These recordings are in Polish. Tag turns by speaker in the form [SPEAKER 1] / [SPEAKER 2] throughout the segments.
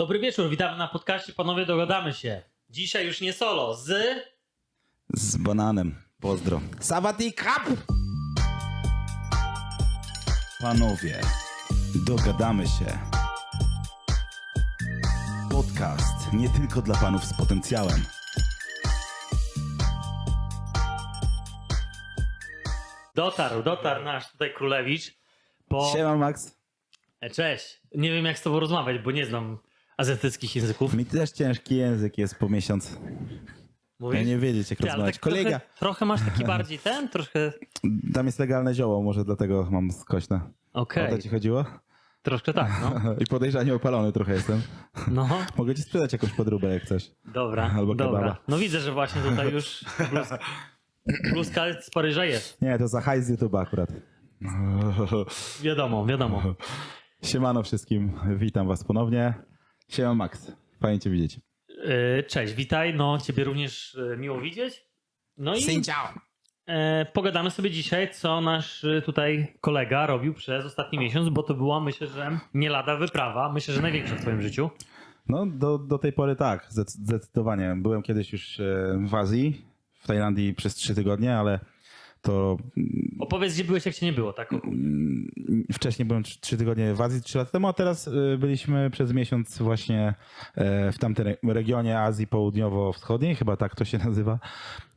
[SPEAKER 1] Dobry wieczór, witamy na podcaście Panowie Dogadamy się. Dzisiaj już nie solo, z...
[SPEAKER 2] Z bananem. Pozdro.
[SPEAKER 3] Sawadee krab!
[SPEAKER 2] Panowie, dogadamy się. Podcast nie tylko dla panów z potencjałem.
[SPEAKER 1] Dotarł, dotarł nasz tutaj królewicz, bo...
[SPEAKER 2] Siema Max.
[SPEAKER 1] E, Cześć, nie wiem jak z tobą rozmawiać, bo nie znam azjatyckich języków.
[SPEAKER 2] Mi też ciężki język jest po miesiąc.
[SPEAKER 1] Mówisz?
[SPEAKER 2] Ja nie wiedzieć jak
[SPEAKER 1] Ty,
[SPEAKER 2] rozmawiać.
[SPEAKER 1] tak
[SPEAKER 2] Kolega,
[SPEAKER 1] Trochę, trochę masz taki bardziej ten, troszkę...
[SPEAKER 2] tam jest legalne zioło, może dlatego mam skośne.
[SPEAKER 1] Okej,
[SPEAKER 2] O to ci chodziło?
[SPEAKER 1] troszkę tak, no.
[SPEAKER 2] I podejrzanie opalony trochę jestem.
[SPEAKER 1] No,
[SPEAKER 2] Mogę ci sprzedać jakąś podróbę jak chcesz.
[SPEAKER 1] dobra,
[SPEAKER 2] Albo
[SPEAKER 1] dobra.
[SPEAKER 2] kebaba.
[SPEAKER 1] No widzę, że właśnie tutaj już bluzka, bluzka z Paryża jest.
[SPEAKER 2] Nie, to za hajs z YouTube'a akurat.
[SPEAKER 1] Wiadomo, wiadomo.
[SPEAKER 2] Siemano wszystkim, witam was ponownie. Siema Max, fajnie cię widzieć.
[SPEAKER 1] E, Cześć, witaj, no ciebie również e, miło widzieć. No i... E, pogadamy sobie dzisiaj, co nasz tutaj kolega robił przez ostatni miesiąc, bo to była, myślę, że nie lada wyprawa. Myślę, że największa w twoim życiu.
[SPEAKER 2] No, do, do tej pory tak, zdec- zdecydowanie. Byłem kiedyś już w Azji, w Tajlandii przez trzy tygodnie, ale to
[SPEAKER 1] Opowiedz, gdzie byłeś, jak cię nie było, tak?
[SPEAKER 2] wcześniej byłem trzy tygodnie w Azji, trzy lata temu, a teraz e, byliśmy przez miesiąc właśnie e, w tamtym re- regionie Azji Południowo-Wschodniej, chyba tak to się nazywa.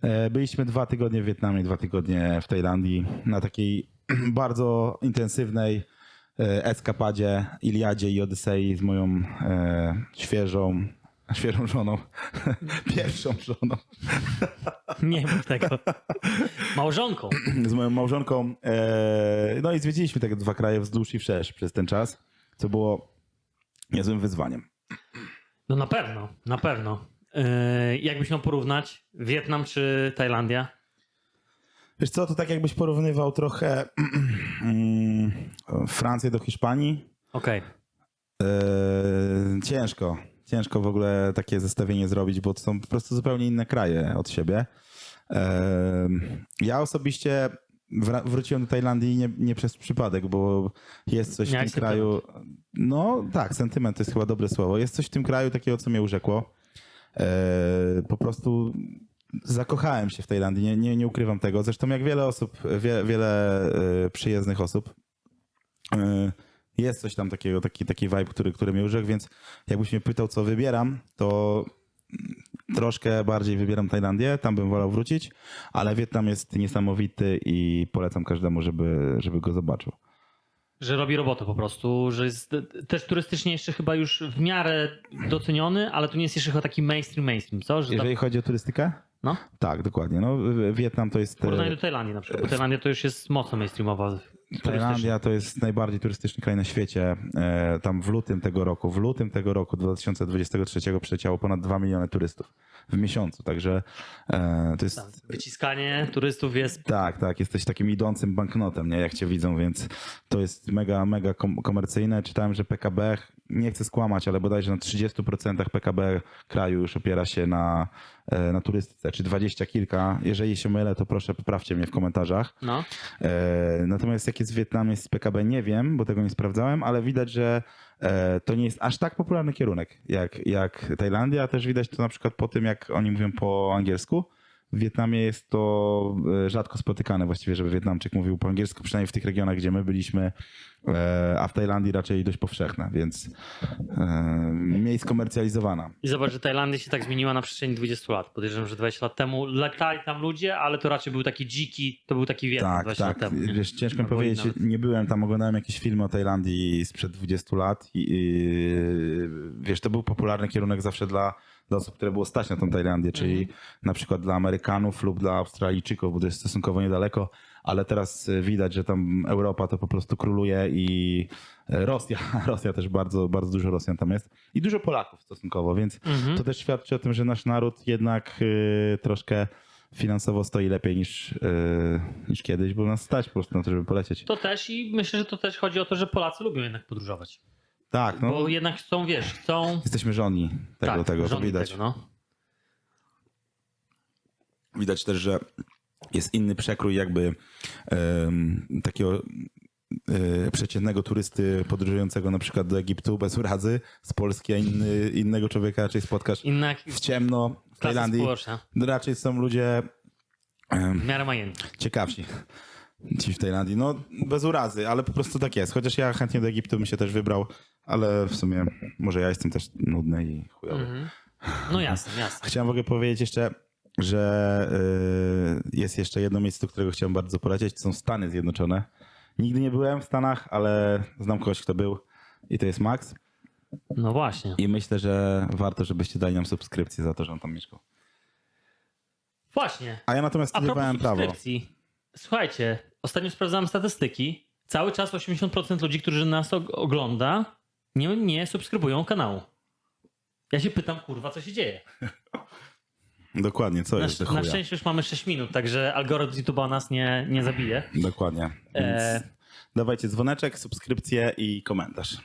[SPEAKER 2] E, Byliśmy dwa tygodnie w Wietnamie, dwa tygodnie w Tajlandii na takiej bardzo intensywnej e, eskapadzie, Iliadzie i Odysei z moją świeżą, świeżą żoną, pierwszą żoną,
[SPEAKER 1] Nie mów tego. Małżonką.
[SPEAKER 2] z moją małżonką. E, no i zwiedziliśmy te dwa kraje wzdłuż i wszerz przez ten czas, co było niezłym wyzwaniem.
[SPEAKER 1] No na pewno, na pewno. E, jakbyś miał porównać Wietnam czy Tajlandia?
[SPEAKER 2] Wiesz co, to tak jakbyś porównywał trochę mm, Francję do Hiszpanii.
[SPEAKER 1] Okej.
[SPEAKER 2] E, ciężko, ciężko w ogóle takie zestawienie zrobić, bo to są po prostu zupełnie inne kraje od siebie. Ja osobiście wróciłem do Tajlandii nie, nie przez przypadek, bo jest coś
[SPEAKER 1] Miałeś
[SPEAKER 2] w tym kraju. No tak, sentyment to jest chyba dobre słowo. Jest coś w tym kraju takiego, co mnie urzekło. E, po prostu zakochałem się w Tajlandii, nie, nie, nie ukrywam tego. Zresztą jak wiele osób, wie, wiele e, przyjezdnych osób, e, jest coś tam takiego, taki, taki vibe, który, który mnie urzekł, więc jakbyś mnie pytał, co wybieram, to troszkę bardziej wybieram Tajlandię, tam bym wolał wrócić, ale Wietnam jest niesamowity i polecam każdemu, żeby, żeby go zobaczył.
[SPEAKER 1] Że robi robotę po prostu, że jest też turystycznie jeszcze chyba już w miarę doceniony, ale to nie jest jeszcze chyba taki mainstream mainstream, co? Że
[SPEAKER 2] Jeżeli chodzi o turystykę?
[SPEAKER 1] no,
[SPEAKER 2] Tak, dokładnie. No, Wietnam to jest...
[SPEAKER 1] w porównaniu do Tajlandii na przykład, bo Tajlandia to już jest mocno mainstreamowa.
[SPEAKER 2] Tajlandia to jest najbardziej turystyczny kraj na świecie. E, Tam w lutym tego roku, w lutym tego roku 2023 przyleciało ponad 2 miliony turystów w miesiącu, także e, to jest...
[SPEAKER 1] Wyciskanie turystów jest
[SPEAKER 2] Tak, tak, jesteś takim idącym banknotem, nie, jak cię widzą, więc to jest mega, mega kom- komercyjne. Czytałem, że PKB, nie chcę skłamać, ale bodajże na 30% PKB kraju już opiera się na, na turystyce, czy 20 kilka. Jeżeli się mylę, to proszę poprawcie mnie w komentarzach.
[SPEAKER 1] No.
[SPEAKER 2] E, Natomiast jak jest w Wietnamie z PKB, nie wiem, bo tego nie sprawdzałem, ale widać, że e, to nie jest aż tak popularny kierunek jak, jak Tajlandia. Też widać to na przykład po tym, jak oni mówią po angielsku. W Wietnamie jest to e, rzadko spotykane właściwie, żeby Wietnamczyk mówił po angielsku, przynajmniej w tych regionach, gdzie my byliśmy, e, a w Tajlandii raczej dość powszechne, więc e, mniej skomercjalizowana.
[SPEAKER 1] I zobacz, że Tajlandia się tak zmieniła na przestrzeni 20 lat. Podejrzewam, że 20 lat temu latali tam ludzie, ale to raczej był taki dziki, to był taki Wietnam
[SPEAKER 2] Tak,
[SPEAKER 1] 20
[SPEAKER 2] tak.
[SPEAKER 1] lat temu. nie?
[SPEAKER 2] Wiesz, ciężko mi powiedzieć,
[SPEAKER 1] nawet.
[SPEAKER 2] nie byłem tam, oglądałem jakieś filmy o Tajlandii sprzed 20 lat i, i wiesz, to był popularny kierunek zawsze dla, dla osób, które było stać na tą Tajlandię, czyli
[SPEAKER 1] Mhm.
[SPEAKER 2] na przykład dla Amerykanów lub dla Australijczyków, bo to jest stosunkowo niedaleko, ale teraz y, widać, że tam Europa to po prostu króluje i e, Rosja, Rosja też bardzo, bardzo dużo Rosjan tam jest i dużo Polaków stosunkowo, więc
[SPEAKER 1] Mhm.
[SPEAKER 2] to też świadczy o tym, że nasz naród jednak y, troszkę finansowo stoi lepiej niż, y, niż kiedyś, bo nas stać po prostu na to, żeby polecieć.
[SPEAKER 1] To też i myślę, że to też chodzi o to, że Polacy lubią jednak podróżować.
[SPEAKER 2] Tak, no,
[SPEAKER 1] Bo jednak chcą, wiesz, chcą...
[SPEAKER 2] jesteśmy żonni tego,
[SPEAKER 1] tak,
[SPEAKER 2] tego to widać.
[SPEAKER 1] Tego, no.
[SPEAKER 2] Widać też, że jest inny przekrój jakby em, takiego y, przeciętnego turysty podróżującego na przykład do Egiptu bez urazy z Polski, a inny, innego człowieka raczej spotkasz
[SPEAKER 1] Inna
[SPEAKER 2] w ciemno w Tajlandii.
[SPEAKER 1] społeczna.
[SPEAKER 2] No, Raczej są ludzie
[SPEAKER 1] W miarę majętni.
[SPEAKER 2] ciekawsi ci w Tajlandii. No bez urazy, ale po prostu tak jest. Chociaż ja chętnie do Egiptu bym się też wybrał, ale w sumie może ja jestem też nudny i chujowy.
[SPEAKER 1] Mhm. No jasne, jasne.
[SPEAKER 2] Chciałem w ogóle powiedzieć jeszcze, że y, jest jeszcze jedno miejsce, do którego chciałem bardzo polecieć. To są Stany Zjednoczone. Nigdy nie byłem w Stanach, ale znam kogoś, kto był i to jest Max.
[SPEAKER 1] No właśnie.
[SPEAKER 2] I myślę, że warto, żebyście dali nam subskrypcję za to, że on tam mieszkał.
[SPEAKER 1] Właśnie.
[SPEAKER 2] A ja natomiast
[SPEAKER 1] A
[SPEAKER 2] studiowałem prawo.
[SPEAKER 1] subskrypcji. Słuchajcie, ostatnio sprawdzałem statystyki. Cały czas 80% ludzi, którzy nas og- ogląda, nie, nie subskrybują kanału. Ja się pytam, kurwa, co się dzieje?
[SPEAKER 2] Dokładnie, co
[SPEAKER 1] Na,
[SPEAKER 2] jest
[SPEAKER 1] na szczęście już mamy 6 minut, także algorytm YouTube'a nas nie, nie zabije.
[SPEAKER 2] Dokładnie. Więc
[SPEAKER 1] E.
[SPEAKER 2] dawajcie dzwoneczek, subskrypcję i komentarz.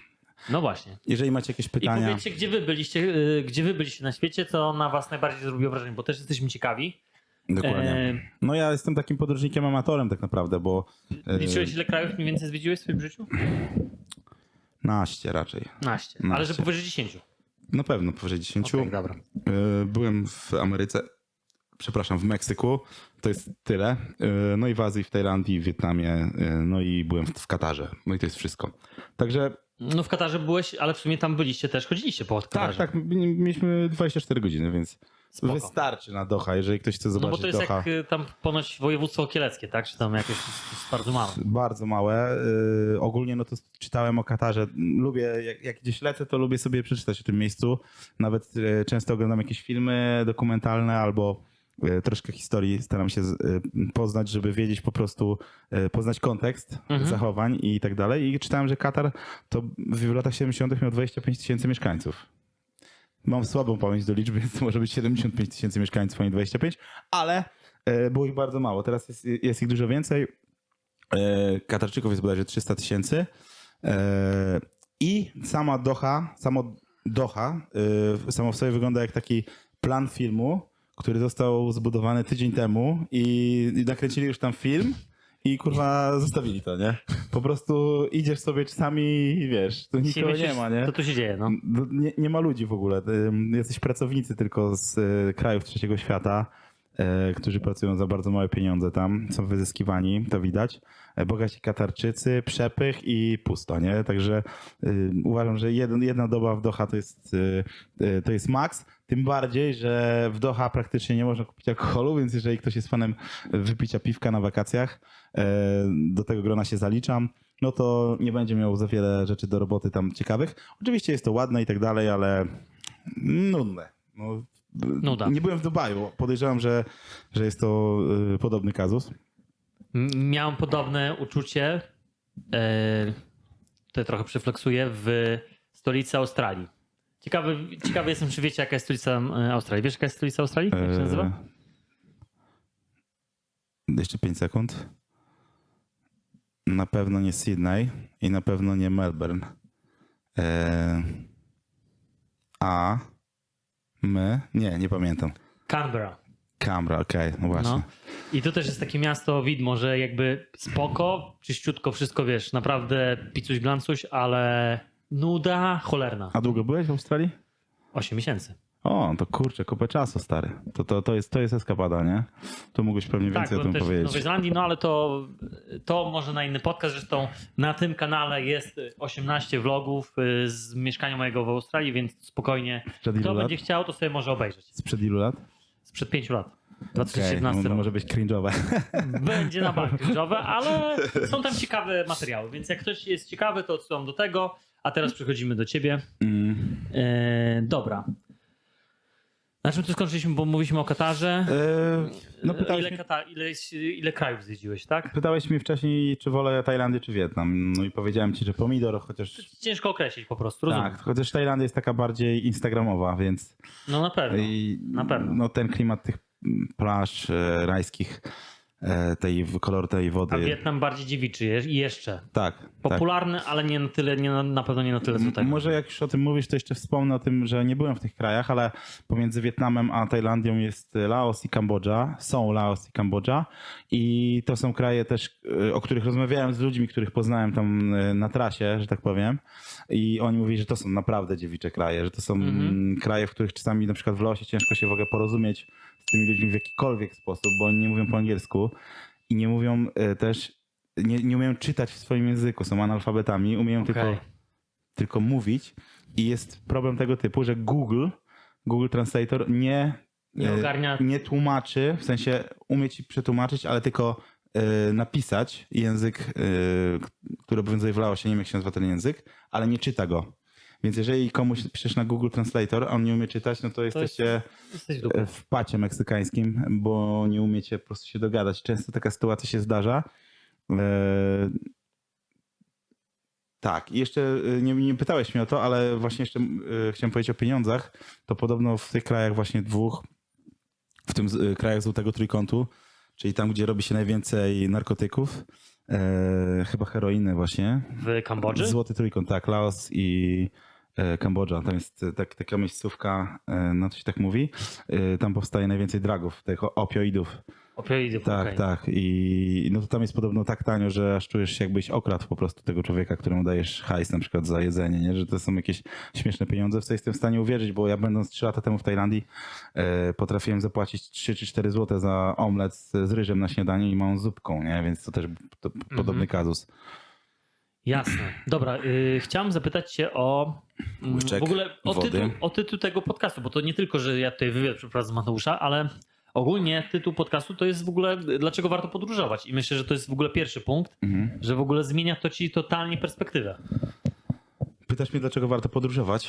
[SPEAKER 1] No właśnie.
[SPEAKER 2] Jeżeli macie jakieś
[SPEAKER 1] I
[SPEAKER 2] pytania,
[SPEAKER 1] powiedzcie, gdzie wy byliście, y, gdzie wy byliście na świecie, co na was najbardziej zrobiło wrażenie, bo też jesteśmy ciekawi.
[SPEAKER 2] dokładnie.
[SPEAKER 1] E,
[SPEAKER 2] No ja jestem takim podróżnikiem amatorem tak naprawdę, bo e,
[SPEAKER 1] liczyłeś ile krajów mniej więcej zwiedziłeś w swoim życiu?
[SPEAKER 2] Naście raczej.
[SPEAKER 1] Naście. Ale że
[SPEAKER 2] Naście.
[SPEAKER 1] powyżej 10.
[SPEAKER 2] Na pewno powyżej 10.
[SPEAKER 1] Okej, dobra.
[SPEAKER 2] E, Byłem w Ameryce, przepraszam, w Meksyku, to jest tyle. E, No i w Azji, w Tajlandii, w Wietnamie, e, no i byłem w Katarze. No i to jest wszystko. Także
[SPEAKER 1] No w Katarze byłeś, ale w sumie tam byliście też, chodziliście po
[SPEAKER 2] tak,
[SPEAKER 1] Katarze.
[SPEAKER 2] tak, mi- mieliśmy 24 godziny, więc
[SPEAKER 1] Spoko.
[SPEAKER 2] wystarczy na Doha, jeżeli ktoś chce
[SPEAKER 1] No
[SPEAKER 2] zobaczyć
[SPEAKER 1] bo to jest
[SPEAKER 2] Doha.
[SPEAKER 1] jak y, tam ponoć województwo kieleckie, tak? Czy tam jakieś bardzo małe.
[SPEAKER 2] Bardzo małe. Yy, ogólnie no to czytałem o Katarze. Lubię, jak, jak gdzieś lecę, to lubię sobie przeczytać o tym miejscu. Nawet yy, często oglądam jakieś filmy dokumentalne albo yy, troszkę historii staram się yy, poznać, żeby wiedzieć po prostu, yy, poznać kontekst
[SPEAKER 1] Mhm.
[SPEAKER 2] zachowań i tak dalej. I czytałem, że Katar to w latach 70. miał 25 tysięcy mieszkańców. Mam słabą pamięć do liczby, więc może być 75 tysięcy mieszkańców, a nie 25, ale e, było ich bardzo mało. Teraz jest, jest ich dużo więcej. E, Katarczyków jest bodajże 300 tysięcy. E, I sama Doha, samo Doha, samo w sobie wygląda jak taki plan filmu, który został zbudowany tydzień temu i nakręcili już tam film i kurwa zostawili to, nie? Po prostu idziesz sobie czasami i wiesz, tu nikogo nie ma, nie?
[SPEAKER 1] Co tu się dzieje, no?
[SPEAKER 2] No, Nie, nie ma ludzi w ogóle. Jacyś pracownicy tylko z y, krajów trzeciego świata, y, którzy pracują za bardzo małe pieniądze tam, są wyzyskiwani, to widać. E, Bogaci Katarczycy, przepych i pusto, nie? Także y, uważam, że jeden, jedna doba w Doha to jest, y, y, to jest maks. Tym bardziej, że w Doha praktycznie nie można kupić alkoholu, więc jeżeli ktoś jest fanem wypicia piwka na wakacjach, e, do tego grona się zaliczam, no to nie będzie miał za wiele rzeczy do roboty tam ciekawych. Oczywiście jest to ładne i tak dalej, ale nudne. No,
[SPEAKER 1] Nuda.
[SPEAKER 2] Nie byłem w Dubaju. Podejrzewam, że, że jest to y, podobny kazus.
[SPEAKER 1] Miałem podobne uczucie, e, tutaj trochę przyfleksuję, w stolicy Australii. Ciekawy, ciekawy jestem, czy wiecie, jaka jest stolica e, Australii. Wiesz, jaka jest stolica Australii? Jak się nazywa?
[SPEAKER 2] E, Jeszcze 5 sekund. Na pewno nie Sydney i na pewno nie Melbourne. E, a my? Nie, nie pamiętam.
[SPEAKER 1] Canberra.
[SPEAKER 2] Canberra, okej, no właśnie.
[SPEAKER 1] No. I to też jest takie miasto widmo, że jakby spoko, czyściutko, wszystko wiesz, naprawdę picuś glancuś, ale nuda cholerna.
[SPEAKER 2] A długo byłeś w Australii?
[SPEAKER 1] 8 miesięcy.
[SPEAKER 2] O, to kurczę, kupę czasu, stary. To, to, to, jest, to jest eskapada, nie? Tu mógłbyś pewnie
[SPEAKER 1] Tak,
[SPEAKER 2] więcej o tym
[SPEAKER 1] też w
[SPEAKER 2] powiedzieć.
[SPEAKER 1] Nowej Zelandii, no ale to, to może na inny podcast. Zresztą na tym kanale jest 18 vlogów y, z mieszkania mojego w Australii, więc spokojnie.
[SPEAKER 2] Sprzed
[SPEAKER 1] Kto
[SPEAKER 2] lat?
[SPEAKER 1] będzie chciał, to sobie może obejrzeć.
[SPEAKER 2] Sprzed ilu lat?
[SPEAKER 1] Sprzed 5 lat.
[SPEAKER 2] Okej,
[SPEAKER 1] 2017
[SPEAKER 2] no,
[SPEAKER 1] rok.
[SPEAKER 2] może być cringe'owe.
[SPEAKER 1] Będzie na bank cringe'owe, ale są tam ciekawe materiały, więc jak ktoś jest ciekawy, to odsyłam do tego. A teraz przechodzimy do ciebie.
[SPEAKER 2] Mm.
[SPEAKER 1] E, dobra. Na czym tu skończyliśmy, bo mówiliśmy o Katarze.
[SPEAKER 2] E, no pytałeś,
[SPEAKER 1] ile,
[SPEAKER 2] mnie,
[SPEAKER 1] ile, ile krajów zwiedziłeś, tak?
[SPEAKER 2] pytałeś mnie wcześniej, czy wolę Tajlandię, czy Wietnam. No i powiedziałem ci, że pomidor, chociaż...
[SPEAKER 1] Ciężko określić po prostu, rozumiem.
[SPEAKER 2] Tak, chociaż Tajlandia jest taka bardziej instagramowa, więc...
[SPEAKER 1] No na pewno.
[SPEAKER 2] I,
[SPEAKER 1] na pewno.
[SPEAKER 2] No ten klimat tych plaż e, rajskich e, tej, kolor tej wody.
[SPEAKER 1] A Wietnam bardziej dziewiczy je- jeszcze.
[SPEAKER 2] Tak, tak.
[SPEAKER 1] Popularny, ale nie na tyle, nie na, na pewno nie na tyle co tego.
[SPEAKER 2] Może jak już o tym mówisz, to jeszcze wspomnę o tym, że nie byłem w tych krajach, ale pomiędzy Wietnamem a Tajlandią jest Laos i Kambodża. Są Laos i Kambodża. I to są kraje też, y, o których rozmawiałem z ludźmi, których poznałem tam y, na trasie, że tak powiem. I oni mówili, że to są naprawdę dziewicze kraje, że to są
[SPEAKER 1] Mhm.
[SPEAKER 2] mm, kraje, w których czasami na przykład w Laosie ciężko się w ogóle porozumieć z tymi ludźmi w jakikolwiek sposób, bo oni nie mówią po angielsku i nie mówią y, też, nie, nie umieją czytać w swoim języku, są analfabetami, umieją
[SPEAKER 1] Okej.
[SPEAKER 2] tylko tylko mówić i jest problem tego typu, że Google, Google Translator nie,
[SPEAKER 1] Nie
[SPEAKER 2] e,
[SPEAKER 1] ogarnia-
[SPEAKER 2] nie tłumaczy, w sensie umie ci przetłumaczyć, ale tylko e, napisać język, e, który obowiązuje w Laosie, nie wiem jak się nazywa ten język, ale nie czyta go. Więc jeżeli komuś piszesz na Google Translator, a on nie umie czytać, no to
[SPEAKER 1] jest-
[SPEAKER 2] jesteście
[SPEAKER 1] Jesteś w
[SPEAKER 2] pacie meksykańskim, bo nie umiecie po prostu się dogadać. Często taka sytuacja się zdarza. E, Tak, i jeszcze e, nie, nie pytałeś mnie o to, ale właśnie jeszcze e, chciałem powiedzieć o pieniądzach. To podobno w tych krajach właśnie dwóch, w tym e, krajach Złotego Trójkątu, czyli tam, gdzie robi się najwięcej narkotyków, e, chyba heroiny właśnie,
[SPEAKER 1] W Kambodży?
[SPEAKER 2] Złoty Trójkąt, tak, Laos i e, Kambodża. Tam jest e, tak, taka miejscówka, e, no to się tak mówi. E, Tam powstaje najwięcej dragów, tych opioidów.
[SPEAKER 1] Opioidy,
[SPEAKER 2] Tak, tak. I no to tam jest podobno tak tanio, że aż czujesz się jakbyś okradł po prostu tego człowieka, któremu dajesz hajs na przykład za jedzenie, nie? Że to są jakieś śmieszne pieniądze, w co jestem w stanie uwierzyć, bo ja będąc 3 lata temu w Tajlandii e, potrafiłem zapłacić 3 czy 4 złote za omlet z, z ryżem na śniadanie i małą zupką, nie? Więc to też to, podobny kazus.
[SPEAKER 1] Jasne. Dobra, y, chciałem zapytać cię o mm,
[SPEAKER 2] Łyczek
[SPEAKER 1] w ogóle o tytuł, o tytuł tego podcastu, bo to nie tylko, że ja tutaj wywiad przeprowadzę z Mateusza, ale ogólnie tytuł podcastu to jest w ogóle dlaczego warto podróżować i myślę, że to jest w ogóle pierwszy punkt,
[SPEAKER 2] Mhm.
[SPEAKER 1] że w ogóle zmienia to ci totalnie perspektywę.
[SPEAKER 2] Pytasz mnie, dlaczego warto podróżować?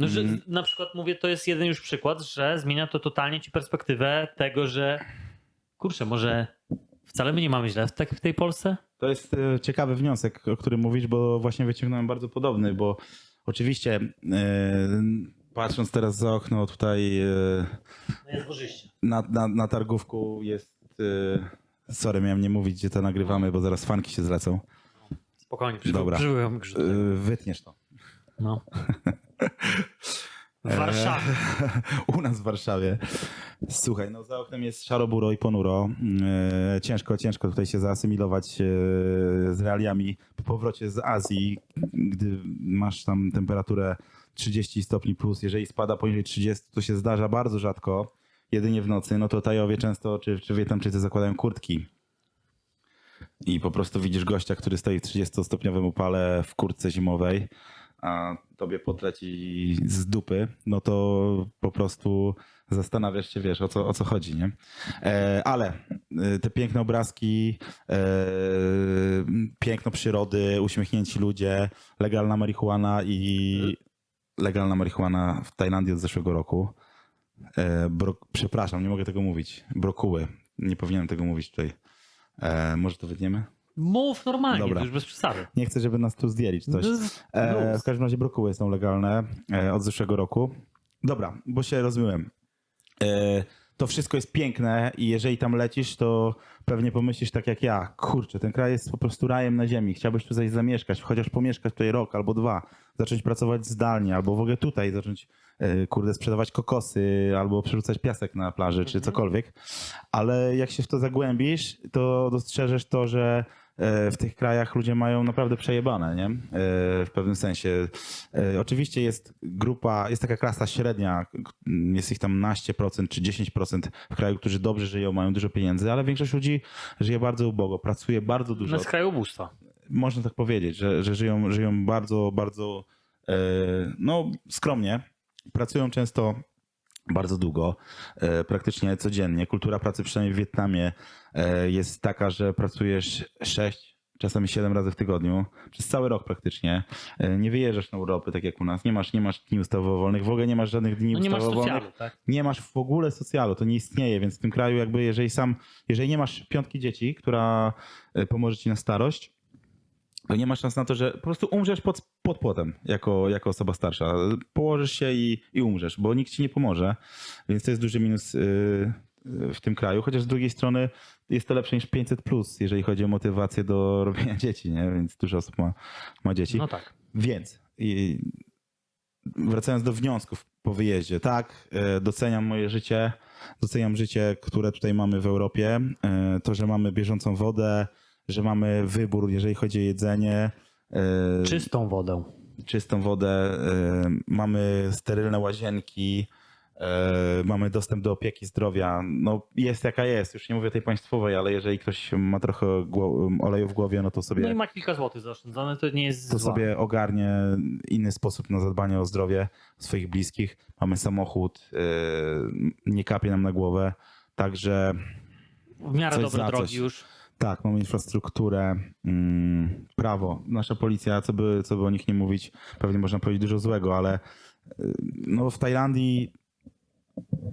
[SPEAKER 1] No, że
[SPEAKER 2] Mm.
[SPEAKER 1] na przykład mówię, to jest jeden już przykład, że zmienia to totalnie ci perspektywę tego, że kurczę, może wcale my nie mamy źle w, tak, w tej Polsce?
[SPEAKER 2] To jest e, ciekawy wniosek, o którym mówisz, bo właśnie wyciągnąłem bardzo podobny, bo oczywiście e, patrząc teraz za okno tutaj e,
[SPEAKER 1] No
[SPEAKER 2] na, na, na targówku jest... E, sorry, miałem nie mówić, gdzie to nagrywamy, bo zaraz fanki się zlecą.
[SPEAKER 1] Spokojnie, przy,
[SPEAKER 2] Dobra.
[SPEAKER 1] przybyłem
[SPEAKER 2] E, wytniesz to.
[SPEAKER 1] No. W Warszawie.
[SPEAKER 2] U nas w Warszawie. Słuchaj, no za oknem jest szaro-buro i ponuro. Ciężko, ciężko tutaj się zaasymilować z realiami po powrocie z Azji, gdy masz tam temperaturę 30 stopni plus. Jeżeli spada poniżej 30, to się zdarza bardzo rzadko, jedynie w nocy. No to Tajowie często, czy, czy Wietnamczycy zakładają kurtki. I po prostu widzisz gościa, który stoi w 30-stopniowym upale w kurtce zimowej, a tobie potleci z dupy, no to po prostu zastanawiasz się, wiesz, o co, o co chodzi, nie? E, ale e, te piękne obrazki, e, piękno przyrody, uśmiechnięci ludzie, legalna marihuana i legalna marihuana w Tajlandii od zeszłego roku. E, bro, przepraszam, nie mogę tego mówić. Brokuły. Nie powinienem tego mówić tutaj. E, może to wytniemy?
[SPEAKER 1] Mów normalnie,
[SPEAKER 2] Dobra.
[SPEAKER 1] to już bez przesady.
[SPEAKER 2] Nie chcę, żeby nas tu zdjęli czy coś. E, w każdym razie brokuły są legalne e, od zeszłego roku. Dobra, bo się rozmyłem. E, to wszystko jest piękne i jeżeli tam lecisz, to pewnie pomyślisz tak jak ja. Kurczę, ten kraj jest po prostu rajem na ziemi. Chciałbyś tutaj zamieszkać, chociaż pomieszkać tutaj rok albo dwa. Zacząć pracować zdalnie albo w ogóle tutaj zacząć, e, kurde, sprzedawać kokosy albo przerzucać piasek na plaży czy cokolwiek. Ale jak się w to zagłębisz, to dostrzeżesz to, że w tych krajach ludzie mają naprawdę przejebane, nie? E, W pewnym sensie. E, Oczywiście jest grupa, jest taka klasa średnia, jest ich tam naście procent czy 10% w kraju, którzy dobrze żyją, mają dużo pieniędzy, ale większość ludzi żyje bardzo ubogo, pracuje bardzo dużo
[SPEAKER 1] No z kraju ubóstwa.
[SPEAKER 2] można tak powiedzieć, że, że żyją, żyją bardzo, bardzo e, no, skromnie. Pracują często bardzo długo, e, praktycznie codziennie. Kultura pracy, przynajmniej w Wietnamie, e, jest taka, że pracujesz 6, czasami 7 razy w tygodniu, przez cały rok praktycznie. E, Nie wyjeżdżasz na urlopy, tak jak u nas. Nie masz, nie masz dni ustawowo wolnych, w ogóle nie masz żadnych dni
[SPEAKER 1] No nie masz
[SPEAKER 2] ustawowo wolnych
[SPEAKER 1] socjalu, tak?
[SPEAKER 2] nie masz w ogóle socjalu, to nie istnieje, więc w tym kraju jakby jeżeli sam, jeżeli nie masz piątki dzieci, która pomoże ci na starość, to nie masz szans na to, że po prostu umrzesz pod, pod płotem jako, jako osoba starsza. Położysz się i, i umrzesz, bo nikt ci nie pomoże, więc to jest duży minus y, w tym kraju, chociaż z drugiej strony jest to lepsze niż 500, plus, jeżeli chodzi o motywację do robienia dzieci, nie? więc dużo osób ma, ma dzieci.
[SPEAKER 1] No tak.
[SPEAKER 2] Więc wracając do wniosków po wyjeździe, tak, e, doceniam moje życie, doceniam życie, które tutaj mamy w Europie, to, że mamy bieżącą wodę, że mamy wybór, jeżeli chodzi o jedzenie, e,
[SPEAKER 1] Czystą wodę.
[SPEAKER 2] czystą wodę, e, mamy sterylne łazienki, e, mamy dostęp do opieki zdrowia. No jest jaka jest, już nie mówię tej państwowej, ale jeżeli ktoś ma trochę oleju w głowie, no to sobie
[SPEAKER 1] No i ma kilka złotych zaoszczędzone, to nie jest
[SPEAKER 2] to
[SPEAKER 1] zła.
[SPEAKER 2] sobie ogarnie inny sposób na zadbanie o zdrowie swoich bliskich. Mamy samochód, nie kapie nam na głowę, także
[SPEAKER 1] W miarę dobre drogi już.
[SPEAKER 2] Tak, mamy infrastrukturę, mm, prawo. Nasza policja, co by, co by o nich nie mówić, pewnie można powiedzieć dużo złego, ale yy, no w Tajlandii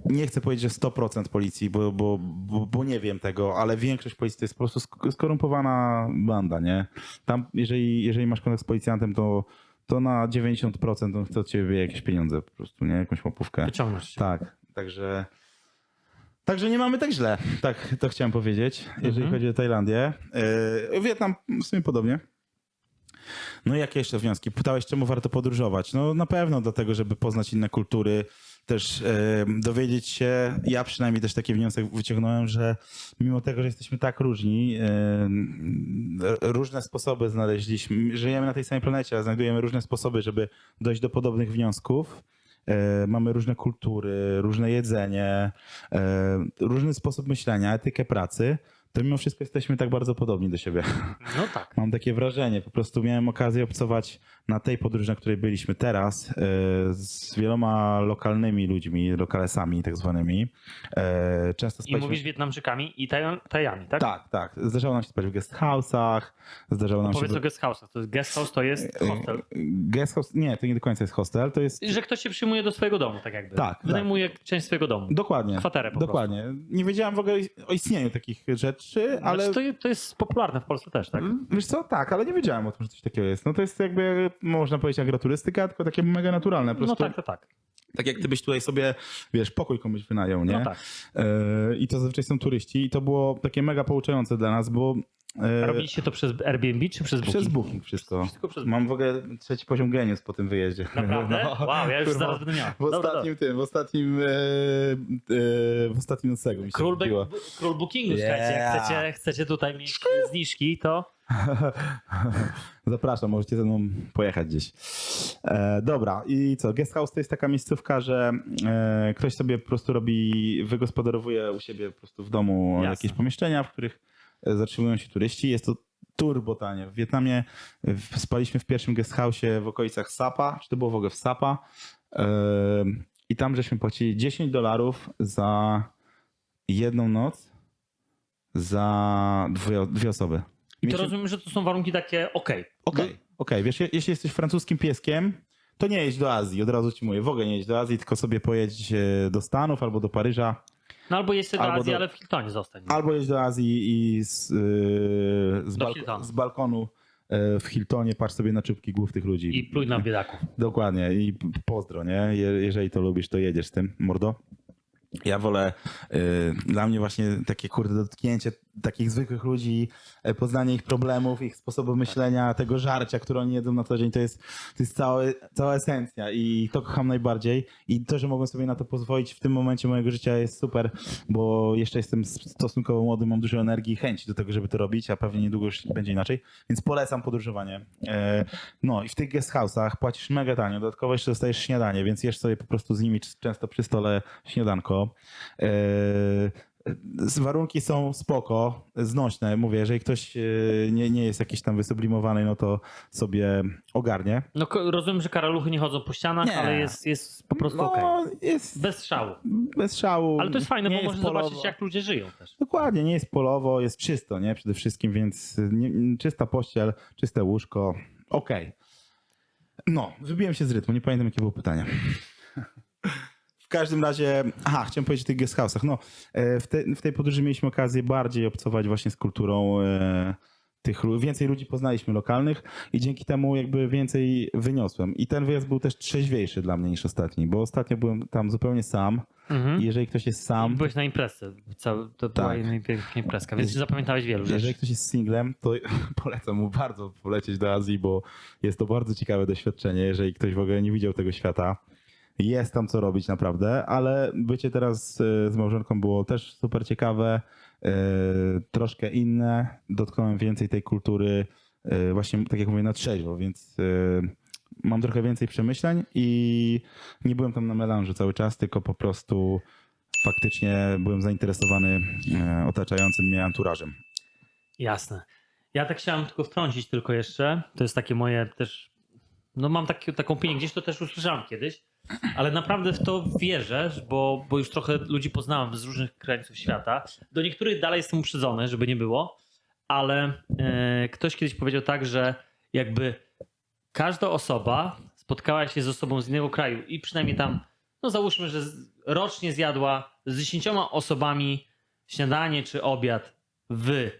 [SPEAKER 2] nie chcę powiedzieć, że 100% policji, bo, bo, bo, bo nie wiem tego, ale większość policji to jest po prostu sk- skorumpowana banda, nie? Tam, jeżeli, jeżeli masz kontakt z policjantem, to, to na 90% on chce od ciebie jakieś pieniądze po prostu, nie? Jakąś łapówkę.
[SPEAKER 1] Wyciągniesz się.
[SPEAKER 2] Tak, także... Także nie mamy tak źle, tak to chciałem powiedzieć, jeżeli
[SPEAKER 1] Mhm.
[SPEAKER 2] chodzi o Tajlandię. Yy, Wietnam w sumie podobnie. No i jakie jeszcze wnioski? Pytałeś, czemu warto podróżować? No na pewno dlatego, żeby poznać inne kultury, też e, dowiedzieć się, ja przynajmniej też taki wniosek wyciągnąłem, że mimo tego, że jesteśmy tak różni, e, różne sposoby znaleźliśmy, żyjemy na tej samej planecie, ale znajdujemy różne sposoby, żeby dojść do podobnych wniosków. E, Mamy różne kultury, różne jedzenie, e, różny sposób myślenia, etykę pracy, to mimo wszystko jesteśmy tak bardzo podobni do siebie.
[SPEAKER 1] No tak.
[SPEAKER 2] Mam takie wrażenie, po prostu miałem okazję obcować na tej podróży, na której byliśmy teraz, e, z wieloma lokalnymi ludźmi, lokalesami tak zwanymi. E, Często
[SPEAKER 1] I mówisz Wietnamczykami i Taj- Tajami, tak?
[SPEAKER 2] Tak, tak. Zdarzało nam się spać w guest house'ach, zdarzało nam
[SPEAKER 1] Powiedz
[SPEAKER 2] się...
[SPEAKER 1] o guest house'ach. To jest guest house to jest hostel.
[SPEAKER 2] Guest house, nie, to nie do końca jest hostel, to jest...
[SPEAKER 1] Że ktoś się przyjmuje do swojego domu, tak jakby.
[SPEAKER 2] Tak,
[SPEAKER 1] Wynajmuje część swojego domu.
[SPEAKER 2] Dokładnie.
[SPEAKER 1] Kwaterę po
[SPEAKER 2] Dokładnie. Nie wiedziałem w ogóle o istnieniu takich rzeczy, ale...
[SPEAKER 1] Ale... Znaczy, to, to jest popularne w Polsce też, tak?
[SPEAKER 2] Wiesz co, tak, ale nie wiedziałem o tym, że coś takiego jest. No to jest jakby, można powiedzieć, agroturystyka, tylko takie mega naturalne. Po
[SPEAKER 1] No
[SPEAKER 2] prostu,
[SPEAKER 1] tak, to tak.
[SPEAKER 2] tak jak gdybyś tutaj sobie, wiesz, pokój komuś wynajął, nie?
[SPEAKER 1] No tak.
[SPEAKER 2] E, I to zazwyczaj są turyści i to było takie mega pouczające dla nas, bo e,
[SPEAKER 1] Robiliście to przez Airbnb czy przez Booking?
[SPEAKER 2] przez Booking wszystko.
[SPEAKER 1] Wszystko przez
[SPEAKER 2] Mam w ogóle trzeci poziom genius po tym wyjeździe.
[SPEAKER 1] Naprawdę?
[SPEAKER 2] No.
[SPEAKER 1] Wow, ja już
[SPEAKER 2] Kurwa,
[SPEAKER 1] zaraz będę miał.
[SPEAKER 2] W
[SPEAKER 1] Dobra,
[SPEAKER 2] ostatnim tym, w ostatnim, e, e, w ostatnim nocegu mi się
[SPEAKER 1] Król, be- król bookingu, słuchajcie,
[SPEAKER 2] Yeah.
[SPEAKER 1] chcecie, chcecie tutaj mieć zniżki, to
[SPEAKER 2] Zapraszam, możecie ze mną pojechać gdzieś. E, dobra, i co? Guest house to jest taka miejscówka, że e, ktoś sobie po prostu robi, wygospodarowuje u siebie po prostu w domu
[SPEAKER 1] Jasne.
[SPEAKER 2] jakieś pomieszczenia, w których zatrzymują się turyści. Jest to turbo tanie. W Wietnamie spaliśmy w pierwszym guest house'ie w okolicach Sapa, czy to było w ogóle w Sapa. I tam żeśmy płacili 10 dolarów za jedną noc za dwie, dwie osoby.
[SPEAKER 1] I to
[SPEAKER 2] Mieliśmy-
[SPEAKER 1] rozumiem, że to są warunki takie okej.
[SPEAKER 2] Okej, okej. Wiesz, je- jeśli jesteś francuskim pieskiem, to nie jedź do Azji, od razu ci mówię. W ogóle nie jedź do Azji, tylko sobie pojedź e, do Stanów albo do Paryża,
[SPEAKER 1] No albo jest do
[SPEAKER 2] Albo
[SPEAKER 1] Azji,
[SPEAKER 2] do-
[SPEAKER 1] ale w Hiltonie zostań.
[SPEAKER 2] albo jedź do Azji i z, e, z, balko- z balkonu e, w Hiltonie patrz sobie na czubki głów tych ludzi.
[SPEAKER 1] I pluj na biedaków.
[SPEAKER 2] Dokładnie i pozdro, nie? Je, jeżeli to lubisz, to jedziesz z tym, mordo. Ja wolę, y, dla mnie właśnie takie kurde dotknięcie takich zwykłych ludzi, e, poznanie ich problemów, ich sposobu myślenia, tego żarcia, które oni jedzą na co dzień, to jest, to jest całe, cała esencja i to kocham najbardziej i to, że mogłem sobie na to pozwolić w tym momencie mojego życia jest super, bo jeszcze jestem stosunkowo młody, mam dużo energii i chęci do tego, żeby to robić, a pewnie niedługo już będzie inaczej, więc polecam podróżowanie. E, No i w tych guest house'ach płacisz mega tanio, dodatkowo jeszcze dostajesz śniadanie, więc jesz sobie po prostu z nimi często przy stole śniadanko. E, Warunki są spoko, znośne. Mówię, jeżeli ktoś e, nie, nie jest jakiś tam wysublimowany, no to sobie ogarnie.
[SPEAKER 1] No rozumiem, że karaluchy nie chodzą po ścianach,
[SPEAKER 2] Nie.
[SPEAKER 1] ale jest, jest po prostu.
[SPEAKER 2] No, jest
[SPEAKER 1] Bez szału.
[SPEAKER 2] bez szału.
[SPEAKER 1] Ale to jest fajne,
[SPEAKER 2] nie
[SPEAKER 1] bo
[SPEAKER 2] polowo.
[SPEAKER 1] zobaczyć, jak ludzie żyją też.
[SPEAKER 2] Dokładnie, nie jest polowo, jest czysto, nie? Przede wszystkim, więc nie, czysta pościel, czyste łóżko. Okej. No, wybiłem się z rytmu, nie pamiętam jakie było pytanie. W każdym razie, aha, chciałem powiedzieć o tych guest house'ach. No, e, w, te, w tej podróży mieliśmy okazję bardziej obcować właśnie z kulturą e, tych, więcej ludzi poznaliśmy lokalnych i dzięki temu jakby więcej wyniosłem. I ten wyjazd był też trzeźwiejszy dla mnie niż ostatni, bo ostatnio byłem tam zupełnie sam
[SPEAKER 1] Mhm.
[SPEAKER 2] i jeżeli ktoś jest sam,
[SPEAKER 1] Byłeś na imprezce. Cały, to była
[SPEAKER 2] Tak.
[SPEAKER 1] jedna piękna imprezka, więc zapamiętałeś wielu
[SPEAKER 2] jeżeli
[SPEAKER 1] rzeczy.
[SPEAKER 2] ktoś jest singlem, to polecam mu bardzo polecieć do Azji, bo jest to bardzo ciekawe doświadczenie, jeżeli ktoś w ogóle nie widział tego świata. Jest tam co robić naprawdę, ale bycie teraz e, z małżonką było też super ciekawe, e, troszkę inne, dotknąłem więcej tej kultury, e, właśnie tak jak mówię, na trzeźwo, więc mam trochę więcej przemyśleń i nie byłem tam na melanżu cały czas, tylko po prostu faktycznie byłem zainteresowany otaczającym mnie anturażem.
[SPEAKER 1] Jasne. Ja tak chciałem tylko wtrącić tylko jeszcze. To jest takie moje też. No mam taki, taką opinię, gdzieś to też usłyszałem kiedyś, ale naprawdę w to wierzę, bo, bo już trochę ludzi poznałem z różnych krańców świata. Do niektórych dalej jestem uprzedzony, żeby nie było, ale e, ktoś kiedyś powiedział tak, że jakby każda osoba spotkała się z osobą z innego kraju i przynajmniej tam, no załóżmy, że rocznie zjadła z dziesięcioma osobami śniadanie czy obiad w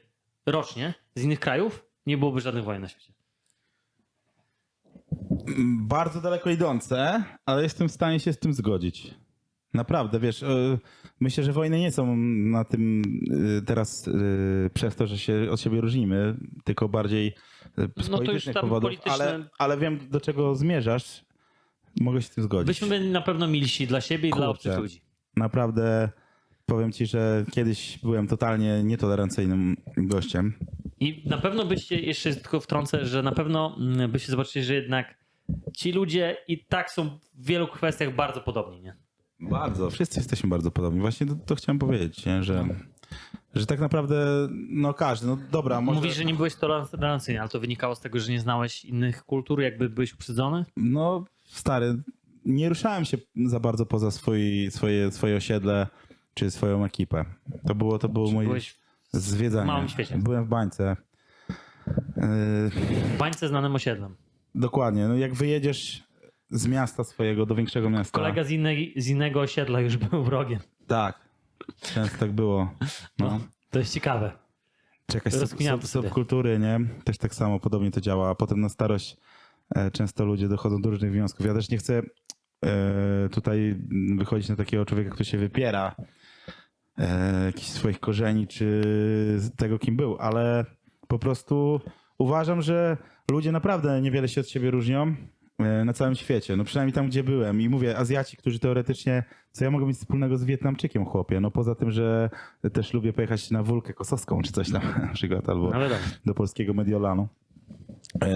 [SPEAKER 1] rocznie z innych krajów, nie byłoby żadnych wojen na świecie.
[SPEAKER 2] Bardzo daleko idące, ale jestem w stanie się z tym zgodzić. Naprawdę, wiesz, e, myślę, że wojny nie są na tym e, teraz e, przez to, że się od siebie różnimy, tylko bardziej z
[SPEAKER 1] No
[SPEAKER 2] politycznych powodów,
[SPEAKER 1] polityczne-
[SPEAKER 2] ale, ale wiem, do czego zmierzasz. Mogę się z tym zgodzić.
[SPEAKER 1] Byśmy byli na pewno milsi dla siebie i dla
[SPEAKER 2] Kurczę.
[SPEAKER 1] obcych ludzi.
[SPEAKER 2] Naprawdę powiem ci, że kiedyś byłem totalnie nietolerancyjnym gościem.
[SPEAKER 1] I na pewno byście, jeszcze tylko wtrącę, że na pewno mm, byście zobaczyli, że jednak ci ludzie i tak są w wielu kwestiach bardzo podobni, nie?
[SPEAKER 2] Bardzo. Wszyscy jesteśmy bardzo podobni. Właśnie to, to chciałem powiedzieć, nie? Że, że tak naprawdę no każdy, no dobra, może...
[SPEAKER 1] Mówisz, że nie byłeś tolerancyjny, ale to wynikało z tego, że nie znałeś innych kultur, jakby byłeś uprzedzony?
[SPEAKER 2] No, stary, nie ruszałem się za bardzo poza swój, swoje, swoje osiedle czy swoją ekipę. To było, to było moje
[SPEAKER 1] Byłeś
[SPEAKER 2] zwiedzanie.
[SPEAKER 1] w małym świecie.
[SPEAKER 2] Byłem w bańce. Yy,
[SPEAKER 1] w bańce znanym osiedlem.
[SPEAKER 2] dokładnie. No jak wyjedziesz z miasta swojego do większego miasta.
[SPEAKER 1] Kolega z, innej, z innego osiedla już był wrogiem.
[SPEAKER 2] Tak. Często tak było. No.
[SPEAKER 1] To jest ciekawe.
[SPEAKER 2] Czy jakaś sub, sub, subkultury, nie? Też tak samo podobnie to działa. A potem na starość e, często ludzie dochodzą do różnych wniosków. Ja też nie chcę e, tutaj wychodzić na takiego człowieka, który się wypiera e, jakichś swoich korzeni czy tego, kim był, ale po prostu uważam, że ludzie naprawdę niewiele się od siebie różnią e, na całym świecie. No przynajmniej tam, gdzie byłem. I mówię, Azjaci, którzy teoretycznie, co ja mogę mieć wspólnego z Wietnamczykiem, chłopie? No poza tym, że też lubię pojechać na wulkę kosowską czy coś tam na przykład, albo
[SPEAKER 1] No
[SPEAKER 2] do polskiego Mediolanu. E,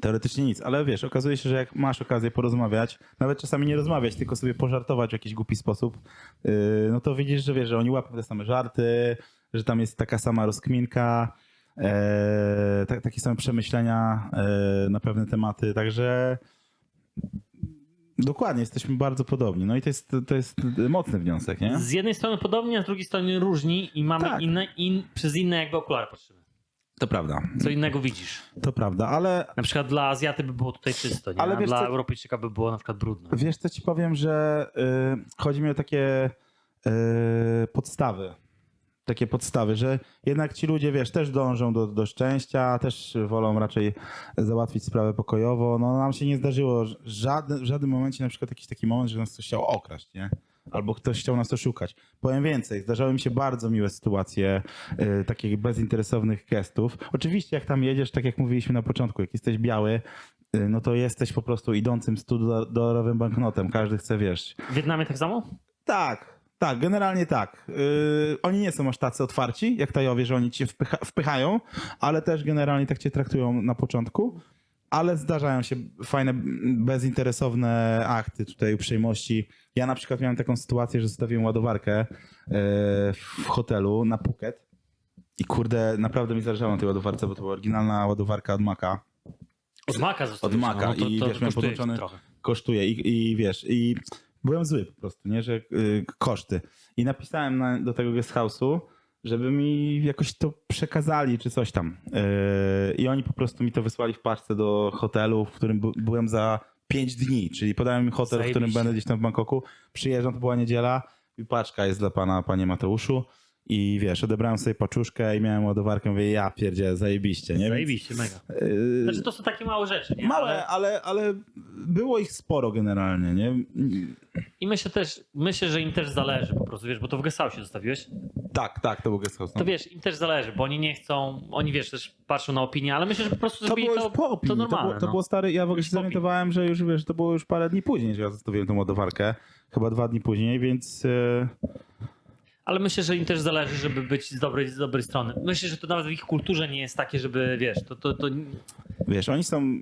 [SPEAKER 2] teoretycznie nic, ale wiesz, okazuje się, że jak masz okazję porozmawiać, nawet czasami nie rozmawiać, tylko sobie pożartować w jakiś głupi sposób, e, no to widzisz, że wiesz, że oni łapią te same żarty, że tam jest taka sama rozkminka, e, tak, takie same przemyślenia na pewne tematy, także dokładnie, jesteśmy bardzo podobni. No i to jest, to jest mocny wniosek, nie?
[SPEAKER 1] Z jednej strony podobnie, a z drugiej strony różni i mamy
[SPEAKER 2] Tak.
[SPEAKER 1] inne, in, przez inne jakby okulary patrzymy.
[SPEAKER 2] To prawda,
[SPEAKER 1] Co innego widzisz.
[SPEAKER 2] to prawda, ale
[SPEAKER 1] Na przykład dla Azjaty by było tutaj czysto, nie?
[SPEAKER 2] Ale wiesz
[SPEAKER 1] dla
[SPEAKER 2] co-
[SPEAKER 1] Europejczyka by było na przykład brudno.
[SPEAKER 2] Wiesz, co ci powiem, że y, chodzi mi o takie y, podstawy. Takie podstawy, że jednak ci ludzie, wiesz, też dążą do, do szczęścia, też wolą raczej załatwić sprawę pokojowo. No nam się nie zdarzyło żadne, w żadnym momencie na przykład jakiś taki moment, że nas ktoś chciał okraść, nie? Albo ktoś chciał nas oszukać. Powiem więcej, zdarzały mi się bardzo miłe sytuacje y, takich bezinteresownych gestów. Oczywiście jak tam jedziesz, tak jak mówiliśmy na początku, jak jesteś biały, y, no to jesteś po prostu idącym 100-dolarowym banknotem. Każdy chce, wiesz.
[SPEAKER 1] W Wietnamie tak samo?
[SPEAKER 2] Tak, tak, generalnie tak. Yy, oni nie są aż tacy otwarci, jak Tajowie, że oni cię wpycha, wpychają, ale też generalnie tak cię traktują na początku. Ale zdarzają się fajne, bezinteresowne akty tutaj uprzejmości. Ja na przykład miałem taką sytuację, że zostawiłem ładowarkę yy, w hotelu na Phuket. I kurde, naprawdę mi zależało na tej ładowarce, bo to była oryginalna ładowarka od Maka.
[SPEAKER 1] Od Maka.
[SPEAKER 2] Od Maka
[SPEAKER 1] no, to,
[SPEAKER 2] i
[SPEAKER 1] to
[SPEAKER 2] wiesz, miałem podłączony-
[SPEAKER 1] trochę.
[SPEAKER 2] kosztuje i, i wiesz, i byłem zły po prostu, nie, że y, koszty. I napisałem na, do tego guest house'u, żeby mi jakoś to przekazali, czy coś tam. Y, I oni po prostu mi to wysłali w paczce do hotelu, w którym by, byłem za 5 dni, czyli podałem mi hotel, w którym
[SPEAKER 1] Zajebiście.
[SPEAKER 2] będę gdzieś tam w Bangkoku. Przyjeżdżam, to była niedziela i paczka jest dla pana, panie Mateuszu. I wiesz, odebrałem sobie paczuszkę i miałem ładowarkę, mówię, ja pierdzie, zajebiście, nie?
[SPEAKER 1] Zajebiście, mega.
[SPEAKER 2] yy,
[SPEAKER 1] Znaczy to są takie małe rzeczy, nie?
[SPEAKER 2] Małe,
[SPEAKER 1] Ale...
[SPEAKER 2] ale, ale było ich sporo generalnie, nie?
[SPEAKER 1] I myślę też, myślę, że im też zależy po prostu, wiesz, bo to w Gestausie zostawiłeś.
[SPEAKER 2] Tak, tak, to był guest house. no.
[SPEAKER 1] To wiesz, im też zależy, bo oni nie chcą, oni wiesz, też patrzą na opinię, ale myślę, że po prostu
[SPEAKER 2] To
[SPEAKER 1] zrobili
[SPEAKER 2] było
[SPEAKER 1] to,
[SPEAKER 2] po opinii.
[SPEAKER 1] to
[SPEAKER 2] To,
[SPEAKER 1] normalne.
[SPEAKER 2] było, to
[SPEAKER 1] no.
[SPEAKER 2] było stary. Ja w ogóle się zorientowałem, że już wiesz, to było już parę dni później, że ja zostawiłem tą ładowarkę. Chyba dwa dni później, więc e,
[SPEAKER 1] Ale myślę, że im też zależy, żeby być z dobrej, z dobrej strony. Myślę, że to nawet w ich kulturze nie jest takie, żeby, wiesz, to, to, to
[SPEAKER 2] wiesz, oni są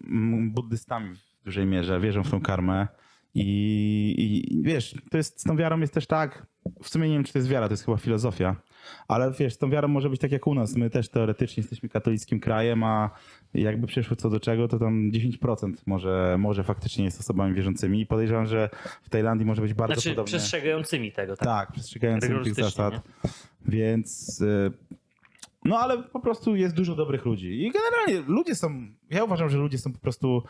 [SPEAKER 2] buddystami w dużej mierze, wierzą w tą karmę. I, I wiesz, to jest z tą wiarą jest też tak. W sumie nie wiem, czy to jest wiara, to jest chyba filozofia. Ale wiesz, z tą wiarą może być tak jak u nas. My też teoretycznie jesteśmy katolickim krajem, a jakby przyszło co do czego, to tam 10% może, może faktycznie jest osobami wierzącymi. I podejrzewam, że w Tajlandii może być bardzo
[SPEAKER 1] znaczy
[SPEAKER 2] podobnie.
[SPEAKER 1] przestrzegającymi tego, tak?
[SPEAKER 2] Tak, przestrzegającym tych zasad. Więc. y, No ale po prostu jest dużo dobrych ludzi. I generalnie ludzie są. Ja uważam, że ludzie są po prostu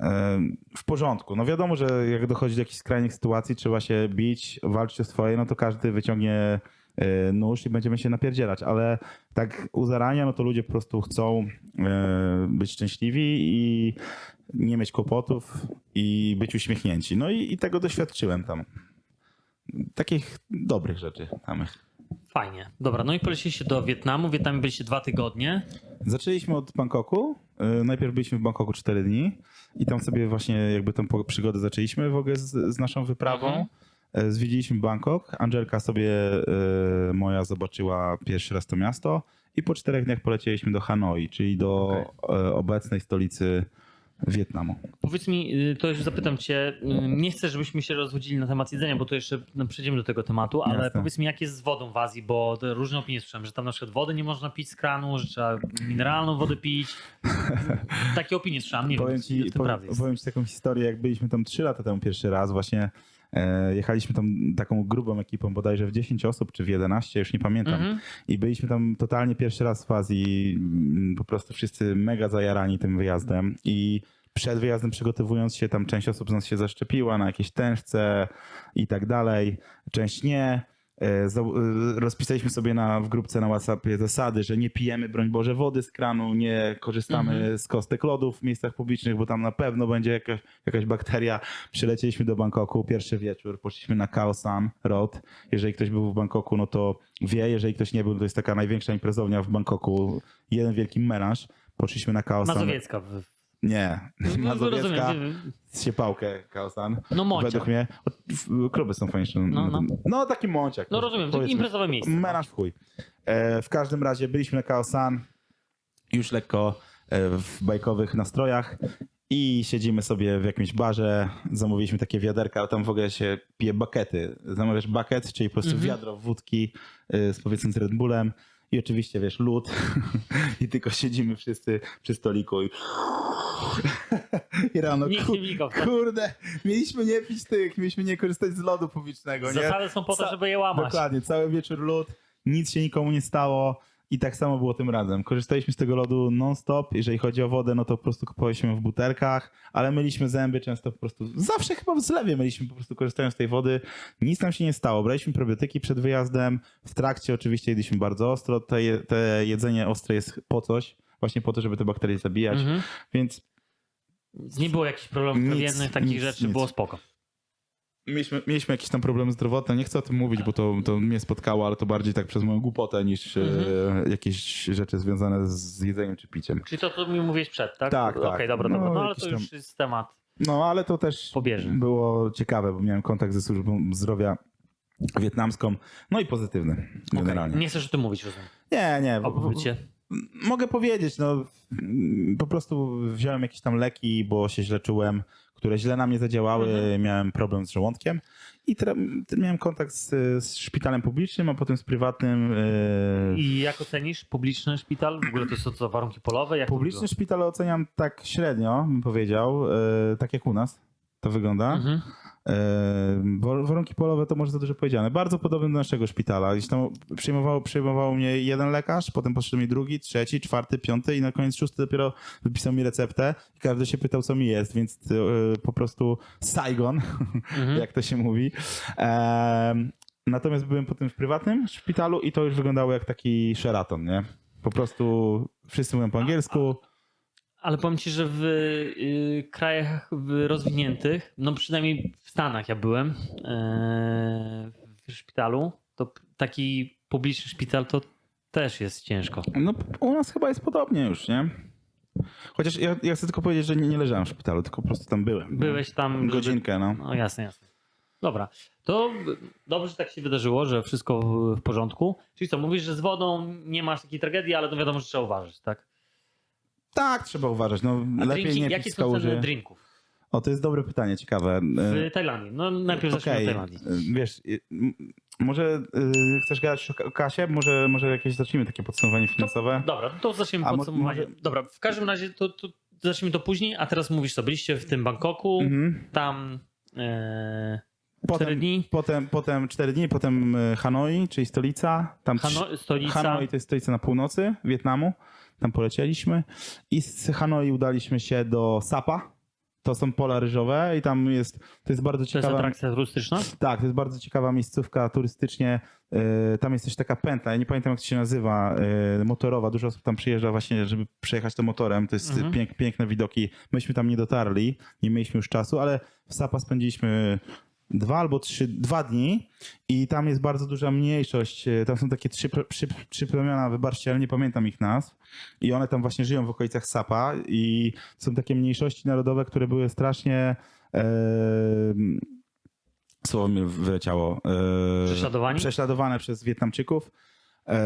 [SPEAKER 2] e, w porządku. No wiadomo, że jak dochodzi do jakichś skrajnych sytuacji, trzeba się bić, walczyć o swoje, no to każdy wyciągnie nóż i będziemy się napierdzielać. Ale tak u zarania, no to ludzie po prostu chcą e, być szczęśliwi i nie mieć kłopotów i być uśmiechnięci. No i, i tego doświadczyłem tam. Takich dobrych rzeczy samych.
[SPEAKER 1] Fajnie. Dobra, no i polecieliście do Wietnamu. W Wietnamie byliście dwa tygodnie.
[SPEAKER 2] Zaczęliśmy od Bangkoku. Y, Najpierw byliśmy w Bangkoku 4 dni i tam sobie właśnie jakby tą przygodę zaczęliśmy w ogóle z, z naszą wyprawą.
[SPEAKER 1] Mhm.
[SPEAKER 2] Y, Zwiedziliśmy Bangkok. Angelka sobie y, moja zobaczyła pierwszy raz to miasto i po czterech dniach polecieliśmy do Hanoi, czyli do y, obecnej stolicy Wietnamu.
[SPEAKER 1] Powiedz mi, y, to już zapytam cię, y, nie chcę, żebyśmy się rozwodzili na temat jedzenia, bo to jeszcze no, przejdziemy do tego tematu, ale
[SPEAKER 2] Jasne.
[SPEAKER 1] powiedz mi, jak jest z wodą w Azji, bo różne opinie słyszałem, że tam na przykład wody nie można pić z kranu, że trzeba mineralną wodę pić. Takie opinie słyszałem, nie
[SPEAKER 2] powiem
[SPEAKER 1] wiem,
[SPEAKER 2] ci,
[SPEAKER 1] tym
[SPEAKER 2] powiem, ci taką historię, jak byliśmy tam trzy lata temu pierwszy raz, właśnie e, jechaliśmy tam taką grubą ekipą, bodajże w 10 osób czy w 11, już nie pamiętam.
[SPEAKER 1] Mhm.
[SPEAKER 2] I byliśmy tam totalnie pierwszy raz w Azji, mm, po prostu wszyscy mega zajarani tym wyjazdem i przed wyjazdem przygotowując się, tam część osób z nas się zaszczepiła na jakieś tężce i tak dalej, część nie. E, e, Rozpisaliśmy sobie na, w grupce na WhatsAppie zasady, że nie pijemy, broń Boże, wody z kranu, nie korzystamy
[SPEAKER 1] Mhm.
[SPEAKER 2] z kostek lodów w miejscach publicznych, bo tam na pewno będzie jakaś, jakaś bakteria. Przylecieliśmy do Bangkoku, pierwszy wieczór, poszliśmy na Khao San Road. Jeżeli ktoś był w Bangkoku, no to wie, jeżeli ktoś nie był, to jest taka największa imprezownia w Bangkoku, jeden wielki melanż. Poszliśmy na Khao San.
[SPEAKER 1] Mazowiecka. w-
[SPEAKER 2] Nie,
[SPEAKER 1] No,
[SPEAKER 2] Mazowiecka,
[SPEAKER 1] rozumiem.
[SPEAKER 2] Siepałkę Khao San.
[SPEAKER 1] No Moncia.
[SPEAKER 2] Według mnie. Kluby są fajniejsze.
[SPEAKER 1] No, no.
[SPEAKER 2] no taki mąciak.
[SPEAKER 1] No rozumiem,
[SPEAKER 2] powiedzmy.
[SPEAKER 1] imprezowe miejsce. no.
[SPEAKER 2] Melanż w chuj. E, w każdym razie byliśmy na Khao San, już lekko e, w bajkowych nastrojach i siedzimy sobie w jakimś barze, zamówiliśmy takie wiaderka, ale tam w ogóle się pije bakety. Zamawiasz bucket, czyli po prostu
[SPEAKER 1] Mhm.
[SPEAKER 2] wiadro wódki e, z powiedzmy z Red Bullem i oczywiście wiesz, lód i tylko siedzimy wszyscy przy stoliku i, i rano, ku- kurde, mieliśmy nie pić tych, mieliśmy nie korzystać z lodu publicznego, nie?
[SPEAKER 1] Zasady są po to,
[SPEAKER 2] Ca-
[SPEAKER 1] żeby je łamać.
[SPEAKER 2] Dokładnie, cały wieczór lód, nic się nikomu nie stało i tak samo było tym razem. Korzystaliśmy z tego lodu non-stop, jeżeli chodzi o wodę, no to po prostu kupowaliśmy w butelkach, ale myliśmy zęby często po prostu, zawsze chyba w zlewie myliśmy po prostu korzystając z tej wody, nic nam się nie stało. Braliśmy probiotyki przed wyjazdem, w trakcie oczywiście jedliśmy bardzo ostro, te, te jedzenie ostre jest po coś, właśnie po to, żeby te bakterie zabijać,
[SPEAKER 1] Mhm.
[SPEAKER 2] więc
[SPEAKER 1] Nie było jakichś problemów
[SPEAKER 2] Nic,
[SPEAKER 1] trawiennych, takich
[SPEAKER 2] nic,
[SPEAKER 1] rzeczy,
[SPEAKER 2] nic.
[SPEAKER 1] było spoko.
[SPEAKER 2] Mieliśmy, mieliśmy jakieś tam problemy zdrowotne. Nie chcę o tym mówić, bo to, to mnie spotkało, ale to bardziej tak przez moją głupotę niż
[SPEAKER 1] Mhm.
[SPEAKER 2] e, jakieś rzeczy związane z jedzeniem czy piciem.
[SPEAKER 1] Czyli to, co mi mówiłeś przed, tak?
[SPEAKER 2] Tak, tak.
[SPEAKER 1] Okej, dobra,
[SPEAKER 2] No,
[SPEAKER 1] dobra. No ale to
[SPEAKER 2] tam-
[SPEAKER 1] już jest temat.
[SPEAKER 2] No ale to też
[SPEAKER 1] Pobieżny.
[SPEAKER 2] było ciekawe, bo miałem kontakt ze służbą zdrowia wietnamską, no i pozytywny generalnie.
[SPEAKER 1] Okej. Nie chcesz o tym mówić, rozumiem.
[SPEAKER 2] Nie, nie.
[SPEAKER 1] O pobycie.
[SPEAKER 2] Mogę powiedzieć, no po prostu wziąłem jakieś tam leki, bo się źle czułem, które źle na mnie zadziałały,
[SPEAKER 1] Mhm.
[SPEAKER 2] miałem problem z żołądkiem i miałem kontakt z, z szpitalem publicznym, a potem z prywatnym. e,
[SPEAKER 1] I jak ocenisz publiczny szpital? W ogóle to są co, warunki polowe? Jak to
[SPEAKER 2] Publiczny szpital oceniam tak średnio, bym powiedział, e, tak jak u nas to wygląda.
[SPEAKER 1] wygląda? Mhm.
[SPEAKER 2] E, wa- warunki polowe to może za dużo powiedziane. Bardzo podobny do naszego szpitala. Gdzieś tam przyjmował, przyjmował mnie jeden lekarz, potem podszedł mi drugi, trzeci, czwarty, piąty i na koniec szósty dopiero wypisał mi receptę i każdy się pytał, co mi jest, więc e, po prostu Saigon,
[SPEAKER 1] Mhm.
[SPEAKER 2] jak to się mówi. E, Natomiast byłem potem w prywatnym szpitalu i to już wyglądało jak taki Sheraton, nie? Po prostu wszyscy mówią po angielsku.
[SPEAKER 1] Ale powiem ci, że w y, krajach rozwiniętych, no przynajmniej w Stanach ja byłem e, w szpitalu, to taki publiczny szpital to też jest ciężko.
[SPEAKER 2] No u nas chyba jest podobnie już, nie? Chociaż ja, ja chcę tylko powiedzieć, że nie, nie leżałem w szpitalu, tylko po prostu tam byłem.
[SPEAKER 1] Byłeś tam.
[SPEAKER 2] Godzinkę, no.
[SPEAKER 1] No jasne, jasne. Dobra, to dobrze, że tak się wydarzyło, że wszystko w porządku. Czyli co, mówisz, że z wodą nie masz takiej tragedii, ale to wiadomo, że trzeba uważać, tak?
[SPEAKER 2] Tak, trzeba uważać. No,
[SPEAKER 1] A
[SPEAKER 2] lepiej
[SPEAKER 1] drinki,
[SPEAKER 2] nie
[SPEAKER 1] jakie
[SPEAKER 2] pić z
[SPEAKER 1] są ceny
[SPEAKER 2] kałuży.
[SPEAKER 1] drinków
[SPEAKER 2] O, to jest dobre pytanie, ciekawe.
[SPEAKER 1] w Tajlandii? No najpierw zacznijmy
[SPEAKER 2] Okej,
[SPEAKER 1] od Tajlandii.
[SPEAKER 2] e, Wiesz, y, m- może y, chcesz gadać o ka- o kasie? Może, może jakieś zacznijmy takie podsumowanie finansowe?
[SPEAKER 1] Dobra, to zacznijmy
[SPEAKER 2] A mo-
[SPEAKER 1] podsumowanie.
[SPEAKER 2] może-
[SPEAKER 1] Dobra, w każdym razie to, to zacznijmy to później, a teraz mówisz co, byliście w tym Bangkoku,
[SPEAKER 2] Mhm.
[SPEAKER 1] tam e, cztery
[SPEAKER 2] Potem,
[SPEAKER 1] dni,
[SPEAKER 2] potem, potem 4 dni, potem y, Hanoi, czyli stolica. Tam trz-
[SPEAKER 1] Hano, stolica,
[SPEAKER 2] Hanoi to jest stolica na północy Wietnamu. Tam polecieliśmy. I z Hanoi udaliśmy się do Sapa. To są pola ryżowe i tam jest, to jest bardzo
[SPEAKER 1] to jest
[SPEAKER 2] ciekawa...
[SPEAKER 1] atrakcja turystyczna?
[SPEAKER 2] Tak, to jest bardzo ciekawa miejscówka turystycznie. Yy, Tam jest też taka pętla, ja nie pamiętam jak to się nazywa, yy, motorowa. Dużo osób tam przyjeżdża właśnie, żeby przejechać to motorem. To jest
[SPEAKER 1] Mhm.
[SPEAKER 2] pięk, piękne widoki. Myśmy tam nie dotarli, nie mieliśmy już czasu, ale w Sapa spędziliśmy dwa albo trzy, dwa dni i tam jest bardzo duża mniejszość. Yy, Tam są takie trzy, trzy, trzy plemiona, wybaczcie, ale nie pamiętam ich nazw. I one tam właśnie żyją w okolicach Sapa i są takie mniejszości narodowe, które były strasznie... Yy, słowo mi wyleciało. E,
[SPEAKER 1] Prześladowani?
[SPEAKER 2] Prześladowane przez Wietnamczyków. E,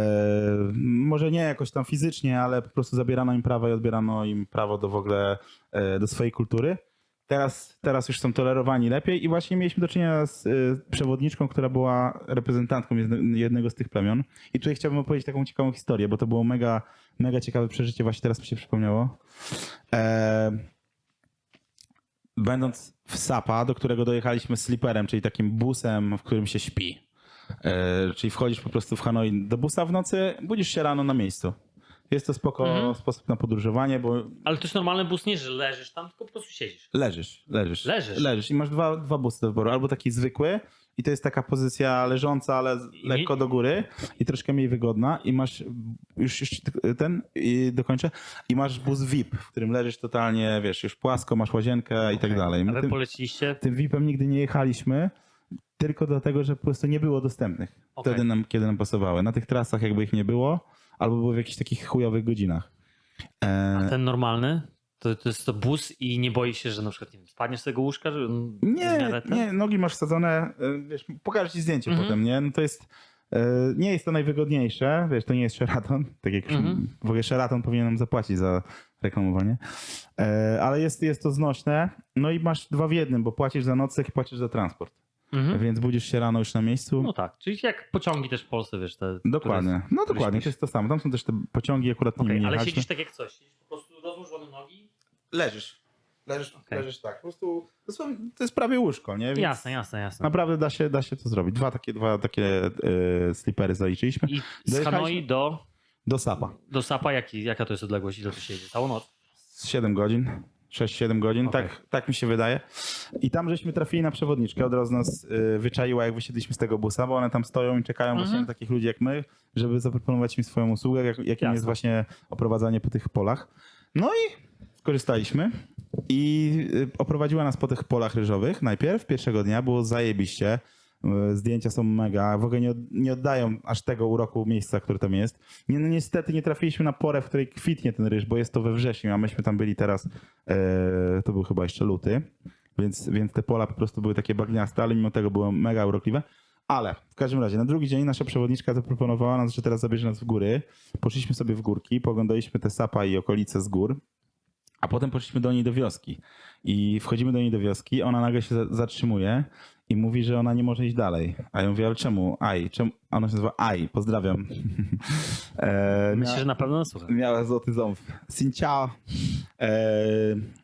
[SPEAKER 2] może nie jakoś tam fizycznie, ale po prostu zabierano im prawa i odbierano im prawo do w ogóle e, do swojej kultury. Teraz, teraz już są tolerowani lepiej i właśnie mieliśmy do czynienia z e, przewodniczką, która była reprezentantką jedne, jednego z tych plemion. I tutaj chciałbym opowiedzieć taką ciekawą historię, bo to było mega, mega ciekawe przeżycie, właśnie teraz mi się przypomniało. E, będąc w Sapa, do którego dojechaliśmy sleeperem, czyli takim busem, w którym się śpi. E, czyli wchodzisz po prostu w Hanoi do busa w nocy, budzisz się rano na miejscu. Jest to spoko
[SPEAKER 1] Mhm.
[SPEAKER 2] sposób na podróżowanie, bo
[SPEAKER 1] Ale to jest normalny bus, nie, że leżysz tam, tylko po prostu siedzisz.
[SPEAKER 2] leżysz, leżysz.
[SPEAKER 1] Leżysz?
[SPEAKER 2] Leżysz i masz dwa, dwa busy do wyboru. Albo taki zwykły i to jest taka pozycja leżąca, ale lekko do góry i troszkę mniej wygodna i masz już, już ten i dokończę i masz bus VIP, w którym leżysz totalnie, wiesz, już płasko, masz łazienkę i tak dalej.
[SPEAKER 1] A
[SPEAKER 2] My
[SPEAKER 1] wy
[SPEAKER 2] tym-
[SPEAKER 1] poleciliście?
[SPEAKER 2] tym VIP-em nigdy nie jechaliśmy, tylko dlatego, że po prostu nie było dostępnych.
[SPEAKER 1] Okej.
[SPEAKER 2] Wtedy nam, kiedy nam pasowały. Na tych trasach jakby ich nie było, albo były w jakichś takich chujowych godzinach. E,
[SPEAKER 1] Ten normalny? To, to jest to bus i nie boisz się, że na przykład nie wiem, spadniesz z tego łóżka? Że
[SPEAKER 2] nie, nie, nogi masz wsadzone, e, wiesz, pokażę ci zdjęcie
[SPEAKER 1] Mhm.
[SPEAKER 2] potem, nie? No to jest, e, nie jest to najwygodniejsze, wiesz, to nie jest Sheraton, tak jak
[SPEAKER 1] Mhm.
[SPEAKER 2] w ogóle Sheraton powinien nam zapłacić za reklamowanie, e, ale jest, jest to znośne, no i masz dwa w jednym, bo płacisz za nocleg i płacisz za transport,
[SPEAKER 1] Mhm.
[SPEAKER 2] więc budzisz się rano już na miejscu.
[SPEAKER 1] No tak, czyli jak pociągi też w Polsce, wiesz, te...
[SPEAKER 2] Dokładnie.
[SPEAKER 1] które-
[SPEAKER 2] No dokładnie, to jest to samo. Tam są też te pociągi, akurat
[SPEAKER 1] Okej,
[SPEAKER 2] nie
[SPEAKER 1] ale
[SPEAKER 2] jechaliśmy.
[SPEAKER 1] siedzisz tak jak coś, siedzisz po prostu rozłożone nogi?
[SPEAKER 2] Leżysz. Leżysz,
[SPEAKER 1] Okej.
[SPEAKER 2] leżysz tak. Po prostu to, jest prawie łóżko, nie? Więc
[SPEAKER 1] Jasne, jasne, jasne.
[SPEAKER 2] Naprawdę da się, da się to zrobić. Dwa takie, dwa takie e, slipery zaliczyliśmy.
[SPEAKER 1] I z Hanoi do,
[SPEAKER 2] Do Sapa.
[SPEAKER 1] do Sapa, jaki, jaka to jest odległość? Ile to się jedzie? Całą noc?
[SPEAKER 2] Z 7 godzin. 6-7 godzin,
[SPEAKER 1] Okej.
[SPEAKER 2] tak, tak mi się wydaje. I tam żeśmy trafili na przewodniczkę, od razu nas e, wyczaiła, jak wysiedliśmy z tego busa, bo one tam stoją i czekają
[SPEAKER 1] Mhm.
[SPEAKER 2] właśnie na takich ludzi jak my, żeby zaproponować im swoją usługę, jak, jakim
[SPEAKER 1] Jasne.
[SPEAKER 2] jest właśnie oprowadzanie po tych polach. No i skorzystaliśmy i y, oprowadziła nas po tych polach ryżowych najpierw, pierwszego dnia, było zajebiście. Y, Zdjęcia są mega, w ogóle nie, nie oddają aż tego uroku miejsca, które tam jest. Nie, no niestety nie trafiliśmy na porę, w której kwitnie ten ryż, bo jest to we wrześniu, a myśmy tam byli teraz, e, to był chyba jeszcze luty, więc, więc te pola po prostu były takie bagniaste, ale mimo tego były mega urokliwe. Ale w każdym razie, na drugi dzień nasza przewodniczka zaproponowała nam, że teraz zabierze nas w góry. Poszliśmy sobie w górki, poglądaliśmy te sapa i okolice z gór. A potem poszliśmy do niej do wioski. I wchodzimy do niej do wioski, ona nagle się za- zatrzymuje i mówi, że ona nie może iść dalej. A ja mówię, ale czemu? Aj, czemu? A ona się nazywa Aj, pozdrawiam. e,
[SPEAKER 1] Myślę, że na pewno słucha.
[SPEAKER 2] Miała złoty ząb. Sin ciao. E,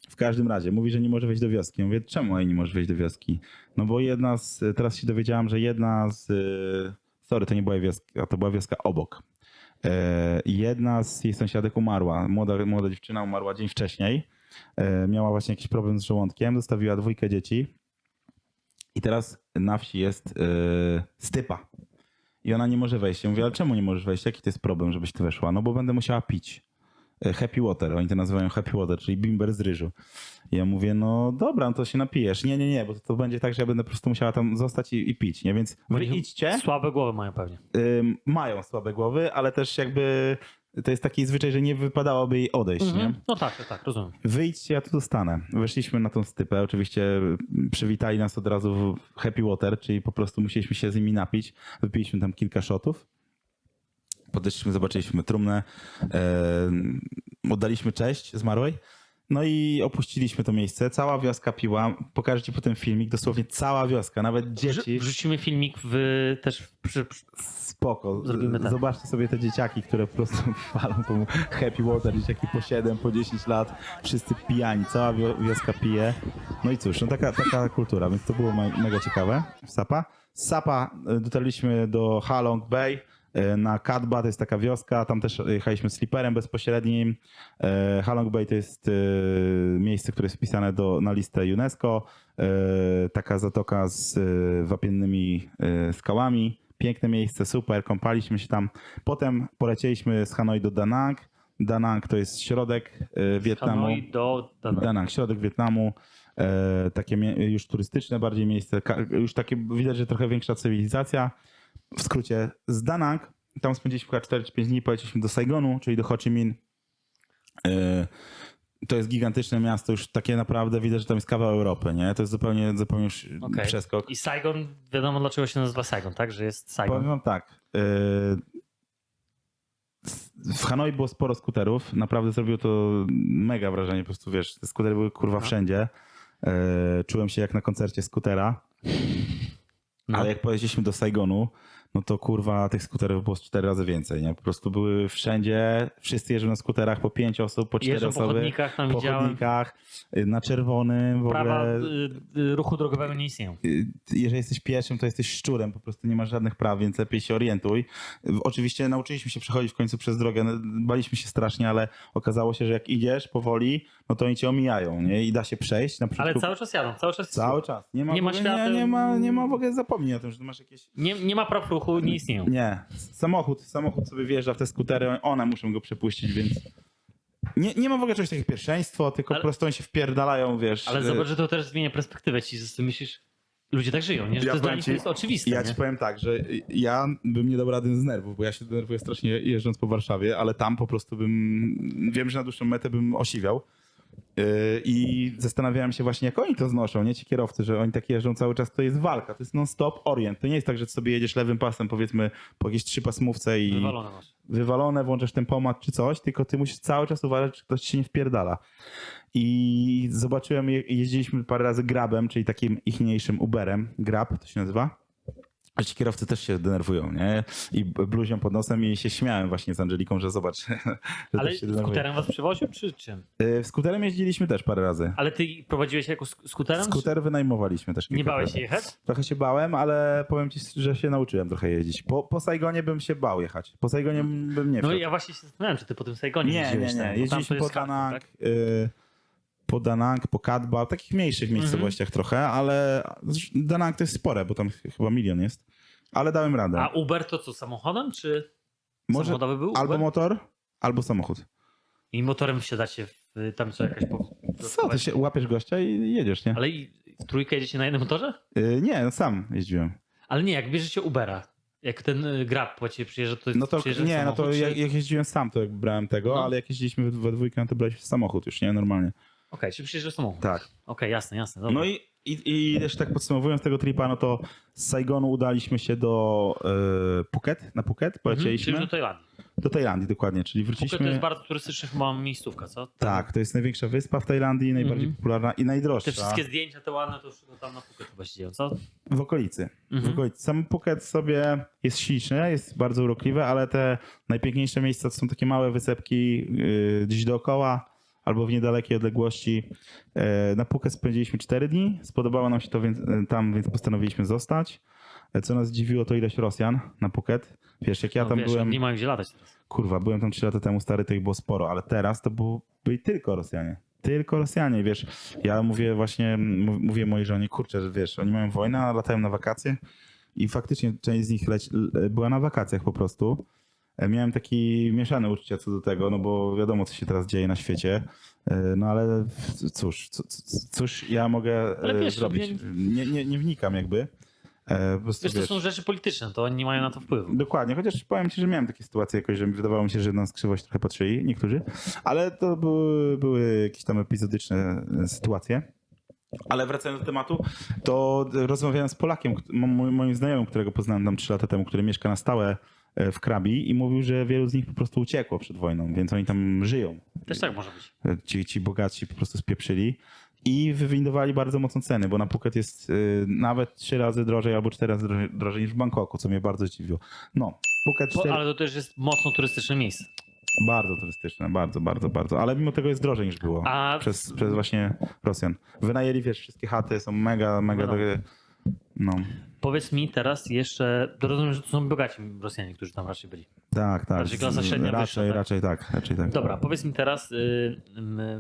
[SPEAKER 2] w każdym razie, mówi, że nie może wejść do wioski. Ja mówię, czemu Aj nie może wejść do wioski? No bo jedna z, teraz się dowiedziałam, że jedna z, e, sorry, to nie była wioska, to była wioska obok. E, jedna z jej sąsiadek umarła. Młoda, młoda dziewczyna umarła dzień wcześniej. E, miała właśnie jakiś problem z żołądkiem, zostawiła dwójkę dzieci. I teraz na wsi jest yy, stypa. I ona nie może wejść. Ja mówię, ale czemu nie możesz wejść? Jaki to jest problem, żebyś ty weszła? No bo będę musiała pić. E, Happy water, oni to nazywają happy water, czyli bimber z ryżu. I ja mówię, no dobra, no to się napijesz. Nie, nie, nie, bo to, to będzie tak, że ja będę po prostu musiała tam zostać i, i pić, nie? Więc wy idźcie.
[SPEAKER 1] Słabe głowy mają pewnie.
[SPEAKER 2] Ym, mają słabe głowy, ale też jakby to jest taki zwyczaj, że nie wypadałoby jej odejść, nie?
[SPEAKER 1] No tak, tak, rozumiem.
[SPEAKER 2] Wyjdźcie, ja tu zostanę. Weszliśmy na tą stypę, oczywiście przywitali nas od razu w happy water, czyli po prostu musieliśmy się z nimi napić. Wypiliśmy tam kilka shotów. Podeszliśmy, zobaczyliśmy trumnę, e, oddaliśmy cześć zmarłej. No i opuściliśmy to miejsce. Cała wioska piła. Pokażę ci potem filmik. Dosłownie cała wioska, nawet dzieci.
[SPEAKER 1] Wrzucimy filmik w, też przy,
[SPEAKER 2] Spoko.
[SPEAKER 1] Zrobimy tak.
[SPEAKER 2] Zobaczcie sobie te dzieciaki, które po prostu palą tą happy water, dzieciaki po 7, po 10 lat, wszyscy pijani, cała wio- wioska pije. No i cóż, no taka, taka kultura, więc to było me- mega ciekawe. Sapa. Sapa y, dotarliśmy do Halong Bay na Kadba, to jest taka wioska, tam też jechaliśmy slipperem bezpośrednim. Y, Halong Bay to jest y, miejsce, które jest wpisane do, na listę UNESCO. Taka zatoka z wapiennymi skałami. Piękne miejsce, super, kąpaliśmy się tam. Potem polecieliśmy z Hanoi do Da Nang. Da Nang to jest środek Wietnamu.
[SPEAKER 1] Hanoi do Danang.
[SPEAKER 2] Da Nang, środek Wietnamu. E, takie już turystyczne bardziej miejsce. Już takie widać, że trochę większa cywilizacja. W skrócie z Da Nang, tam spędziliśmy chyba 4 czy 5 dni, polecieliśmy do Saigonu, czyli do Ho Chi Minh. E, to jest gigantyczne miasto, już takie naprawdę widać, że tam jest kawał Europy, nie? To jest zupełnie, zupełnie już
[SPEAKER 1] Okej.
[SPEAKER 2] przeskok.
[SPEAKER 1] I Saigon, wiadomo dlaczego się nazywa Saigon, tak? Że jest Saigon.
[SPEAKER 2] Powiem wam tak. y, W Hanoi było sporo skuterów. Naprawdę zrobiło to mega wrażenie. Po prostu wiesz, te skutery były kurwa
[SPEAKER 1] No.
[SPEAKER 2] wszędzie. Y, Czułem się jak na koncercie skutera.
[SPEAKER 1] No.
[SPEAKER 2] Ale jak pojeździliśmy do Saigonu, no to kurwa tych skuterów było cztery razy więcej. Nie? Po prostu były wszędzie. Wszyscy jeżdżą na skuterach po pięć osób, po cztery
[SPEAKER 1] Jeżdżą po
[SPEAKER 2] osoby.
[SPEAKER 1] chodnikach, tam
[SPEAKER 2] po
[SPEAKER 1] widziałem.
[SPEAKER 2] chodnikach, y, na czerwonym w
[SPEAKER 1] Prawa
[SPEAKER 2] ogóle.
[SPEAKER 1] y, y, ruchu drogowego nie istnieją.
[SPEAKER 2] Y, jeżeli jesteś pieszym, to jesteś szczurem, po prostu nie masz żadnych praw, więc lepiej się orientuj. Y, Oczywiście nauczyliśmy się przechodzić w końcu przez drogę, no, baliśmy się strasznie, ale okazało się, że jak idziesz powoli, no to oni cię omijają, nie? I da się przejść na przykład.
[SPEAKER 1] Ale cały czas jadą, cały czas
[SPEAKER 2] Cały czas. Nie ma,
[SPEAKER 1] Nie ma świateł.
[SPEAKER 2] nie, nie, ma, nie ma w ogóle zapomnij o tym, że masz jakieś...
[SPEAKER 1] nie, nie ma praw ruchu, nie istnieją.
[SPEAKER 2] Nie. Samochód, samochód sobie wjeżdża w te skutery, one muszą go przepuścić, więc... Nie, nie ma w ogóle czegoś takiego pierwszeństwo, tylko
[SPEAKER 1] Ale-
[SPEAKER 2] po prostu oni się wpierdalają, wiesz...
[SPEAKER 1] Ale
[SPEAKER 2] y,
[SPEAKER 1] zobacz, że to też zmienia perspektywę ci, że ty myślisz, ludzie tak żyją, nie? Że
[SPEAKER 2] Ja
[SPEAKER 1] to dla nich
[SPEAKER 2] ci-
[SPEAKER 1] jest oczywiste,
[SPEAKER 2] Ja
[SPEAKER 1] nie?
[SPEAKER 2] ci powiem tak, że ja bym nie dał rady z nerwów, bo ja się denerwuję strasznie jeżdżąc po Warszawie, ale tam po prostu bym, wiem, że na dłuższą metę bym osiwiał. Yy, I zastanawiałem się właśnie, jak oni to znoszą, nie ci kierowcy, że oni tak jeżdżą cały czas, to jest walka, to jest non-stop orient. To nie jest tak, że sobie jedziesz lewym pasem, powiedzmy, po jakieś trzypasmówce i
[SPEAKER 1] Wywalone masz.
[SPEAKER 2] wywalone, włączasz tempomat czy coś, tylko ty musisz cały czas uważać, czy ktoś ci się nie wpierdala. I zobaczyłem, je- jeździliśmy parę razy Grabem, czyli takim ichniejszym Uberem. Grab to się nazywa. A ci kierowcy też się denerwują, nie? I bluzią pod nosem i się śmiałem właśnie z Angeliką, że zobacz, że
[SPEAKER 1] Ale skuterem was przywoził, czy czym?
[SPEAKER 2] Y, Skuterem jeździliśmy też parę razy.
[SPEAKER 1] Ale ty prowadziłeś jako sk- skuterem?
[SPEAKER 2] Skuter wynajmowaliśmy też
[SPEAKER 1] czy... Nie bałeś się jechać?
[SPEAKER 2] Trochę się bałem, ale powiem ci, że się nauczyłem trochę jeździć. Po, po Saigonie bym się bał jechać. Po Saigonie bym nie
[SPEAKER 1] No
[SPEAKER 2] wszedł.
[SPEAKER 1] ja właśnie się zastanawiałem, czy ty po tym Saigonie
[SPEAKER 2] Nie,
[SPEAKER 1] jeździłeś
[SPEAKER 2] nie, nie.
[SPEAKER 1] to
[SPEAKER 2] Jeździliśmy po Danang,
[SPEAKER 1] tak?
[SPEAKER 2] y, po Danang, po Kadba, takich mniejszych
[SPEAKER 1] Mhm.
[SPEAKER 2] miejscowościach trochę, ale Danang to jest spore, bo tam ch- chyba milion jest. Ale dałem radę.
[SPEAKER 1] A Uber to co, samochodem, czy
[SPEAKER 2] Może
[SPEAKER 1] samochodowy był
[SPEAKER 2] albo
[SPEAKER 1] Uber?
[SPEAKER 2] motor, albo samochód.
[SPEAKER 1] I motorem wsiadacie w, tam co jakaś... Po...
[SPEAKER 2] Co, ty się łapiesz gościa i jedziesz, nie?
[SPEAKER 1] Ale i trójkę jedziecie na jednym motorze?
[SPEAKER 2] Y, nie, no sam jeździłem.
[SPEAKER 1] Ale nie, jak bierzecie Ubera, jak ten y, Grab ciebie przyjeżdża, to jest
[SPEAKER 2] No to nie, no to
[SPEAKER 1] samochód,
[SPEAKER 2] jak,
[SPEAKER 1] czy...
[SPEAKER 2] jak jeździłem sam, to jak brałem tego,
[SPEAKER 1] No.
[SPEAKER 2] ale jak jeździliśmy we, dwójkę, no to braliśmy samochód już, nie? Normalnie.
[SPEAKER 1] Okej, czy przyjeżdża samochód?
[SPEAKER 2] Tak.
[SPEAKER 1] Okej, jasne, jasne. Dobra.
[SPEAKER 2] No i, i, i jeszcze tak podsumowując tego tripa, no to z Saigonu udaliśmy się do y, Phuket, na Phuket
[SPEAKER 1] Mhm,
[SPEAKER 2] polecieliśmy.
[SPEAKER 1] Czyli do Tajlandii.
[SPEAKER 2] Do Tajlandii dokładnie, czyli
[SPEAKER 1] Phuket
[SPEAKER 2] wróciliśmy...
[SPEAKER 1] to jest bardzo turystyczna chyba miejscówka, co? Tam
[SPEAKER 2] Tak, to jest największa wyspa w Tajlandii, najbardziej
[SPEAKER 1] Mhm.
[SPEAKER 2] popularna i najdroższa
[SPEAKER 1] Te wszystkie zdjęcia te ładne, to wszystko tam na Phuket chyba się dzieją, co?
[SPEAKER 2] w okolicy. W
[SPEAKER 1] Mhm.
[SPEAKER 2] okolicy. Sam Phuket sobie jest śliczny, jest bardzo urokliwy, ale te najpiękniejsze miejsca to są takie małe wysepki yy, gdzieś dookoła albo w niedalekiej odległości. Yy, na Phuket spędziliśmy 4 dni, spodobało nam się to więc, yy, tam, więc postanowiliśmy zostać. Yy, Co nas zdziwiło, to ilość Rosjan na Phuket. Wiesz, jak ja
[SPEAKER 1] no,
[SPEAKER 2] tam
[SPEAKER 1] wiesz,
[SPEAKER 2] byłem,
[SPEAKER 1] Nie mają gdzie latać teraz.
[SPEAKER 2] kurwa, byłem tam 3 lata temu, stary, to ich było sporo, ale teraz to było, byli tylko Rosjanie. tylko Rosjanie, wiesz. Ja mówię właśnie, mów- mówię mojej żonie, kurczę, że wiesz, oni mają wojnę, a latają na wakacje i faktycznie część z nich leci, była na wakacjach po prostu. E, Miałem taki mieszane uczucia co do tego, no bo wiadomo, co się teraz dzieje na świecie. E, No ale cóż, cóż ja mogę
[SPEAKER 1] Ale
[SPEAKER 2] e,
[SPEAKER 1] wiesz,
[SPEAKER 2] zrobić? Nie, nie, nie wnikam jakby. Prostu,
[SPEAKER 1] Wiesz, to
[SPEAKER 2] wiesz,
[SPEAKER 1] są rzeczy polityczne, to oni nie mają na to wpływu.
[SPEAKER 2] Dokładnie, chociaż powiem ci, że miałem takie sytuacje jakoś, że wydawało mi się, że nas krzywość trochę pod szyi, niektórzy, ale to były, były jakieś tam epizodyczne sytuacje. Ale wracając do tematu, to rozmawiałem z Polakiem, moim znajomym, którego poznałem tam trzy lata temu, który mieszka na stałe w Krabi i mówił, że wielu z nich po prostu uciekło przed wojną, więc oni tam żyją.
[SPEAKER 1] Też tak może być.
[SPEAKER 2] Ci, ci bogaci po prostu spieprzyli i wywindowali bardzo mocno ceny, bo na Phuket jest y, nawet trzy razy drożej albo cztery razy drożej, drożej niż w Bangkoku, co mnie bardzo zdziwiło. No, Phuket
[SPEAKER 1] Bo,
[SPEAKER 2] cztery...
[SPEAKER 1] ale to też jest mocno turystyczne miejsce.
[SPEAKER 2] bardzo turystyczne, bardzo, bardzo, bardzo, ale mimo tego jest drożej niż było
[SPEAKER 1] A
[SPEAKER 2] przez, przez właśnie Rosjan. Wynajęli, wiesz, wszystkie chaty są mega, mega
[SPEAKER 1] No.
[SPEAKER 2] drogie. No,
[SPEAKER 1] powiedz mi teraz jeszcze, rozumiem, że to są bogaci Rosjanie, którzy tam raczej byli.
[SPEAKER 2] tak, tak.
[SPEAKER 1] Raczej klasa średnia
[SPEAKER 2] raczej,
[SPEAKER 1] wyższa, tak?
[SPEAKER 2] raczej tak, raczej tak.
[SPEAKER 1] Dobra, powiedz mi teraz, y,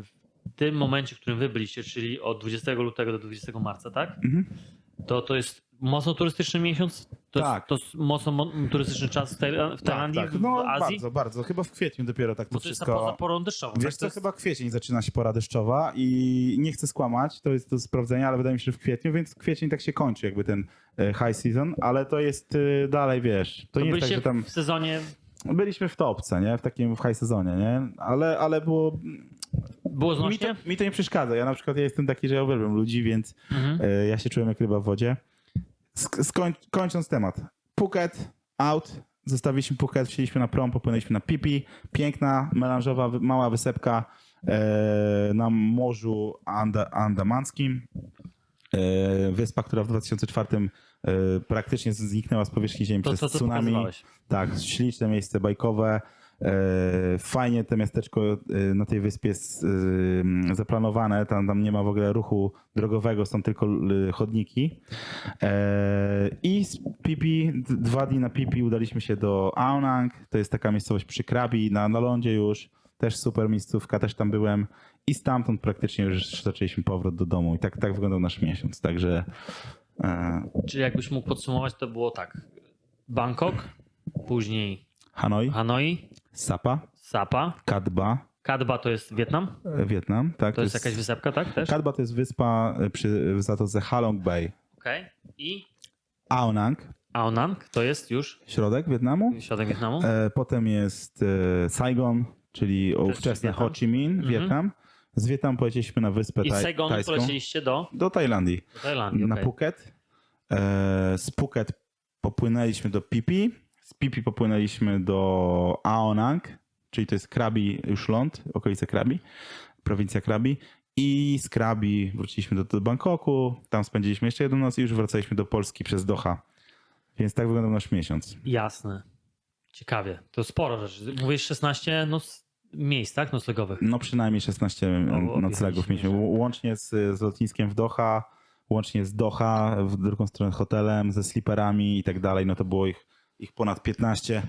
[SPEAKER 1] w tym momencie, w którym wy byliście, czyli od 20 lutego do 20 marca, tak?
[SPEAKER 2] Mhm.
[SPEAKER 1] To to jest mocno turystyczny miesiąc? To
[SPEAKER 2] Tak.
[SPEAKER 1] jest, to mocno mo- turystyczny czas w, Tajla- w Tajlandii,
[SPEAKER 2] tak, tak. No,
[SPEAKER 1] w Azji?
[SPEAKER 2] bardzo, bardzo. Chyba w kwietniu dopiero tak to
[SPEAKER 1] Bo to jest
[SPEAKER 2] wszystko...
[SPEAKER 1] poza porą deszczową.
[SPEAKER 2] Wiesz
[SPEAKER 1] tak?
[SPEAKER 2] co,
[SPEAKER 1] To jest-
[SPEAKER 2] chyba kwiecień zaczyna się pora deszczowa i nie chcę skłamać, to jest do sprawdzenia, ale wydaje mi się, że w kwietniu, więc kwiecień tak się kończy jakby ten e, high season, ale to jest e, dalej, wiesz, to,
[SPEAKER 1] To
[SPEAKER 2] nie jest tak, że tam
[SPEAKER 1] w sezonie,
[SPEAKER 2] byliśmy w topce, nie, w takim w high sezonie, nie, ale, ale było,
[SPEAKER 1] było
[SPEAKER 2] mi to,
[SPEAKER 1] znośnie?
[SPEAKER 2] mi to nie przeszkadza, ja na przykład ja jestem taki, że ja uwielbiam ludzi, więc
[SPEAKER 1] Mhm.
[SPEAKER 2] e, ja się czułem jak ryba w wodzie. Sk- skoń, kończąc temat, Phuket, out, zostawiliśmy Phuket, wsiedliśmy na prom, popłynęliśmy na Pipi, piękna, melanżowa, mała wysepka e, na Morzu Anda, Andamańskim. E, wyspa, która w 2004 e, praktycznie zniknęła z powierzchni Ziemi
[SPEAKER 1] To
[SPEAKER 2] przez
[SPEAKER 1] co, co
[SPEAKER 2] tsunami. Tak, śliczne miejsce bajkowe. E, fajnie to miasteczko e, na tej wyspie jest e, zaplanowane. Tam, tam nie ma w ogóle ruchu drogowego, są tylko chodniki. I z Pipi, dwa dni na Pipi udaliśmy się do Aonang. To jest taka miejscowość przy Krabi, na, na lądzie już. Też super miejscówka, też tam byłem. I stamtąd praktycznie już zaczęliśmy powrót do domu. I tak, tak wyglądał nasz miesiąc. Także
[SPEAKER 1] Czyli jakbyś mógł podsumować, to było tak. Bangkok, później
[SPEAKER 2] Hanoi,
[SPEAKER 1] Hanoi,
[SPEAKER 2] Sapa,
[SPEAKER 1] Sapa,
[SPEAKER 2] Kadba,
[SPEAKER 1] Kadba to jest Wietnam,
[SPEAKER 2] e, Wietnam. Tak,
[SPEAKER 1] to jest jakaś wysepka, tak też?
[SPEAKER 2] Kadba to jest wyspa e, przy w zatoce Halong Bay.
[SPEAKER 1] Okej. I
[SPEAKER 2] Aonang,
[SPEAKER 1] Aonang to jest już
[SPEAKER 2] środek Wietnamu.
[SPEAKER 1] środek Wietnamu.
[SPEAKER 2] E, potem jest Saigon, czyli ówczesne
[SPEAKER 1] Wietnam.
[SPEAKER 2] Ho Chi Minh,
[SPEAKER 1] Mhm.
[SPEAKER 2] Wietnam. Z Wietnamu polecieliśmy na wyspę
[SPEAKER 1] I z Saigonu
[SPEAKER 2] tajską.
[SPEAKER 1] polecieliście do,
[SPEAKER 2] Do Tajlandii.
[SPEAKER 1] do Tajlandii.
[SPEAKER 2] Na
[SPEAKER 1] okej.
[SPEAKER 2] Phuket. Z Phuket popłynęliśmy do Pipi. Z Pipi popłynęliśmy do Aonang, czyli to jest Krabi już ląd, okolice Krabi, prowincja Krabi. I z Krabi wróciliśmy do, do Bangkoku, tam spędziliśmy jeszcze jedną noc i już wracaliśmy do Polski przez Doha. Więc tak wyglądał nasz miesiąc.
[SPEAKER 1] Jasne. Ciekawie. To sporo rzeczy. Mówisz 16 noc, miejsc, tak? Noclegowych.
[SPEAKER 2] No przynajmniej 16
[SPEAKER 1] No,
[SPEAKER 2] noclegów mieliśmy. Łącznie z, z lotniskiem w Doha, łącznie z Doha, w drugą stronę hotelem, ze sleeperami i tak dalej. No to było ich, ich ponad 15.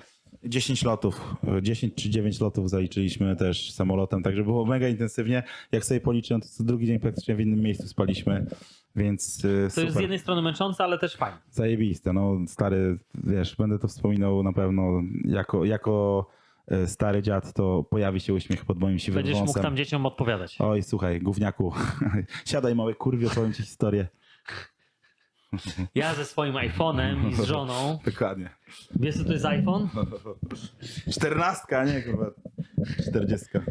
[SPEAKER 2] 10 lotów, 10 czy 9 lotów zaliczyliśmy też samolotem, także było mega intensywnie. Jak sobie policzyłem, to co drugi dzień praktycznie w innym miejscu spaliśmy, więc y,
[SPEAKER 1] To
[SPEAKER 2] super.
[SPEAKER 1] jest z jednej strony męczące, ale też fajne.
[SPEAKER 2] Zajebiste, no stary, wiesz, będę to wspominał na pewno jako, jako e, stary dziad, to pojawi się uśmiech pod moim siwym
[SPEAKER 1] Będziesz mógł
[SPEAKER 2] wąsem.
[SPEAKER 1] tam dzieciom odpowiadać.
[SPEAKER 2] Oj, słuchaj, gówniaku, siadaj małe kurwie, opowiem ci historię.
[SPEAKER 1] Ja ze swoim iPhone'em i z żoną.
[SPEAKER 2] Dokładnie.
[SPEAKER 1] Wiesz co to jest iPhone?
[SPEAKER 2] Czternastka, nie kurwa, czterdziestka.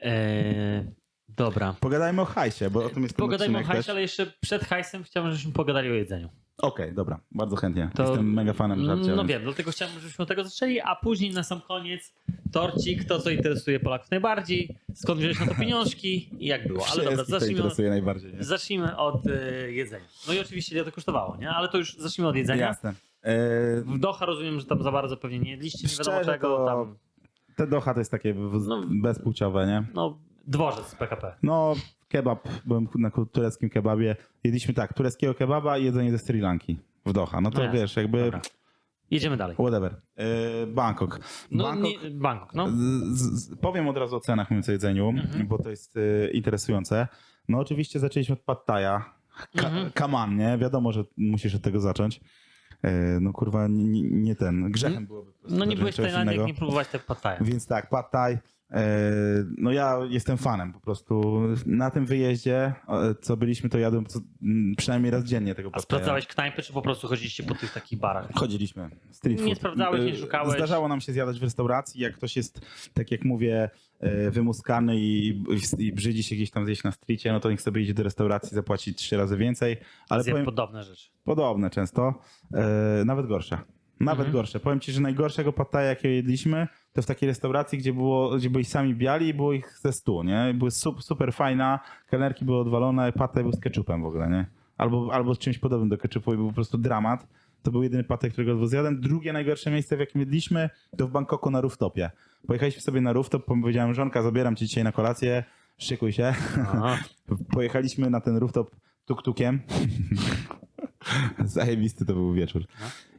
[SPEAKER 1] Eee, dobra.
[SPEAKER 2] Pogadajmy o hajsie, bo o tym jest
[SPEAKER 1] Pogadajmy o hajsie,
[SPEAKER 2] też.
[SPEAKER 1] ale jeszcze przed hajsem chciałbym, żebyśmy pogadali o jedzeniu.
[SPEAKER 2] Okej, dobra, bardzo chętnie.
[SPEAKER 1] To-
[SPEAKER 2] Jestem mega fanem żarcia.
[SPEAKER 1] No
[SPEAKER 2] więc-
[SPEAKER 1] wiem, dlatego chciałbym, żebyśmy od tego zaczęli, a później na sam koniec torcik, to co interesuje Polaków najbardziej, skąd wziąłeś na to pieniążki i jak było. Ale dobra, zacznijmy od,
[SPEAKER 2] interesuje najbardziej. Nie?
[SPEAKER 1] zacznijmy od e, jedzenia. No i oczywiście ile to kosztowało, nie? Ale to już zacznijmy od jedzenia.
[SPEAKER 2] Jasne. E,
[SPEAKER 1] W Doha rozumiem, że tam za bardzo pewnie nie jedliście, nie wiadomo czego.
[SPEAKER 2] to-
[SPEAKER 1] Tam,
[SPEAKER 2] te Doha to jest takie w-
[SPEAKER 1] No.
[SPEAKER 2] bezpłciowe, nie?
[SPEAKER 1] no, dworzec PKP.
[SPEAKER 2] No, kebab, byłem na tureckim kebabie. Jedliśmy tak, tureckiego kebaba i jedzenie ze Sri Lanki w Doha. No to
[SPEAKER 1] No
[SPEAKER 2] wiesz, jakby
[SPEAKER 1] dobra. Jedziemy dalej.
[SPEAKER 2] Whatever. E, Bangkok.
[SPEAKER 1] No,
[SPEAKER 2] Bangkok
[SPEAKER 1] nie, Bangkok, no.
[SPEAKER 2] z, z, powiem od razu o cenach więcej jedzeniu,
[SPEAKER 1] Mhm.
[SPEAKER 2] bo to jest e, interesujące. No oczywiście zaczęliśmy od Pad. Ka-
[SPEAKER 1] Mhm.
[SPEAKER 2] Come on, nie? Wiadomo, że musisz od tego zacząć. E, no kurwa, nie, nie ten. Grzechem byłoby po prostu
[SPEAKER 1] No nie byłeś Tajlandii, nie próbowałeś tego pataja.
[SPEAKER 2] Więc tak, Pad Thai. E, no ja jestem fanem po prostu. Na tym wyjeździe, co byliśmy, to jadłem co, m, przynajmniej raz dziennie tego
[SPEAKER 1] A sprawdzałeś knajpy, czy po prostu chodziliście po tych takich barach?
[SPEAKER 2] Chodziliśmy. Street
[SPEAKER 1] Nie
[SPEAKER 2] food.
[SPEAKER 1] sprawdzałeś, nie
[SPEAKER 2] E,
[SPEAKER 1] szukałeś?
[SPEAKER 2] Zdarzało nam się zjadać w restauracji. Jak ktoś jest, tak jak mówię, e, wymuskany i, i brzydzi się gdzieś tam zjeść na streetie, no to niech sobie idzie do restauracji, zapłaci trzy razy więcej. Ale
[SPEAKER 1] Zjem
[SPEAKER 2] powiem,
[SPEAKER 1] podobne rzeczy.
[SPEAKER 2] podobne często. Nawet gorsze. Nawet
[SPEAKER 1] Mhm.
[SPEAKER 2] gorsze. Powiem ci, że najgorszego pataja, jakiego jedliśmy, to w takiej restauracji, gdzie, było, gdzie byli sami biali i było ich ze stu, nie? Były super, fajna, kelnerki były odwalone, pataj był z ketchupem w ogóle, nie? Albo, albo z czymś podobnym do ketchupu i był po prostu dramat. To był jedyny patek, którego zjadłem. Drugie najgorsze miejsce, w jakim jedliśmy, to w Bangkoku na rooftopie. Pojechaliśmy sobie na rooftop, powiedziałem, żonka, zabieram cię dzisiaj na kolację, szykuj się. Pojechaliśmy na ten rooftop tuk-tukiem. Zajebisty to był wieczór.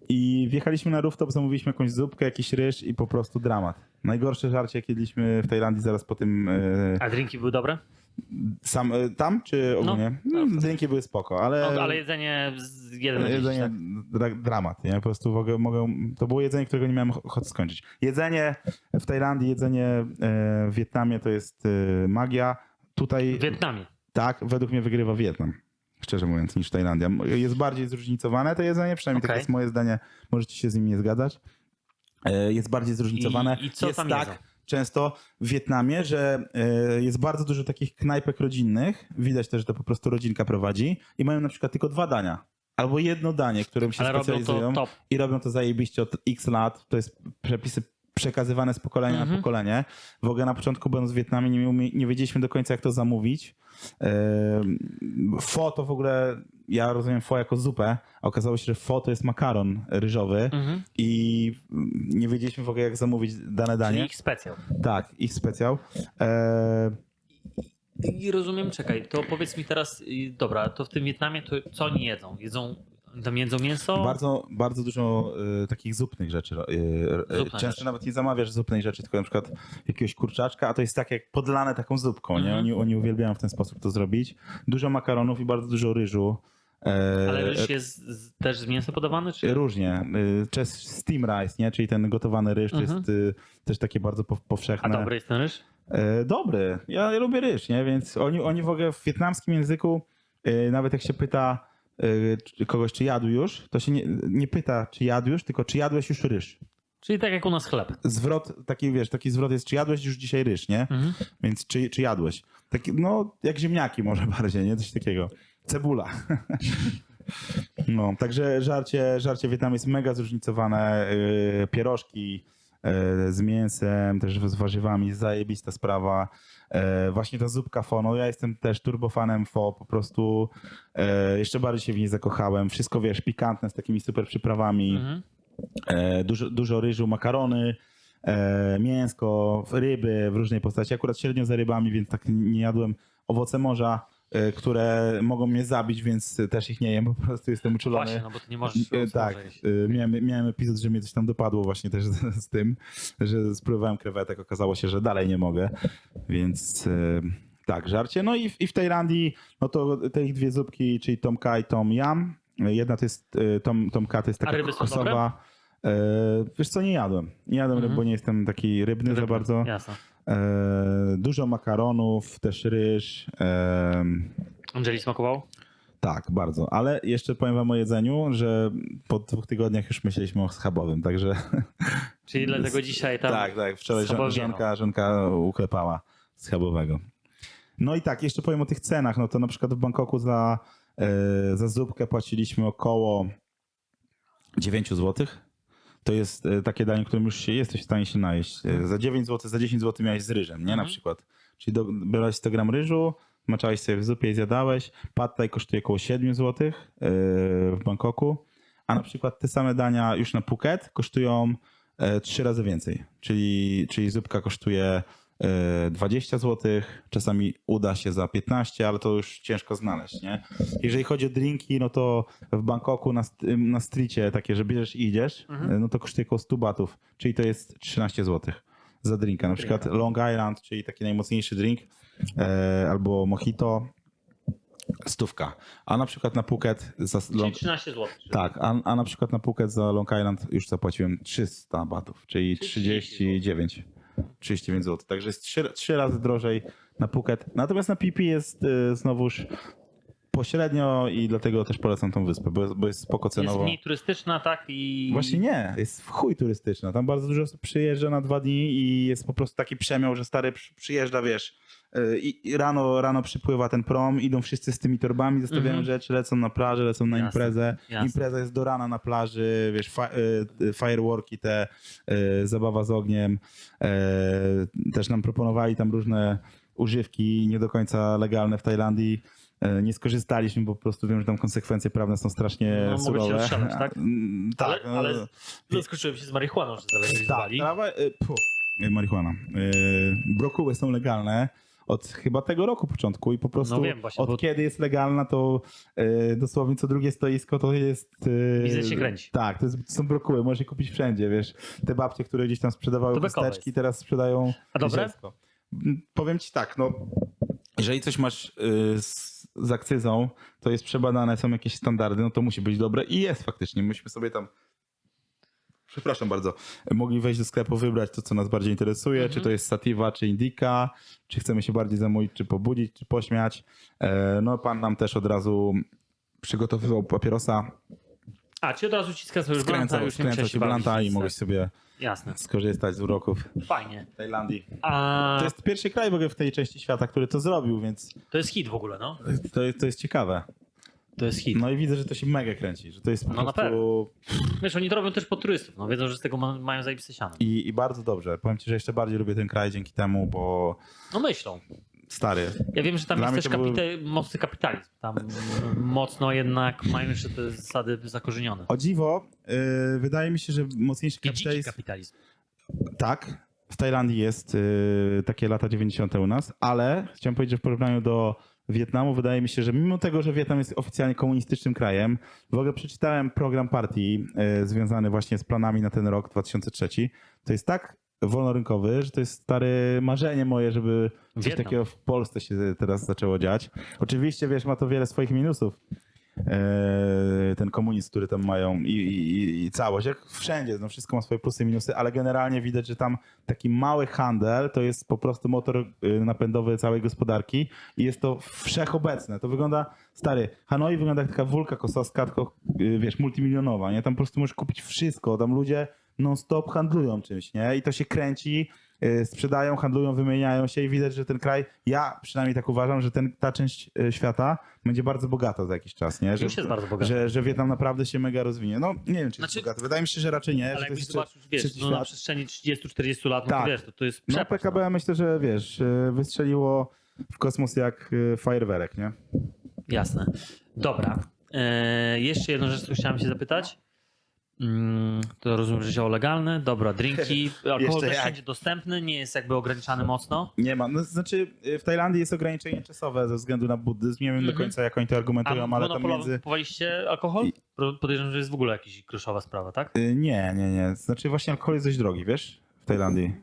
[SPEAKER 1] No.
[SPEAKER 2] I wjechaliśmy na rooftop, zamówiliśmy jakąś zupkę, jakiś ryż i po prostu dramat. Najgorsze żarcie, jak jedliśmy w Tajlandii zaraz po tym e,
[SPEAKER 1] A drinki były dobre?
[SPEAKER 2] sam, e, tam, czy ogólnie?
[SPEAKER 1] No.
[SPEAKER 2] No, drinki były spoko, ale,
[SPEAKER 1] No, ale jedzenie z jeden na
[SPEAKER 2] jedzenie
[SPEAKER 1] dziesięć, tak?
[SPEAKER 2] dra, dramat, nie? Po prostu mogę, mogę, to było jedzenie, którego nie miałem ochoty skończyć. Jedzenie w Tajlandii, jedzenie e, w Wietnamie to jest e, magia. Tutaj
[SPEAKER 1] W Wietnamie.
[SPEAKER 2] tak, według mnie wygrywa Wietnam. Szczerze mówiąc, niż Tajlandia. Jest bardziej zróżnicowane to jedzenie, przynajmniej
[SPEAKER 1] Okej.
[SPEAKER 2] takie jest moje zdanie. Możecie się z nim nie zgadzać. E, Jest bardziej zróżnicowane.
[SPEAKER 1] I- i co
[SPEAKER 2] jest
[SPEAKER 1] tam
[SPEAKER 2] tak
[SPEAKER 1] jedzą?
[SPEAKER 2] często w Wietnamie, że e, jest bardzo dużo takich knajpek rodzinnych. Widać też, że to po prostu rodzinka prowadzi i mają na przykład tylko dwa dania. Albo jedno danie, którym się
[SPEAKER 1] Ale robią
[SPEAKER 2] specjalizują
[SPEAKER 1] top.
[SPEAKER 2] i robią to zajebiście od x lat. To jest przepisy przekazywane z pokolenia
[SPEAKER 1] Mhm.
[SPEAKER 2] na pokolenie. W ogóle na początku będąc w Wietnamie nie, umie, nie wiedzieliśmy do końca jak to zamówić. Pho to w ogóle, ja rozumiem pho jako zupę, a okazało się, że pho to jest makaron ryżowy
[SPEAKER 1] Mhm.
[SPEAKER 2] i nie wiedzieliśmy w ogóle jak zamówić dane
[SPEAKER 1] Czyli
[SPEAKER 2] danie.
[SPEAKER 1] ich specjal.
[SPEAKER 2] Tak, ich specjał.
[SPEAKER 1] I rozumiem, czekaj, to powiedz mi teraz, dobra, to w tym Wietnamie to co oni jedzą? Jedzą, tam jedzą mięso?
[SPEAKER 2] Bardzo, bardzo dużo y, takich zupnych rzeczy. Y, y,
[SPEAKER 1] Zupne
[SPEAKER 2] często
[SPEAKER 1] rzeczy.
[SPEAKER 2] nawet nie zamawiasz zupnej rzeczy, tylko na przykład jakiegoś kurczaczka, a to jest tak jak podlane taką zupką. Nie?
[SPEAKER 1] Mhm.
[SPEAKER 2] Oni, oni uwielbiają w ten sposób to zrobić. Dużo makaronów i bardzo dużo ryżu. E,
[SPEAKER 1] Ale ryż jest z, też z mięsem podawany? Czy...
[SPEAKER 2] Różnie. Y, Czes steam rice, nie? czyli ten gotowany ryż, to
[SPEAKER 1] Mhm.
[SPEAKER 2] jest y, też takie bardzo po-
[SPEAKER 1] A
[SPEAKER 2] powszechne.
[SPEAKER 1] dobry jest ten ryż?
[SPEAKER 2] E, Dobry. Ja lubię ryż, nie? Więc oni, oni w ogóle w wietnamskim języku, e, nawet jak się pyta e, czy- kogoś, czy jadł już, to się nie, nie pyta, czy jadł już, tylko czy jadłeś już ryż.
[SPEAKER 1] Czyli tak jak u nas chleb.
[SPEAKER 2] Zwrot, taki wiesz, taki zwrot jest, czy jadłeś już dzisiaj ryż, nie?
[SPEAKER 1] Mhm.
[SPEAKER 2] Więc czy, czy jadłeś? Taki, no, jak ziemniaki może bardziej, nie? Coś takiego. Cebula. No, także żarcie, żarcie w Wietnamie jest mega zróżnicowane. Yy, pierożki yy, z mięsem, też z warzywami, zajebista sprawa. Yy, właśnie ta zupka no ja jestem też turbofanem pho, po prostu yy, jeszcze bardziej się w niej zakochałem. Wszystko, wiesz, pikantne z takimi super przyprawami.
[SPEAKER 1] Mhm.
[SPEAKER 2] E, dużo, dużo ryżu, makarony, e, mięsko, ryby w różnej postaci. Akurat średnio za rybami, więc tak nie jadłem owoce morza, e, które mogą mnie zabić, więc też ich nie jem, po prostu jestem uczulony.
[SPEAKER 1] Właśnie, no bo ty nie możesz
[SPEAKER 2] E, Tak, e, miałem, miałem epizod, że mnie coś tam dopadło właśnie też z, z tym, że spróbowałem krewetek, okazało się, że dalej nie mogę, więc e, tak, żarcie. No i w, i w Tajlandii, no to te ich dwie zupki, czyli Tom Ka i Tom Yam. Jedna to jest, e, Tom, Tom Ka to jest taka kokosowa. E, wiesz co, nie jadłem. Nie jadłem ryb,
[SPEAKER 1] Mhm.
[SPEAKER 2] bo nie jestem taki rybny, za
[SPEAKER 1] Rybne,
[SPEAKER 2] bardzo.
[SPEAKER 1] Jasne.
[SPEAKER 2] E, dużo makaronów, też ryż. E,
[SPEAKER 1] Angeli smakował?
[SPEAKER 2] tak, bardzo. Ale jeszcze powiem wam o jedzeniu, że po dwóch tygodniach już myśleliśmy o schabowym, także...
[SPEAKER 1] Czyli dlatego dzisiaj tam...
[SPEAKER 2] tak, tak. Wczoraj żonka, żonka uklepała schabowego. No i tak, jeszcze powiem o tych cenach. No to na przykład w Bangkoku za, e, za zupkę płaciliśmy około 9 zł. To jest e, takie danie, którym już się jesteś w stanie się najeść. E, Za 9 zł, za 10 zł miałeś z ryżem, nie? Na
[SPEAKER 1] Mhm.
[SPEAKER 2] przykład. Czyli do, brałeś 100 gram ryżu, maczałeś sobie w zupie i zjadałeś. Pad thai kosztuje około 7 zł w Bangkoku. A na przykład te same dania już na Phuket kosztują e, trzy razy więcej. Czyli, czyli zupka kosztuje e, 20 zł, czasami uda się za 15, ale to już ciężko znaleźć, nie? Jeżeli chodzi o drinki, no to w Bangkoku na, na streetie takie, że bierzesz i idziesz, e, no to kosztuje około 100 batów, czyli to jest 13 zł za drinka. Na przykład Long Island, czyli taki najmocniejszy drink, e, albo mojito, stówka. A na przykład na Phuket za
[SPEAKER 1] Czyli
[SPEAKER 2] Long,
[SPEAKER 1] 13 zł.
[SPEAKER 2] tak, a, a na przykład na Phuket za Long Island już zapłaciłem 300 batów, czyli
[SPEAKER 1] Czyli
[SPEAKER 2] 39. 39 zł. Także jest trzy, trzy razy drożej na Phuket. Natomiast na PP jest y, znowuż pośrednio i dlatego też polecam tą wyspę, bo, bo jest spoko
[SPEAKER 1] Jest
[SPEAKER 2] cenowo.
[SPEAKER 1] mniej turystyczna, tak? I...
[SPEAKER 2] Właśnie nie, jest w chuj turystyczna. Tam bardzo dużo osób przyjeżdża na dwa dni i jest po prostu taki przemiał, że stary przy- przyjeżdża, wiesz, y, i rano, rano przypływa ten prom, idą wszyscy z tymi torbami, zostawiają
[SPEAKER 1] Mhm.
[SPEAKER 2] rzeczy, lecą na plażę, lecą na
[SPEAKER 1] Jasne,
[SPEAKER 2] imprezę.
[SPEAKER 1] jasne.
[SPEAKER 2] Impreza jest do rana na plaży, wiesz, y, y, fireworki te, zabawa z ogniem. Też nam proponowali tam różne używki nie do końca legalne w Tajlandii. Y, Nie skorzystaliśmy, bo po prostu wiem, że tam konsekwencje prawne są strasznie
[SPEAKER 1] No,
[SPEAKER 2] surowe.
[SPEAKER 1] rozstrzelać, tak?
[SPEAKER 2] Mm,
[SPEAKER 1] Ale,
[SPEAKER 2] no,
[SPEAKER 1] ale zaskoczyłem się z marihuaną, że zależy z
[SPEAKER 2] tak, pu, y, marihuana. Brokuły są legalne od chyba tego roku początku i po prostu
[SPEAKER 1] No wiem właśnie,
[SPEAKER 2] od
[SPEAKER 1] bo-
[SPEAKER 2] kiedy jest legalna, to dosłownie co drugie stoisko to jest... Y,
[SPEAKER 1] Biznes się kręci.
[SPEAKER 2] Tak, to, jest, to są brokuły, możesz je kupić wszędzie, wiesz. Te babcie, które gdzieś tam sprzedawały
[SPEAKER 1] jest.
[SPEAKER 2] teraz sprzedają
[SPEAKER 1] A dobre?
[SPEAKER 2] Mm, Powiem ci tak, no jeżeli coś masz y, z, akcyzą, to jest przebadane, są jakieś standardy, no to musi być dobre i jest faktycznie. Myśmy sobie tam przepraszam bardzo, mogli wejść do sklepu, wybrać to, co nas bardziej interesuje,
[SPEAKER 1] Mhm.
[SPEAKER 2] czy to jest sativa, czy indica, czy chcemy się bardziej zamulić, czy pobudzić, czy pośmiać. E, No pan nam też od razu przygotowywał papierosa,
[SPEAKER 1] A, czy od razu ciska sobie blanta, już nie
[SPEAKER 2] skręcał się blanta i mogłeś sobie
[SPEAKER 1] Jasne,
[SPEAKER 2] skorzystać z uroków
[SPEAKER 1] fajnie.
[SPEAKER 2] Tajlandii.
[SPEAKER 1] A
[SPEAKER 2] To jest pierwszy kraj w ogóle w tej części świata, który to zrobił, więc
[SPEAKER 1] to jest hit w ogóle, no.
[SPEAKER 2] to jest, to jest ciekawe.
[SPEAKER 1] To jest hit.
[SPEAKER 2] No i widzę, że to się mega kręci, że to jest po
[SPEAKER 1] No na
[SPEAKER 2] prostu...
[SPEAKER 1] Wiesz, oni to robią też po turystów, no wiedzą, że z tego ma, mają zajebiste siano.
[SPEAKER 2] I, I bardzo dobrze. Powiem ci, że jeszcze bardziej lubię ten kraj dzięki temu, bo
[SPEAKER 1] No myślą.
[SPEAKER 2] Stary,
[SPEAKER 1] Ja wiem, że tam
[SPEAKER 2] Dla
[SPEAKER 1] jest też
[SPEAKER 2] to był-
[SPEAKER 1] kapita- mocny kapitalizm. Tam mocno jednak mają jeszcze te zasady zakorzenione.
[SPEAKER 2] O dziwo, yy, wydaje mi się, że mocniejszy kapitalizm.
[SPEAKER 1] kapitalizm.
[SPEAKER 2] Tak, w Tajlandii jest yy, takie lata 90. u nas, ale chciałem powiedzieć, że w porównaniu do Wietnamu wydaje mi się, że mimo tego, że Wietnam jest oficjalnie komunistycznym krajem, w ogóle przeczytałem program partii yy, związany właśnie z planami na ten rok 2003. To jest tak wolnorynkowy, że to jest stare marzenie moje, żeby coś
[SPEAKER 1] Wietnam.
[SPEAKER 2] takiego w Polsce się teraz zaczęło dziać. Oczywiście, wiesz, ma to wiele swoich minusów. e, ten komunizm, który tam mają i, i, i całość, jak wszędzie, no wszystko ma swoje plusy i minusy, ale generalnie widać, że tam taki mały handel to jest po prostu motor y, napędowy całej gospodarki i jest to wszechobecne. To wygląda, stary, Hanoi wygląda jak taka wulka kosowska, tylko y, wiesz, multimilionowa, nie? Tam po prostu możesz kupić wszystko, tam ludzie non-stop handlują czymś, nie? I to się kręci, y, sprzedają, handlują, wymieniają się i widać, że ten kraj, ja przynajmniej tak uważam, że ten, ta część y, świata będzie bardzo bogata za jakiś czas, nie? Że,
[SPEAKER 1] Już jest bardzo bogata.
[SPEAKER 2] Że, że Wietnam naprawdę się mega rozwinie. No nie wiem, czy
[SPEAKER 1] Znaczy-
[SPEAKER 2] jest bogaty. Wydaje mi się, że raczej nie.
[SPEAKER 1] Ale
[SPEAKER 2] to
[SPEAKER 1] jakbyś
[SPEAKER 2] jest
[SPEAKER 1] zobaczył, wiesz, no na przestrzeni 30-40 lat, no to
[SPEAKER 2] Tak.
[SPEAKER 1] wiesz, to, to jest
[SPEAKER 2] No
[SPEAKER 1] przepaść.
[SPEAKER 2] PKB myślę, że wiesz, y, wystrzeliło w kosmos jak fajerwerek, nie?
[SPEAKER 1] Jasne. Dobra. E, jeszcze jedną rzecz, którą chciałem się zapytać. Mm, to rozumiem, że zioło legalne. Dobra, drinki. Alkohol
[SPEAKER 2] jak.
[SPEAKER 1] wszędzie dostępny, nie jest jakby ograniczany mocno.
[SPEAKER 2] Nie ma. No, znaczy y, w Tajlandii jest ograniczenie czasowe ze względu na buddyzm. Nie wiem do
[SPEAKER 1] Mhm.
[SPEAKER 2] końca jak oni to
[SPEAKER 1] A
[SPEAKER 2] argumentują, ale tam między...
[SPEAKER 1] kupowaliście alkohol?
[SPEAKER 2] I-
[SPEAKER 1] Podejrzewam, że jest w ogóle jakaś kruszowa sprawa, tak?
[SPEAKER 2] Y, Nie, nie, nie. Znaczy właśnie alkohol jest dość drogi, wiesz? W Tajlandii.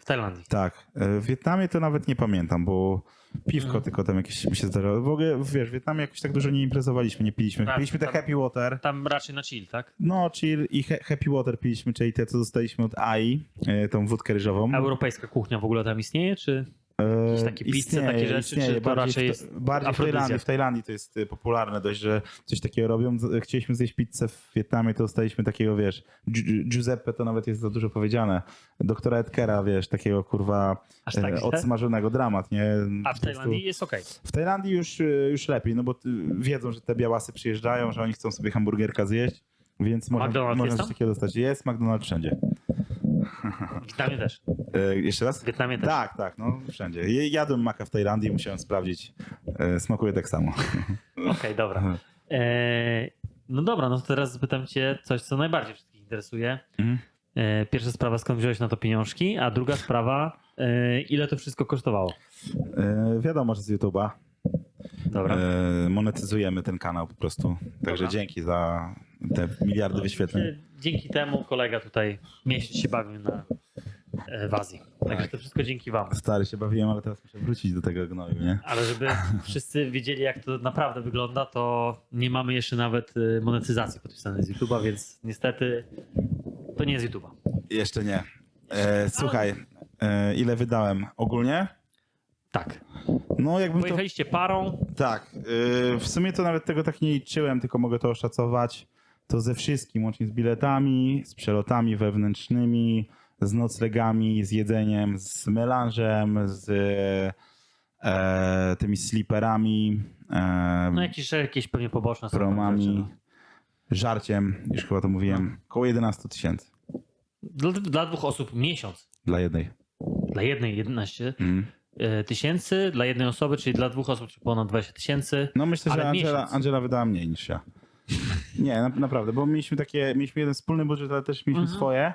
[SPEAKER 1] W Tajlandii.
[SPEAKER 2] Tak. Y, W Wietnamie to nawet nie pamiętam, bo piwko
[SPEAKER 1] Mhm.
[SPEAKER 2] tylko tam jakieś mi się zdarzało. W ogóle, wiesz, w Wietnamie jakoś tak dużo nie imprezowaliśmy, nie piliśmy.
[SPEAKER 1] Tak,
[SPEAKER 2] Piliśmy te
[SPEAKER 1] tam-
[SPEAKER 2] happy water.
[SPEAKER 1] Tam raczej na chill, tak?
[SPEAKER 2] No, chill i he- happy water piliśmy, czyli te, co dostaliśmy od AI, y, tą wódkę ryżową.
[SPEAKER 1] A europejska kuchnia w ogóle tam istnieje, czy? Jakieś takie pizze,
[SPEAKER 2] Istnieje,
[SPEAKER 1] takie rzeczy,
[SPEAKER 2] istnieje.
[SPEAKER 1] czy to
[SPEAKER 2] bardziej
[SPEAKER 1] raczej
[SPEAKER 2] w,
[SPEAKER 1] jest
[SPEAKER 2] Bardziej w Tajlandii, w Tajlandii to jest y, popularne dość, że coś takiego robią. Chcieliśmy zjeść pizzę w Wietnamie, to dostaliśmy takiego, wiesz, Gi- Giuseppe to nawet jest za dużo powiedziane. Doktora Edkera, wiesz, takiego kurwa
[SPEAKER 1] tak
[SPEAKER 2] e, odsmażonego dramat, nie?
[SPEAKER 1] A w Tajlandii jest okej.
[SPEAKER 2] W Tajlandii już, y, już lepiej, no bo y, wiedzą, że te białasy przyjeżdżają, że oni chcą sobie hamburgerka zjeść, więc można, można coś takiego dostać. Jest McDonald's wszędzie.
[SPEAKER 1] W Wietnamie też.
[SPEAKER 2] E, jeszcze raz?
[SPEAKER 1] W Wietnamie też.
[SPEAKER 2] Tak, tak, no wszędzie. Jadłem maka w Tajlandii musiałem sprawdzić. E, smakuje tak samo.
[SPEAKER 1] Okej, dobra. E, no dobra, no to teraz zapytam cię coś, co najbardziej wszystkich interesuje.
[SPEAKER 2] Mhm.
[SPEAKER 1] E, pierwsza sprawa, skąd wziąłeś na to pieniążki, a druga sprawa, E, ile to wszystko kosztowało?
[SPEAKER 2] E, wiadomo, że z YouTube'a.
[SPEAKER 1] Dobra.
[SPEAKER 2] Monetyzujemy ten kanał po prostu. Także
[SPEAKER 1] Dobra.
[SPEAKER 2] dzięki za te miliardy wyświetleń.
[SPEAKER 1] E, Dzięki temu kolega tutaj miesiąc się bawił na e, w Azji. Także to wszystko dzięki wam.
[SPEAKER 2] Stary się bawiłem, ale teraz muszę wrócić do tego gnoju, nie?
[SPEAKER 1] Ale żeby wszyscy wiedzieli, jak to naprawdę wygląda, to nie mamy jeszcze nawet e, monetyzacji podpisanej z YouTube'a, więc niestety to nie jest YouTube'a.
[SPEAKER 2] Jeszcze nie. E, słuchaj, e, ile wydałem ogólnie?
[SPEAKER 1] Tak.
[SPEAKER 2] No jakbym to...
[SPEAKER 1] Pojechaliście parą,
[SPEAKER 2] Tak, y, w sumie to nawet tego tak nie liczyłem, tylko mogę to oszacować. To ze wszystkim, łącznie z biletami, z przelotami wewnętrznymi, z noclegami, z jedzeniem, z melanżem, z e, tymi sliperami, e,
[SPEAKER 1] no jakieś, jakieś pewnie poboczne rzeczy,
[SPEAKER 2] promami,
[SPEAKER 1] no.
[SPEAKER 2] żarciem, już chyba to mówiłem, około 11 tysięcy
[SPEAKER 1] Dla, dla dwóch osób miesiąc.
[SPEAKER 2] dla jednej.
[SPEAKER 1] Dla jednej 11
[SPEAKER 2] Mm.
[SPEAKER 1] e, tysięcy, dla jednej osoby, czyli dla dwóch osób czyli ponad 20 tysięcy.
[SPEAKER 2] No myślę, że Angela,
[SPEAKER 1] miesiąc.
[SPEAKER 2] Angela wydała mniej niż ja. Nie, na, naprawdę, bo mieliśmy takie, mieliśmy jeden wspólny budżet, ale też mieliśmy
[SPEAKER 1] Mhm.
[SPEAKER 2] swoje.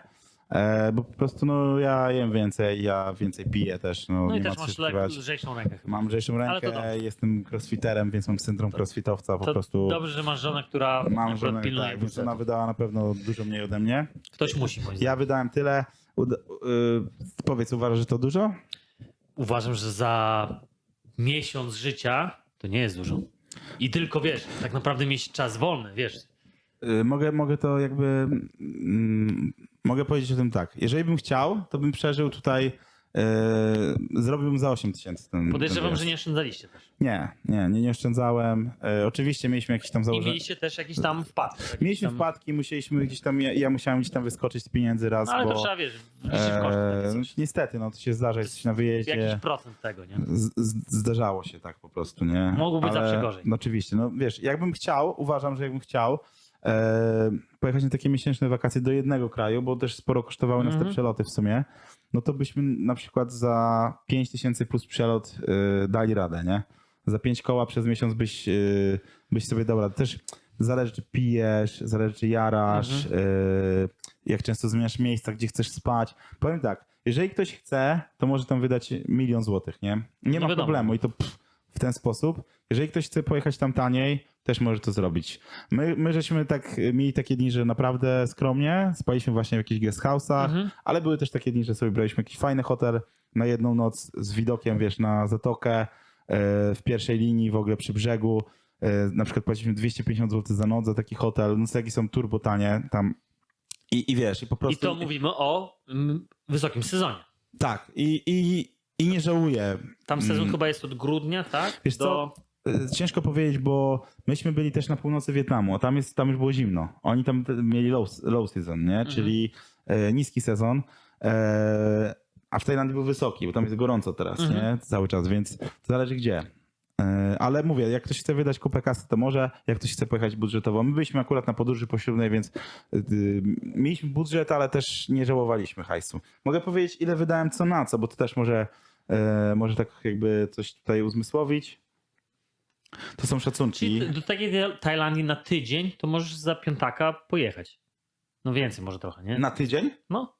[SPEAKER 2] E, bo po prostu no ja jem więcej, ja więcej piję też. No,
[SPEAKER 1] No i też masz lżejszą rękę chyba.
[SPEAKER 2] Mam lżejszą
[SPEAKER 1] to
[SPEAKER 2] rękę, jestem crossfiterem, więc mam syndrom crossfitowca po
[SPEAKER 1] To
[SPEAKER 2] prostu.
[SPEAKER 1] Dobrze, że masz żonę, która
[SPEAKER 2] Mam żonę,
[SPEAKER 1] pilnuje
[SPEAKER 2] tak, więc ona wydała na pewno dużo mniej ode mnie.
[SPEAKER 1] Ktoś musi,
[SPEAKER 2] Ja
[SPEAKER 1] zdaniem.
[SPEAKER 2] wydałem tyle. Uda, y, powiedz, uważasz, że to dużo?
[SPEAKER 1] Uważam, że za miesiąc życia to nie jest dużo. I tylko, wiesz, tak naprawdę mieć czas wolny, wiesz.
[SPEAKER 2] Y, Mogę, mogę to jakby. Mm, mogę powiedzieć o tym tak. Jeżeli bym chciał, to bym przeżył tutaj. Y, zrobiłbym za 8 tysięcy
[SPEAKER 1] Podejrzewam, że nie oszczędzaliście też.
[SPEAKER 2] Nie, nie, nie, nie oszczędzałem. E, oczywiście mieliśmy jakieś tam
[SPEAKER 1] I
[SPEAKER 2] założenia.
[SPEAKER 1] mieliście też jakieś tam wpadki. jakieś
[SPEAKER 2] Mieliśmy
[SPEAKER 1] tam...
[SPEAKER 2] wpadki, musieliśmy gdzieś tam, ja, ja musiałem gdzieś tam wyskoczyć z pieniędzy raz,
[SPEAKER 1] No, ale
[SPEAKER 2] bo
[SPEAKER 1] to trzeba, wiesz, w koszty.
[SPEAKER 2] e, niestety, no to się zdarza, jesteś na wyjeździe.
[SPEAKER 1] Jakiś procent tego, nie?
[SPEAKER 2] Z, zdarzało się tak po prostu, nie?
[SPEAKER 1] Mogło być zawsze gorzej.
[SPEAKER 2] No oczywiście, no wiesz, jakbym chciał, uważam, że jakbym chciał e, pojechać na takie miesięczne wakacje do jednego kraju, bo też sporo kosztowały nas te
[SPEAKER 1] Mhm.
[SPEAKER 2] przeloty w sumie, no to byśmy na przykład za 5 tysięcy plus przelot e, dali radę, nie? Za 5 koła przez miesiąc byś, e, byś sobie dał radę. Też zależy, czy pijesz, zależy, czy jarasz,
[SPEAKER 1] Mhm.
[SPEAKER 2] e, jak często zmieniasz miejsca, gdzie chcesz spać. Powiem tak, jeżeli ktoś chce, to może tam wydać milion złotych, nie? Nie
[SPEAKER 1] No
[SPEAKER 2] ma
[SPEAKER 1] wiadomo.
[SPEAKER 2] problemu i to pff, w ten sposób. Jeżeli ktoś chce pojechać tam taniej, też może to zrobić. My, my żeśmy tak y, mieli takie dni, że naprawdę skromnie spaliśmy właśnie w jakichś guest house'ach,
[SPEAKER 1] Mhm.
[SPEAKER 2] ale były też takie dni, że sobie braliśmy jakiś fajny hotel na jedną noc z widokiem, wiesz, na zatokę e, w pierwszej linii w ogóle przy brzegu. E, Na przykład płaciliśmy 250 zł za noc za taki hotel. Noclegi są turbo tanie tam. I, I wiesz, i po
[SPEAKER 1] I
[SPEAKER 2] prostu...
[SPEAKER 1] to mówimy o mm, wysokim sezonie.
[SPEAKER 2] Tak, i, i, i nie żałuję.
[SPEAKER 1] Tam sezon
[SPEAKER 2] Mm.
[SPEAKER 1] chyba jest od grudnia, tak?
[SPEAKER 2] Wiesz
[SPEAKER 1] Do...
[SPEAKER 2] co? E, Ciężko powiedzieć, bo myśmy byli też na północy Wietnamu, a tam, jest, tam już było zimno. Oni tam mieli low, low season, nie? czyli e, niski sezon. E, a w Tajlandii był wysoki, bo tam jest gorąco teraz,
[SPEAKER 1] Mhm.
[SPEAKER 2] nie? Cały czas, więc to zależy gdzie. E, ale mówię, jak ktoś chce wydać kupę kasy, to może. Jak ktoś chce pojechać budżetowo. My byliśmy akurat na podróży poślubnej, więc e, mieliśmy budżet, ale też nie żałowaliśmy hajsu. Mogę powiedzieć, ile wydałem co na co, bo to też może, e, może tak jakby coś tutaj uzmysłowić. To są szacunki.
[SPEAKER 1] Czyli do takiej Tajlandii na tydzień to możesz za piątaka pojechać. No więcej może trochę, nie?
[SPEAKER 2] Na tydzień?
[SPEAKER 1] No.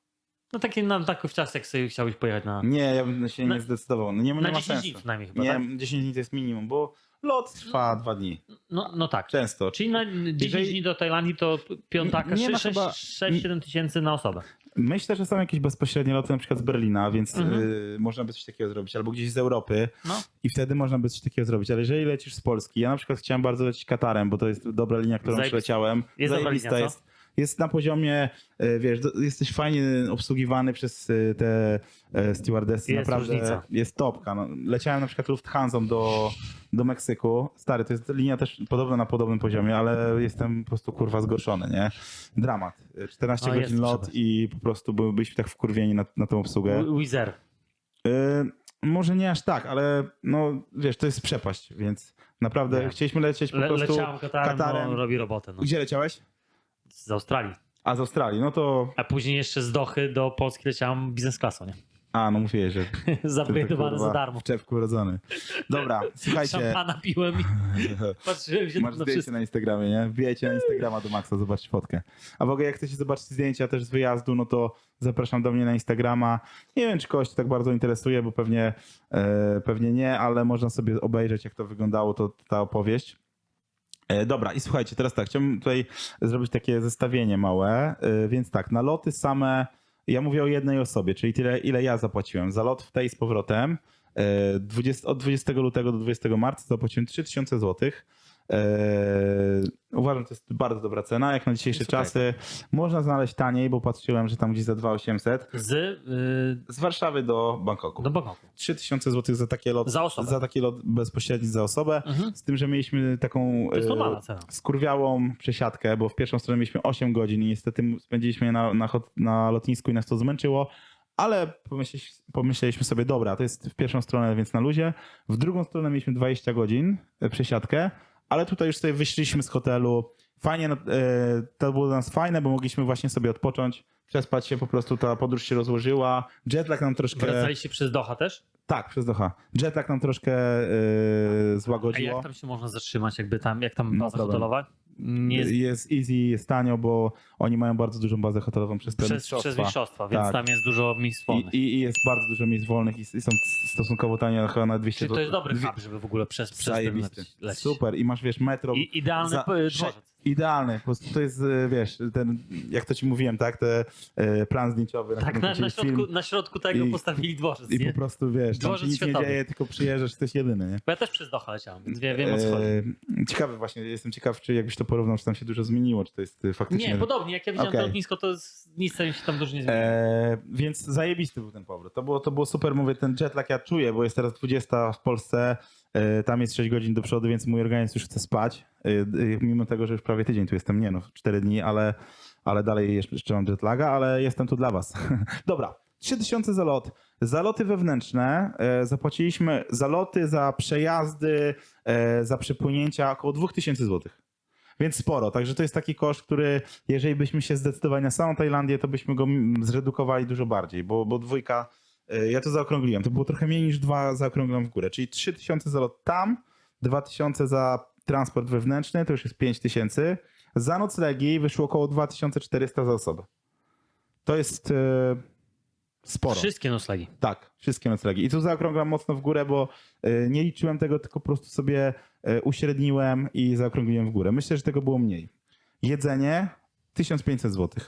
[SPEAKER 1] No takie na taki czas, jak sobie chciałbyś pojechać na,
[SPEAKER 2] Nie, ja bym się
[SPEAKER 1] Na-
[SPEAKER 2] nie zdecydował. No nie, nie
[SPEAKER 1] na
[SPEAKER 2] ma
[SPEAKER 1] 10
[SPEAKER 2] sensu.
[SPEAKER 1] dni przynajmniej chyba,
[SPEAKER 2] Nie,
[SPEAKER 1] tak?
[SPEAKER 2] 10 dni to jest minimum, bo lot trwa dwa dni.
[SPEAKER 1] No, no tak.
[SPEAKER 2] Często.
[SPEAKER 1] Czyli na 10
[SPEAKER 2] Jeżeli-
[SPEAKER 1] dni do Tajlandii to piątaka
[SPEAKER 2] Nie ma chyba-
[SPEAKER 1] 6-7 tysięcy na osobę.
[SPEAKER 2] Myślę, że są jakieś bezpośrednie loty na przykład z Berlina, więc
[SPEAKER 1] Mhm.
[SPEAKER 2] y, można by coś takiego zrobić, albo gdzieś z Europy
[SPEAKER 1] No.
[SPEAKER 2] i wtedy można by coś takiego zrobić. Ale jeżeli lecisz z Polski, ja na przykład chciałem bardzo lecieć Katarem, bo to jest dobra linia, którą
[SPEAKER 1] Zajebista.
[SPEAKER 2] przyleciałem.
[SPEAKER 1] Jest dobra
[SPEAKER 2] Zajebista
[SPEAKER 1] linia, co?
[SPEAKER 2] jest. Jest na poziomie, y, wiesz, jesteś fajnie obsługiwany przez y, te y, stewardessy.
[SPEAKER 1] Jest
[SPEAKER 2] Naprawdę
[SPEAKER 1] różnica.
[SPEAKER 2] jest topka. No, leciałem na przykład Lufthansa do, do Meksyku. Stary, to jest linia też podobna na podobnym poziomie, ale jestem po prostu kurwa zgorszony, nie? Dramat. 14
[SPEAKER 1] O, jest
[SPEAKER 2] godzin lot i po prostu by- byliśmy tak wkurwieni na, na tą obsługę.
[SPEAKER 1] Wi- Wizz Air.
[SPEAKER 2] Y, może nie aż tak, ale no wiesz, to jest przepaść, więc naprawdę
[SPEAKER 1] Nie.
[SPEAKER 2] chcieliśmy lecieć po
[SPEAKER 1] Le,
[SPEAKER 2] prostu
[SPEAKER 1] leciałem Katarem,
[SPEAKER 2] Katarem.
[SPEAKER 1] Robi robotę. No.
[SPEAKER 2] Gdzie leciałeś?
[SPEAKER 1] Z Australii.
[SPEAKER 2] A z Australii, no to
[SPEAKER 1] A później jeszcze z Dochy do Polski leciałem biznes klasą, nie?
[SPEAKER 2] A, no mówię, że
[SPEAKER 1] Zaupgrade'owany za darmo.
[SPEAKER 2] w czepku urodzony. Dobra, słuchajcie.
[SPEAKER 1] Szampana piłem i patrzyłem się
[SPEAKER 2] Masz
[SPEAKER 1] na
[SPEAKER 2] zdjęcie na Instagramie, nie? Wbijajcie na Instagrama do Maxa, zobaczcie fotkę. A w ogóle jak chcecie zobaczyć zdjęcia też z wyjazdu, no to zapraszam do mnie na Instagrama. Nie wiem, czy kogoś tak bardzo interesuje, bo pewnie, e, pewnie nie, ale można sobie obejrzeć, jak to wyglądało, to ta opowieść. E, Dobra, i słuchajcie, teraz tak, chciałbym tutaj zrobić takie zestawienie małe, e, więc tak, na loty same, ja mówię o jednej osobie, czyli tyle, ile ja zapłaciłem. Za lot w tej z powrotem, e, 20, od 20 lutego do 20 marca zapłaciłem 3000 zł. Uważam, że to jest bardzo dobra cena, jak na dzisiejsze czasy. Można znaleźć taniej, bo patrzyłem, że tam gdzieś za 2800.
[SPEAKER 1] Z y,
[SPEAKER 2] Z Warszawy do Bangkoku.
[SPEAKER 1] do Bangkoku.
[SPEAKER 2] 3000 zł za takie lot,
[SPEAKER 1] Za osobę.
[SPEAKER 2] za taki lot bezpośredni za osobę.
[SPEAKER 1] Mhm.
[SPEAKER 2] Z tym, że mieliśmy taką e,
[SPEAKER 1] cena.
[SPEAKER 2] skurwiałą przesiadkę, bo w pierwszą stronę mieliśmy 8 godzin i niestety spędziliśmy je na, na, na lotnisku i nas to zmęczyło, ale pomyśleliśmy, pomyśleliśmy sobie, dobra, to jest w pierwszą stronę, więc na luzie. W drugą stronę mieliśmy 20 godzin e, przesiadkę, ale tutaj już sobie wyszliśmy z hotelu. Fajnie, no, e, to było dla nas fajne, bo mogliśmy właśnie sobie odpocząć, przespać się, po prostu ta podróż się rozłożyła. Jetlag nam troszkę...
[SPEAKER 1] Wracaliście przez Doha też?
[SPEAKER 2] Tak, przez Doha. Jetlag nam troszkę e,
[SPEAKER 1] A
[SPEAKER 2] złagodziło.
[SPEAKER 1] jak tam się można zatrzymać, jakby tam, jak tam
[SPEAKER 2] No
[SPEAKER 1] baza
[SPEAKER 2] problem.
[SPEAKER 1] hotelowa? Nie jest
[SPEAKER 2] easy, jest tanio, bo oni mają bardzo dużą bazę hotelową przez te
[SPEAKER 1] przez,
[SPEAKER 2] mistrzostwa.
[SPEAKER 1] przez mistrzostwa, więc
[SPEAKER 2] Tak.
[SPEAKER 1] tam jest dużo miejsc wolnych.
[SPEAKER 2] I, i, I jest bardzo dużo miejsc wolnych i, są stosunkowo tanie, chyba na 200
[SPEAKER 1] Czyli to jest dobry hub, żeby w ogóle przez, przez ten lecieć.
[SPEAKER 2] Super. I masz, wiesz, metro.
[SPEAKER 1] I idealny
[SPEAKER 2] za-
[SPEAKER 1] dworzec.
[SPEAKER 2] Idealny. Po prostu to jest, e, wiesz, ten, jak to ci mówiłem, tak, te e, plan zdjęciowy.
[SPEAKER 1] Tak, na, na, środku,
[SPEAKER 2] film.
[SPEAKER 1] na środku tego
[SPEAKER 2] I-
[SPEAKER 1] postawili dworzec,
[SPEAKER 2] I
[SPEAKER 1] nie?
[SPEAKER 2] po prostu, wiesz, tam
[SPEAKER 1] Dworzec
[SPEAKER 2] się nic nie
[SPEAKER 1] światowy.
[SPEAKER 2] dzieje, tylko przyjeżdżasz, jesteś jedyny, nie?
[SPEAKER 1] Bo ja też przez Doha leciałem, więc wie, wiem o co chodzi.
[SPEAKER 2] E, Ciekawy właśnie, jestem ciekaw, czy jakbyś to porównał, czy tam się dużo zmieniło, czy to jest e, faktycznie...
[SPEAKER 1] Nie, podobnie. Jak ja widziałem
[SPEAKER 2] Okej.
[SPEAKER 1] to lotnisko, to jest, nic się tam dużo nie zmieniło.
[SPEAKER 2] E, więc zajebisty był ten powrót. To było, to było super, mówię, ten jetlag ja czuję, bo jest teraz 20 w Polsce, e, tam jest 6 godzin do przodu, więc mój organizm już chce spać. E, e, mimo tego, że już prawie tydzień tu jestem, nie no, 4 dni, ale, ale dalej jeszcze mam jetlaga, ale jestem tu dla was. Dobra, 3000 za lot. Za loty wewnętrzne e, zapłaciliśmy za loty, za przejazdy, e, za przepłynięcia około 2000 złotych. Więc sporo, także to jest taki koszt, który jeżeli byśmy się zdecydowali na samą Tajlandię, to byśmy go zredukowali dużo bardziej, bo, bo dwójka, y, ja to zaokrągliłem, to było trochę mniej niż dwa zaokrąglam w górę, czyli 3000 za lot tam, 2000 za transport wewnętrzny, to już jest 5000. Za noclegi wyszło około 2400 za osobę. To jest y, sporo.
[SPEAKER 1] Wszystkie noclegi.
[SPEAKER 2] Tak, wszystkie noclegi. I tu zaokrąglam mocno w górę, bo y, nie liczyłem tego, tylko po prostu sobie uśredniłem i zaokrągliłem w górę. Myślę, że tego było mniej. Jedzenie 1500 zł.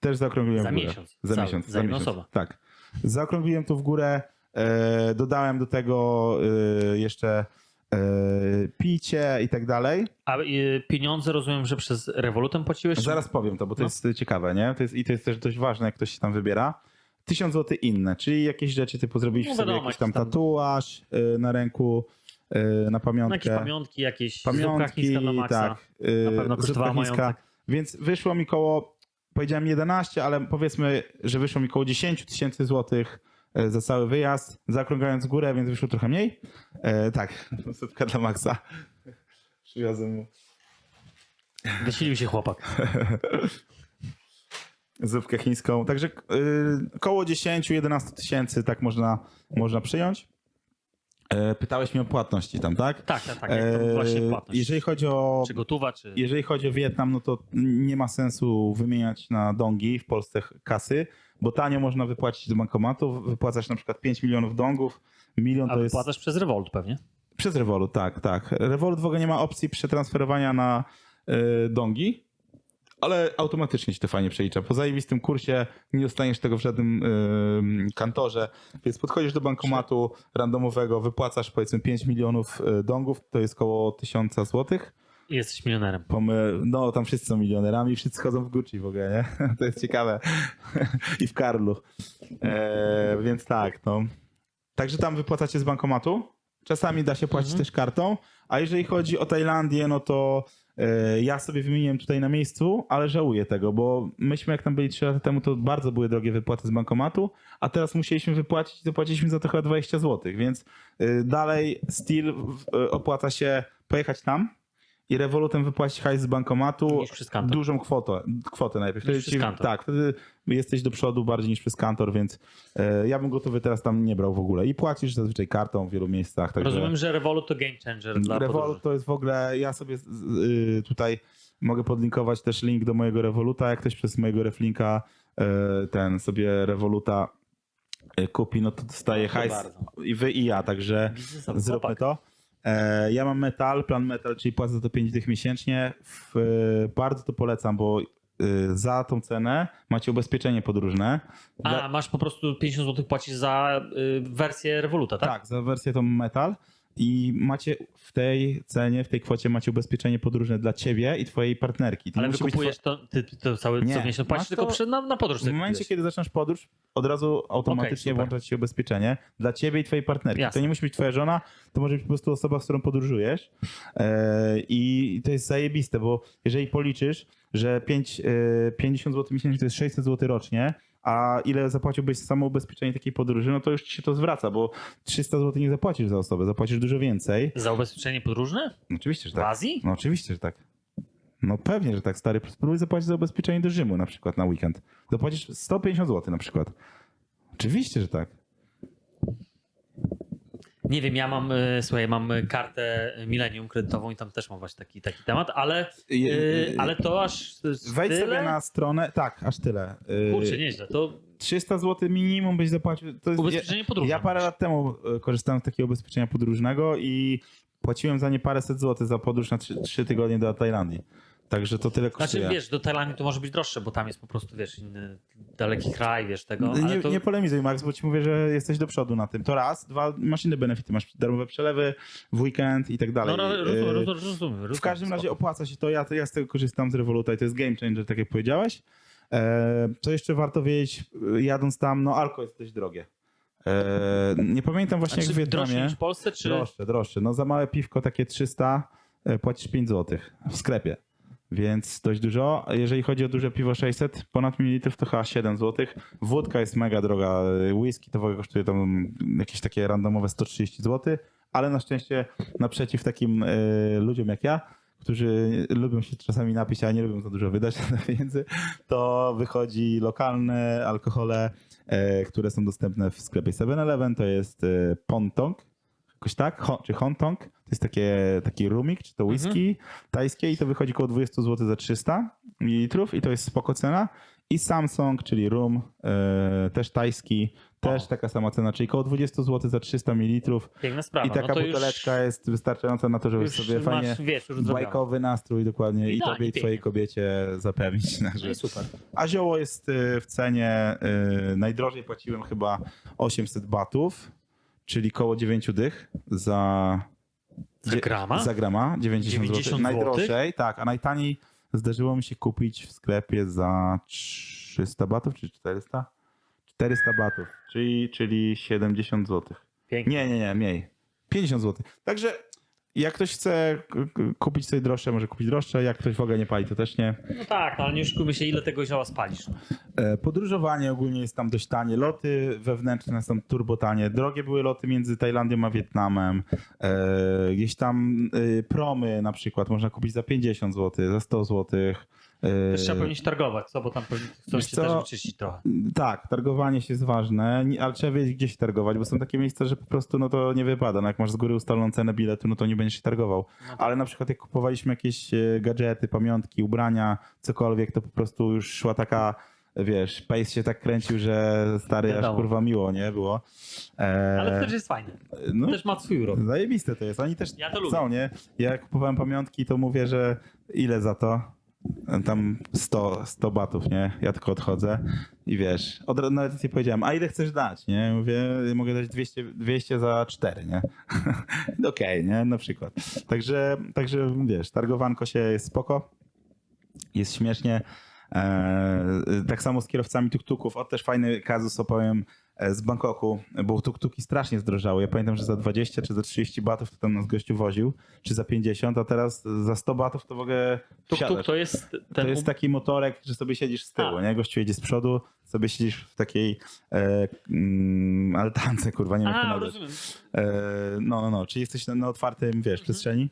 [SPEAKER 2] Też zaokrągliłem
[SPEAKER 1] Za
[SPEAKER 2] w górę.
[SPEAKER 1] miesiąc.
[SPEAKER 2] Za
[SPEAKER 1] Cały.
[SPEAKER 2] miesiąc.
[SPEAKER 1] Za jedną osobę.
[SPEAKER 2] Tak. Zaokrągliłem tu w górę. e, dodałem do tego e, jeszcze e, picie i tak dalej.
[SPEAKER 1] A pieniądze rozumiem, że przez Revolutem płaciłeś?
[SPEAKER 2] Zaraz powiem to, bo to
[SPEAKER 1] No.
[SPEAKER 2] jest ciekawe, nie? To jest, I to jest też dość ważne, jak ktoś się tam wybiera. 1000 zł inne, czyli jakieś rzeczy typu zrobiliście
[SPEAKER 1] No
[SPEAKER 2] sobie jakiś tam
[SPEAKER 1] tam-
[SPEAKER 2] tatuaż na ręku, na
[SPEAKER 1] No,
[SPEAKER 2] pamiątkę.
[SPEAKER 1] jakieś pamiątki, jakieś
[SPEAKER 2] Pamiątki,
[SPEAKER 1] dla Maxa.
[SPEAKER 2] tak. y,
[SPEAKER 1] Na pewno kosztowała majątek.
[SPEAKER 2] Więc wyszło mi koło, powiedziałem 11, ale powiedzmy, że wyszło mi koło 10 tysięcy złotych y, za cały wyjazd, zaokrąglając górę, więc wyszło trochę mniej. E, tak, zupka dla Maxa. Przywiozłem mu
[SPEAKER 1] Wysilił się chłopak.
[SPEAKER 2] zupkę chińską. Także y, koło 10-11 tysięcy tak można, można przyjąć. E, pytałeś mnie o płatności tam, tak?
[SPEAKER 1] Tak, tak, tak.
[SPEAKER 2] E,
[SPEAKER 1] właśnie płatność.
[SPEAKER 2] jeżeli chodzi o
[SPEAKER 1] Czy gotowa, czy...
[SPEAKER 2] jeżeli chodzi o Wietnam, no to nie ma sensu wymieniać na dongi w Polsce kasy, bo tanio można wypłacić z bankomatu. Wypłacasz na przykład 5 milionów dongów. Milion
[SPEAKER 1] A
[SPEAKER 2] to jest
[SPEAKER 1] wypłacasz przez Revolut pewnie.
[SPEAKER 2] przez Revolut, tak, tak. Revolut w ogóle nie ma opcji przetransferowania na y, dongi, ale automatycznie ci to fajnie przelicza. Po zajebistym kursie nie dostaniesz tego w żadnym y, kantorze, więc podchodzisz do bankomatu randomowego, wypłacasz powiedzmy 5 milionów y, dongów, to jest około 1000 złotych.
[SPEAKER 1] I jesteś milionerem.
[SPEAKER 2] No, tam wszyscy są milionerami, wszyscy chodzą w Gucci w ogóle, nie? To jest ciekawe. I w Karlu. E, więc tak, no. Także tam wypłacacie z bankomatu. Czasami da się płacić
[SPEAKER 1] Mhm.
[SPEAKER 2] też kartą. A jeżeli chodzi o Tajlandię, no to ja sobie wymieniłem tutaj na miejscu, ale żałuję tego, bo myśmy jak tam byli 3 lata temu, to bardzo były drogie wypłaty z bankomatu, a teraz musieliśmy wypłacić i zapłaciliśmy za to chyba 20 zł, więc e, dalej still e, opłaca się pojechać tam, i Revolutem wypłacić hajs z bankomatu, dużą kwotę, kwotę najpierw. Wtedy
[SPEAKER 1] kantor.
[SPEAKER 2] Tak, wtedy jesteś do przodu bardziej niż przez kantor, więc e, ja bym gotowy teraz tam nie brał w ogóle. I płacisz zazwyczaj kartą w wielu miejscach. Także...
[SPEAKER 1] Rozumiem, że Revolut to game changer dla
[SPEAKER 2] Revolut
[SPEAKER 1] podróży.
[SPEAKER 2] to jest w ogóle, ja sobie y, tutaj mogę podlinkować też link do mojego Revoluta, jak ktoś przez mojego reflinka y, ten sobie Revoluta y, kupi, no to dostaje hajs i wy i ja, także
[SPEAKER 1] Biznesowy
[SPEAKER 2] zróbmy
[SPEAKER 1] chłopak.
[SPEAKER 2] to. E, Ja mam metal, plan metal, czyli płacę za to 5 dych miesięcznie. Y, bardzo to polecam, bo y, za tą cenę macie ubezpieczenie podróżne.
[SPEAKER 1] A, masz po prostu 50 zł płacisz za y, wersję Revoluta, tak?
[SPEAKER 2] Tak, za wersję tą metal. I macie w tej cenie, w tej kwocie macie ubezpieczenie podróżne dla ciebie i twojej partnerki. To
[SPEAKER 1] Ale wykupujesz to, ty, ty to cały
[SPEAKER 2] Nie.
[SPEAKER 1] co miesiąc płacisz tylko przy, na, na podróż.
[SPEAKER 2] W momencie,
[SPEAKER 1] kupiłeś.
[SPEAKER 2] kiedy zaczynasz podróż, od razu automatycznie
[SPEAKER 1] super.
[SPEAKER 2] włącza się ubezpieczenie dla ciebie i twojej partnerki.
[SPEAKER 1] Jasne.
[SPEAKER 2] To nie musi być twoja żona, to może być po prostu osoba, z którą podróżujesz. E, I to jest zajebiste, bo jeżeli policzysz, że 5, e, 50 zł miesięcznie to jest 600 zł rocznie, a ile zapłaciłbyś za samo ubezpieczenie takiej podróży, no to już ci się to zwraca, bo 300 zł nie zapłacisz za osobę, zapłacisz dużo więcej.
[SPEAKER 1] Za ubezpieczenie podróżne?
[SPEAKER 2] No, oczywiście, że
[SPEAKER 1] W
[SPEAKER 2] tak.
[SPEAKER 1] Azji?
[SPEAKER 2] No oczywiście, że tak. No pewnie, że tak, stary. Spróbuj zapłacić za ubezpieczenie do Rzymu na przykład na weekend. Zapłacisz 150 zł na przykład. Oczywiście, że tak.
[SPEAKER 1] Nie wiem, ja mam, y, słuchaj, mam kartę Millennium kredytową i tam też mam właśnie taki, taki temat, ale,
[SPEAKER 2] Je-
[SPEAKER 1] y, ale to aż
[SPEAKER 2] Wejdź
[SPEAKER 1] tyle?
[SPEAKER 2] sobie na stronę. Tak, aż tyle. Y,
[SPEAKER 1] Kurczę, nieźle. To
[SPEAKER 2] 300 zł minimum byś zapłacił. To jest,
[SPEAKER 1] ubezpieczenie podróżne.
[SPEAKER 2] Ja parę lat temu korzystałem z takiego ubezpieczenia podróżnego i płaciłem za nie paręset złotych za podróż na 3, tygodnie do Tajlandii. Także to tyle kosztuje.
[SPEAKER 1] Znaczy, wiesz, do Tajlandii to może być droższe, bo tam jest po prostu, wiesz, inny daleki kraj, wiesz, tego,
[SPEAKER 2] nie,
[SPEAKER 1] to...
[SPEAKER 2] nie polemizuj, Max, bo ci mówię, że jesteś do przodu na tym. To raz. Dwa, masz inne benefity. Masz darmowe przelewy w weekend i tak dalej.
[SPEAKER 1] No, no,
[SPEAKER 2] Y,
[SPEAKER 1] rozumiem, rozumiem, rozumiem.
[SPEAKER 2] W każdym razie opłaca się to. Ja, ja z tego korzystam z Revoluta i to jest game changer, tak jak powiedziałeś. E, co jeszcze warto wiedzieć, e, jadąc tam, no alko jest dość drogie. E, nie pamiętam właśnie
[SPEAKER 1] A
[SPEAKER 2] jak w
[SPEAKER 1] droższe
[SPEAKER 2] Wietnamie.
[SPEAKER 1] niż w Polsce, czy...
[SPEAKER 2] Droższe, droższe. No za małe piwko takie 300 e, płacisz 5 zł w sklepie. Więc dość dużo. Jeżeli chodzi o duże piwo 600, ponad mililitrów to chyba 7 zł. Wódka jest mega droga. Whisky to w ogóle kosztuje tam jakieś takie randomowe 130 zł. Ale na szczęście naprzeciw takim e, ludziom jak ja, którzy lubią się czasami napić, a nie lubią za dużo wydać na pieniędzy, to wychodzi lokalne alkohole, e, które są dostępne w sklepie 7-Eleven. To jest e, Pontong, jakoś tak, Ho, czy Hontong. Jest takie, taki rumik, czy to whisky tajskie i to wychodzi około 20 zł za 300 ml i to jest spoko cena. I Samsung, czyli rum, e, też tajski, też taka sama cena, czyli około 20 zł za 300 ml.
[SPEAKER 1] Piękna sprawa.
[SPEAKER 2] I taka
[SPEAKER 1] no
[SPEAKER 2] buteleczka jest wystarczająca na to, żeby sobie
[SPEAKER 1] już
[SPEAKER 2] fajnie
[SPEAKER 1] masz, wiesz,
[SPEAKER 2] bajkowy nastrój dokładnie i
[SPEAKER 1] Idealnie,
[SPEAKER 2] tobie i twojej kobiecie zapewnić.
[SPEAKER 1] No i super.
[SPEAKER 2] A zioło jest y, w cenie, y, najdrożej płaciłem chyba 800 batów, czyli koło 9 dych za,
[SPEAKER 1] Za grama?
[SPEAKER 2] Za grama, 90,
[SPEAKER 1] 90
[SPEAKER 2] zł. Najdrożej, tak, a najtaniej zdarzyło mi się kupić w sklepie za 300 batów, czy 400? 400 batów, czyli, czyli 70 zł.
[SPEAKER 1] Pięknie.
[SPEAKER 2] Nie, nie, nie, mniej. 50 zł. Także jak ktoś chce kupić sobie droższe, może kupić droższe. Jak ktoś w ogóle nie pali, to też nie.
[SPEAKER 1] No tak, ale nie oszukujmy się, ile tego zioła spalisz. No.
[SPEAKER 2] E, Podróżowanie ogólnie jest tam dość tanie. Loty wewnętrzne są turbo tanie. Drogie były loty między Tajlandią a Wietnamem. E, Gdzieś tam e, promy na przykład można kupić za 50 zł, za 100 zł.
[SPEAKER 1] Też trzeba pewnie się targować, co? Bo tam
[SPEAKER 2] Wiesz
[SPEAKER 1] się
[SPEAKER 2] co?
[SPEAKER 1] też wyczyścić trochę.
[SPEAKER 2] Tak, targowanie się jest ważne, ale trzeba wiedzieć, gdzie się targować, bo są takie miejsca, że po prostu no to nie wypada. No jak masz z góry ustaloną cenę biletu, no to nie będziesz się targował.
[SPEAKER 1] No tak.
[SPEAKER 2] Ale na przykład jak kupowaliśmy jakieś e, gadżety, pamiątki, ubrania, cokolwiek, to po prostu już szła taka, wiesz, pace się tak kręcił, że stary aż
[SPEAKER 1] Wiadomo.
[SPEAKER 2] kurwa miło, nie? Było. E,
[SPEAKER 1] Ale to też jest fajne.
[SPEAKER 2] no,
[SPEAKER 1] Też ma swój urok.
[SPEAKER 2] Zajebiste to jest. Oni też
[SPEAKER 1] Ja to lubię.
[SPEAKER 2] są, nie? Ja jak kupowałem pamiątki, to mówię, że ile za to? Tam 100, 100 batów, nie? Ja tylko odchodzę i wiesz, od, razu nawet nie powiedziałem, a ile chcesz dać, nie? Mówię, mogę dać 200, 200 za 4, nie? Okej, nie? Na przykład. Także, także wiesz, targowanko się jest spoko, jest śmiesznie. E, tak samo z kierowcami tuk-tuków. O, też fajny kazus opowiem z Bangkoku, bo tuk-tuki strasznie zdrożały. Ja pamiętam, że za 20 czy za 30 batów to tam nas gościu woził, czy za 50, a teraz za 100 batów to w ogóle
[SPEAKER 1] Tuk-tuk
[SPEAKER 2] wsiadasz.
[SPEAKER 1] to jest ten...
[SPEAKER 2] To jest taki motorek, że sobie siedzisz z tyłu,
[SPEAKER 1] A.
[SPEAKER 2] nie? Gościu jedzie z przodu, sobie siedzisz w takiej e, mm, altance, kurwa, nie wiem jak to nazwać. E, no, no, no, czyli jesteś na, na otwartym, wiesz, przestrzeni.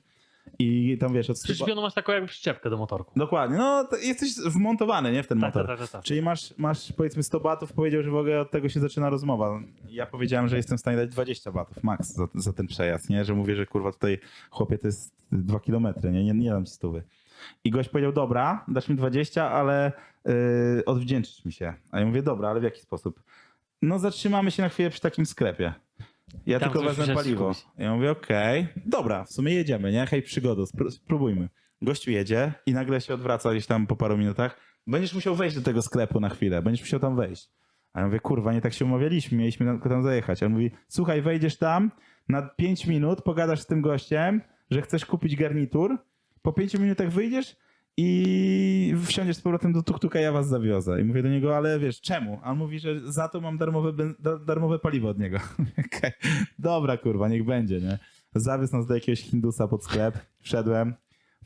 [SPEAKER 2] I tam wiesz, od.
[SPEAKER 1] Przyczepioną masz taką jakby przyczepkę do motorku.
[SPEAKER 2] Dokładnie, no to jesteś wmontowany, nie, w ten
[SPEAKER 1] Tak,
[SPEAKER 2] motor.
[SPEAKER 1] tak, tak, tak.
[SPEAKER 2] Czyli masz, masz powiedzmy 100 batów, powiedział, że w ogóle od tego się zaczyna rozmowa. Ja powiedziałem, że jestem w stanie dać 20 batów max za, za ten przejazd, nie? Że mówię, że kurwa tutaj chłopie to jest 2 kilometry, nie? Nie, nie dam ci stówy. I gość powiedział, dobra, dasz mi 20, ale yy, odwdzięczysz mi się. A ja mówię, dobra, ale w jaki sposób? No zatrzymamy się na chwilę przy takim sklepie. Ja
[SPEAKER 1] Tam
[SPEAKER 2] tylko wezmę paliwo. Ja mówię, okej, dobra, w sumie jedziemy, nie? Hej, przygoda, spró- spróbujmy. Gościu jedzie i nagle się odwraca gdzieś tam po paru minutach. Będziesz musiał wejść do tego sklepu na chwilę, będziesz musiał tam wejść. A ja mówię, kurwa, nie tak się umawialiśmy, mieliśmy tylko tam zajechać. A on mówi, słuchaj, wejdziesz tam, na 5 minut pogadasz z tym gościem, że chcesz kupić garnitur, po 5 minutach wyjdziesz i wsiądziesz z powrotem do tuktuka, ja was zawiozę. I mówię do niego, ale wiesz, czemu? A on mówi, że za to mam darmowe, darmowe paliwo od niego. Okej, Dobra, kurwa, niech będzie, nie? Zawiózł nas do jakiegoś Hindusa pod sklep, wszedłem.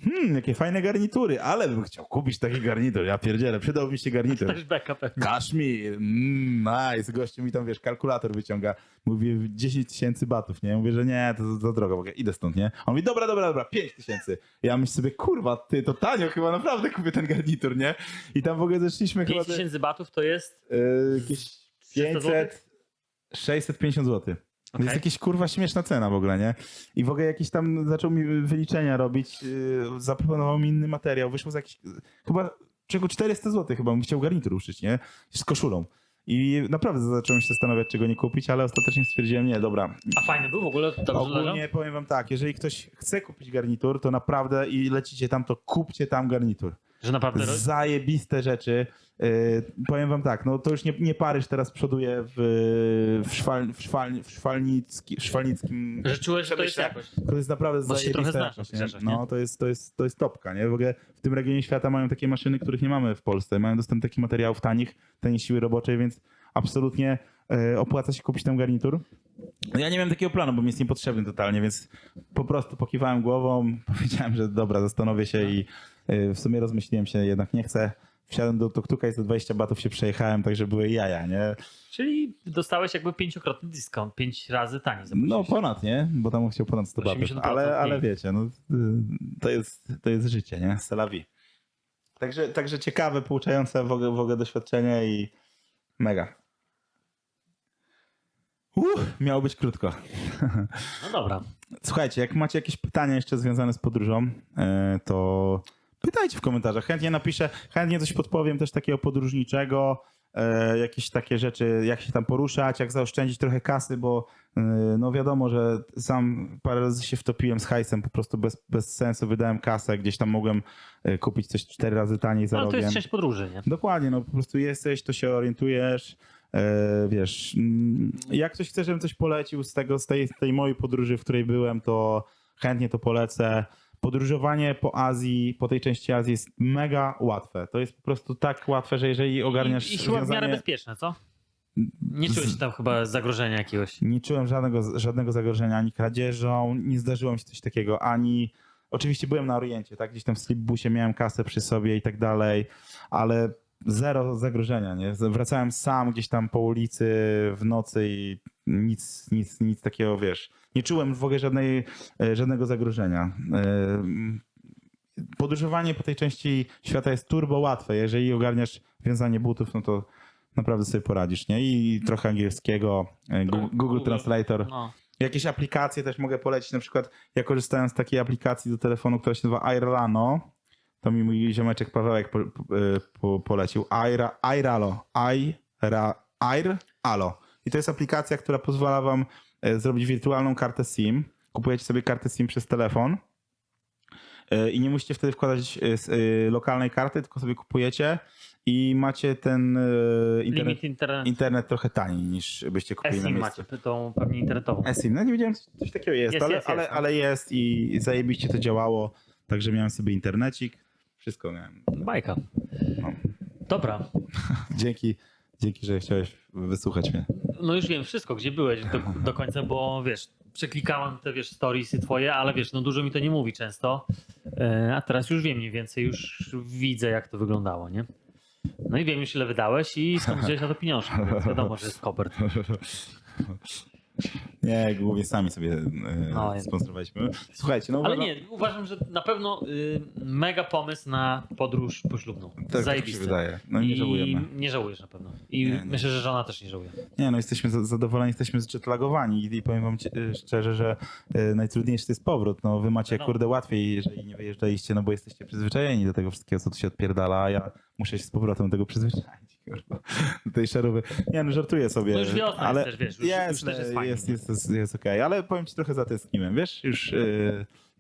[SPEAKER 2] Hmm, jakie fajne garnitury, ale bym chciał kupić taki garnitur. Ja pierdzielę, przydałby mi się garnitur.
[SPEAKER 1] Też beka pewnie.
[SPEAKER 2] Kaszmir, mm, nice. Gościu mi tam, wiesz, kalkulator wyciąga. Mówi 10 tysięcy batów, nie? Mówię, że nie, to za- drogo, idę stąd, nie? On mówi, dobra, dobra, dobra, 5 tysięcy. Ja myślę sobie, kurwa, ty, to tanio, chyba naprawdę kupię ten garnitur, nie? I tam w ogóle zeszliśmy chyba...
[SPEAKER 1] 5 tysięcy batów to jest...
[SPEAKER 2] Yy, jakieś
[SPEAKER 1] 300
[SPEAKER 2] 500, 650 zł. To jest jakaś kurwa śmieszna cena w ogóle, nie? I w ogóle jakiś tam zaczął mi wyliczenia robić, yy, zaproponował mi inny materiał, wyszło za jakiś, chyba czego 400 zł chyba, bym chciał garnitur uszyć, nie? Z koszulą. I naprawdę zacząłem się zastanawiać, czego nie kupić, ale ostatecznie stwierdziłem, nie, dobra.
[SPEAKER 1] A fajny był w ogóle?
[SPEAKER 2] Ogólnie powiem wam tak, jeżeli ktoś chce kupić garnitur, to naprawdę i lecicie tam, to kupcie tam garnitur.
[SPEAKER 1] Że naprawdę...
[SPEAKER 2] Zajebiste rzeczy. Yy, powiem wam tak, no to już nie, nie Paryż teraz przoduje w, w, szwal, w, szwal, w, szwalnicki, w szwalnickim.
[SPEAKER 1] Że czułeś, że to jest jakość.
[SPEAKER 2] To jest naprawdę zajebista
[SPEAKER 1] znasz
[SPEAKER 2] nie?
[SPEAKER 1] rzeczach, nie?
[SPEAKER 2] No to jest, to, jest, to jest topka, nie? W ogóle w tym regionie świata mają takie maszyny, których nie mamy w Polsce. Mają dostęp do takich materiałów tanich, taniej siły roboczej, więc absolutnie e, opłaca się kupić ten garnitur. No Ja nie miałem takiego planu, bo mi jest niepotrzebny totalnie, więc po prostu pokiwałem głową, powiedziałem, że dobra, zastanowię się i e, w sumie rozmyśliłem się, jednak nie chcę. Wsiadłem do tuktuka i za 20 batów się przejechałem, także były jaja, nie?
[SPEAKER 1] Czyli dostałeś jakby pięciokrotny dyskont, pięć razy taniej.
[SPEAKER 2] No ponad, nie? Bo tam chciał ponad 100 batów.
[SPEAKER 1] 80%
[SPEAKER 2] Ale, ale wiecie, no, to, jest, to jest życie, nie? Vie. Także, także ciekawe, pouczające w ogóle, w ogóle doświadczenie i mega. Uff, miało być krótko.
[SPEAKER 1] No dobra.
[SPEAKER 2] Słuchajcie, jak macie jakieś pytania jeszcze związane z podróżą, e, to pytajcie w komentarzach. Chętnie napiszę, chętnie coś podpowiem też takiego podróżniczego, e, jakieś takie rzeczy, jak się tam poruszać, jak zaoszczędzić trochę kasy, bo e, no wiadomo, że sam parę razy się wtopiłem z hajsem, po prostu bez, bez sensu wydałem kasę, gdzieś tam mogłem e, kupić coś cztery razy taniej za
[SPEAKER 1] Ale No, to jest część podróży, nie?
[SPEAKER 2] Dokładnie, no po prostu jesteś, to się orientujesz, wiesz, mm, jak ktoś chce, żebym coś polecił z tego, z tej, z tej mojej podróży, w której byłem, to chętnie to polecę. Podróżowanie po Azji, po tej części Azji jest mega łatwe. To jest po prostu tak łatwe, że jeżeli ogarniasz
[SPEAKER 1] I, I chyba w miarę bezpieczne, co? Nie czułeś tam chyba zagrożenia jakiegoś.
[SPEAKER 2] Nie czułem żadnego, żadnego zagrożenia ani kradzieżą, nie zdarzyło mi się coś takiego, ani... Oczywiście byłem na Oriencie, tak? Gdzieś tam w slipbusie miałem kasę przy sobie i tak dalej, ale zero zagrożenia, nie? Wracałem sam gdzieś tam po ulicy w nocy i nic, nic, nic takiego, wiesz... Nie czułem w ogóle żadnej, e, żadnego zagrożenia. E, Podróżowanie po tej części świata jest turbo łatwe. Jeżeli ogarniasz wiązanie butów, no to naprawdę sobie poradzisz, nie? I trochę angielskiego, e, Gu- Google,
[SPEAKER 1] Google.
[SPEAKER 2] Translator.
[SPEAKER 1] No.
[SPEAKER 2] Jakieś aplikacje też mogę polecić, na przykład ja korzystałem z takiej aplikacji do telefonu, która się nazywa Airlano. To mi mój ziomeczek Pawełek po, po, po, polecił. Aira, Airalo. Aira, Airalo. I to jest aplikacja, która pozwala wam zrobić wirtualną kartę SIM. Kupujecie sobie kartę SIM przez telefon e, i nie musicie wtedy wkładać e, e, lokalnej karty, tylko sobie kupujecie i macie ten e, internet,
[SPEAKER 1] internet.
[SPEAKER 2] internet trochę taniej niż byście kupili na
[SPEAKER 1] SIM
[SPEAKER 2] miejscu.
[SPEAKER 1] macie, tą pewnie internetową.
[SPEAKER 2] eSIM, no nie wiedziałem, coś, coś takiego jest,
[SPEAKER 1] Jest,
[SPEAKER 2] ale,
[SPEAKER 1] jest,
[SPEAKER 2] ale,
[SPEAKER 1] jest, no.
[SPEAKER 2] ale jest i zajebiście to działało, także miałem sobie internecik, wszystko miałem.
[SPEAKER 1] Bajka.
[SPEAKER 2] No.
[SPEAKER 1] Dobra.
[SPEAKER 2] Dzięki, dzięki, że chciałeś wysłuchać mnie.
[SPEAKER 1] No już wiem wszystko, gdzie byłeś do, do końca, bo wiesz, przeklikałem te wiesz, storiesy twoje, ale wiesz, no dużo mi to nie mówi często. E, A teraz już wiem mniej więcej, już widzę jak to wyglądało, nie? No i wiem już ile wydałeś i skąd wziąłeś na to pieniążki, więc wiadomo, że jest kopert.
[SPEAKER 2] Nie, głównie sami sobie e,
[SPEAKER 1] No,
[SPEAKER 2] sponsorowaliśmy. Słuchajcie, no
[SPEAKER 1] Ale nie, uważam, że na pewno y, mega pomysł na podróż poślubną.
[SPEAKER 2] Tak, tak mi się
[SPEAKER 1] Zajebisty.
[SPEAKER 2] wydaje. No i nie żałujemy.
[SPEAKER 1] nie żałujesz na pewno. I
[SPEAKER 2] Nie,
[SPEAKER 1] myślę, że żona też nie żałuje.
[SPEAKER 2] Nie, no jesteśmy za- zadowoleni, jesteśmy zjetlagowani i, powiem wam e, szczerze, że e, najtrudniejszy to jest powrót. No wy macie
[SPEAKER 1] No.
[SPEAKER 2] kurde łatwiej, jeżeli nie wyjeżdżaliście, no bo jesteście przyzwyczajeni do tego wszystkiego, co tu się odpierdala, a ja muszę się z powrotem do tego przyzwyczaić. kurwa. Do tej szarówy. Nie, no żartuję sobie.
[SPEAKER 1] No już wiosna
[SPEAKER 2] ale
[SPEAKER 1] jest też, wiesz, już-
[SPEAKER 2] jest,
[SPEAKER 1] już też jest fajnie,
[SPEAKER 2] jest, jest, jest, jest okej, ale powiem ci trochę zatęskniłem, wiesz, już e,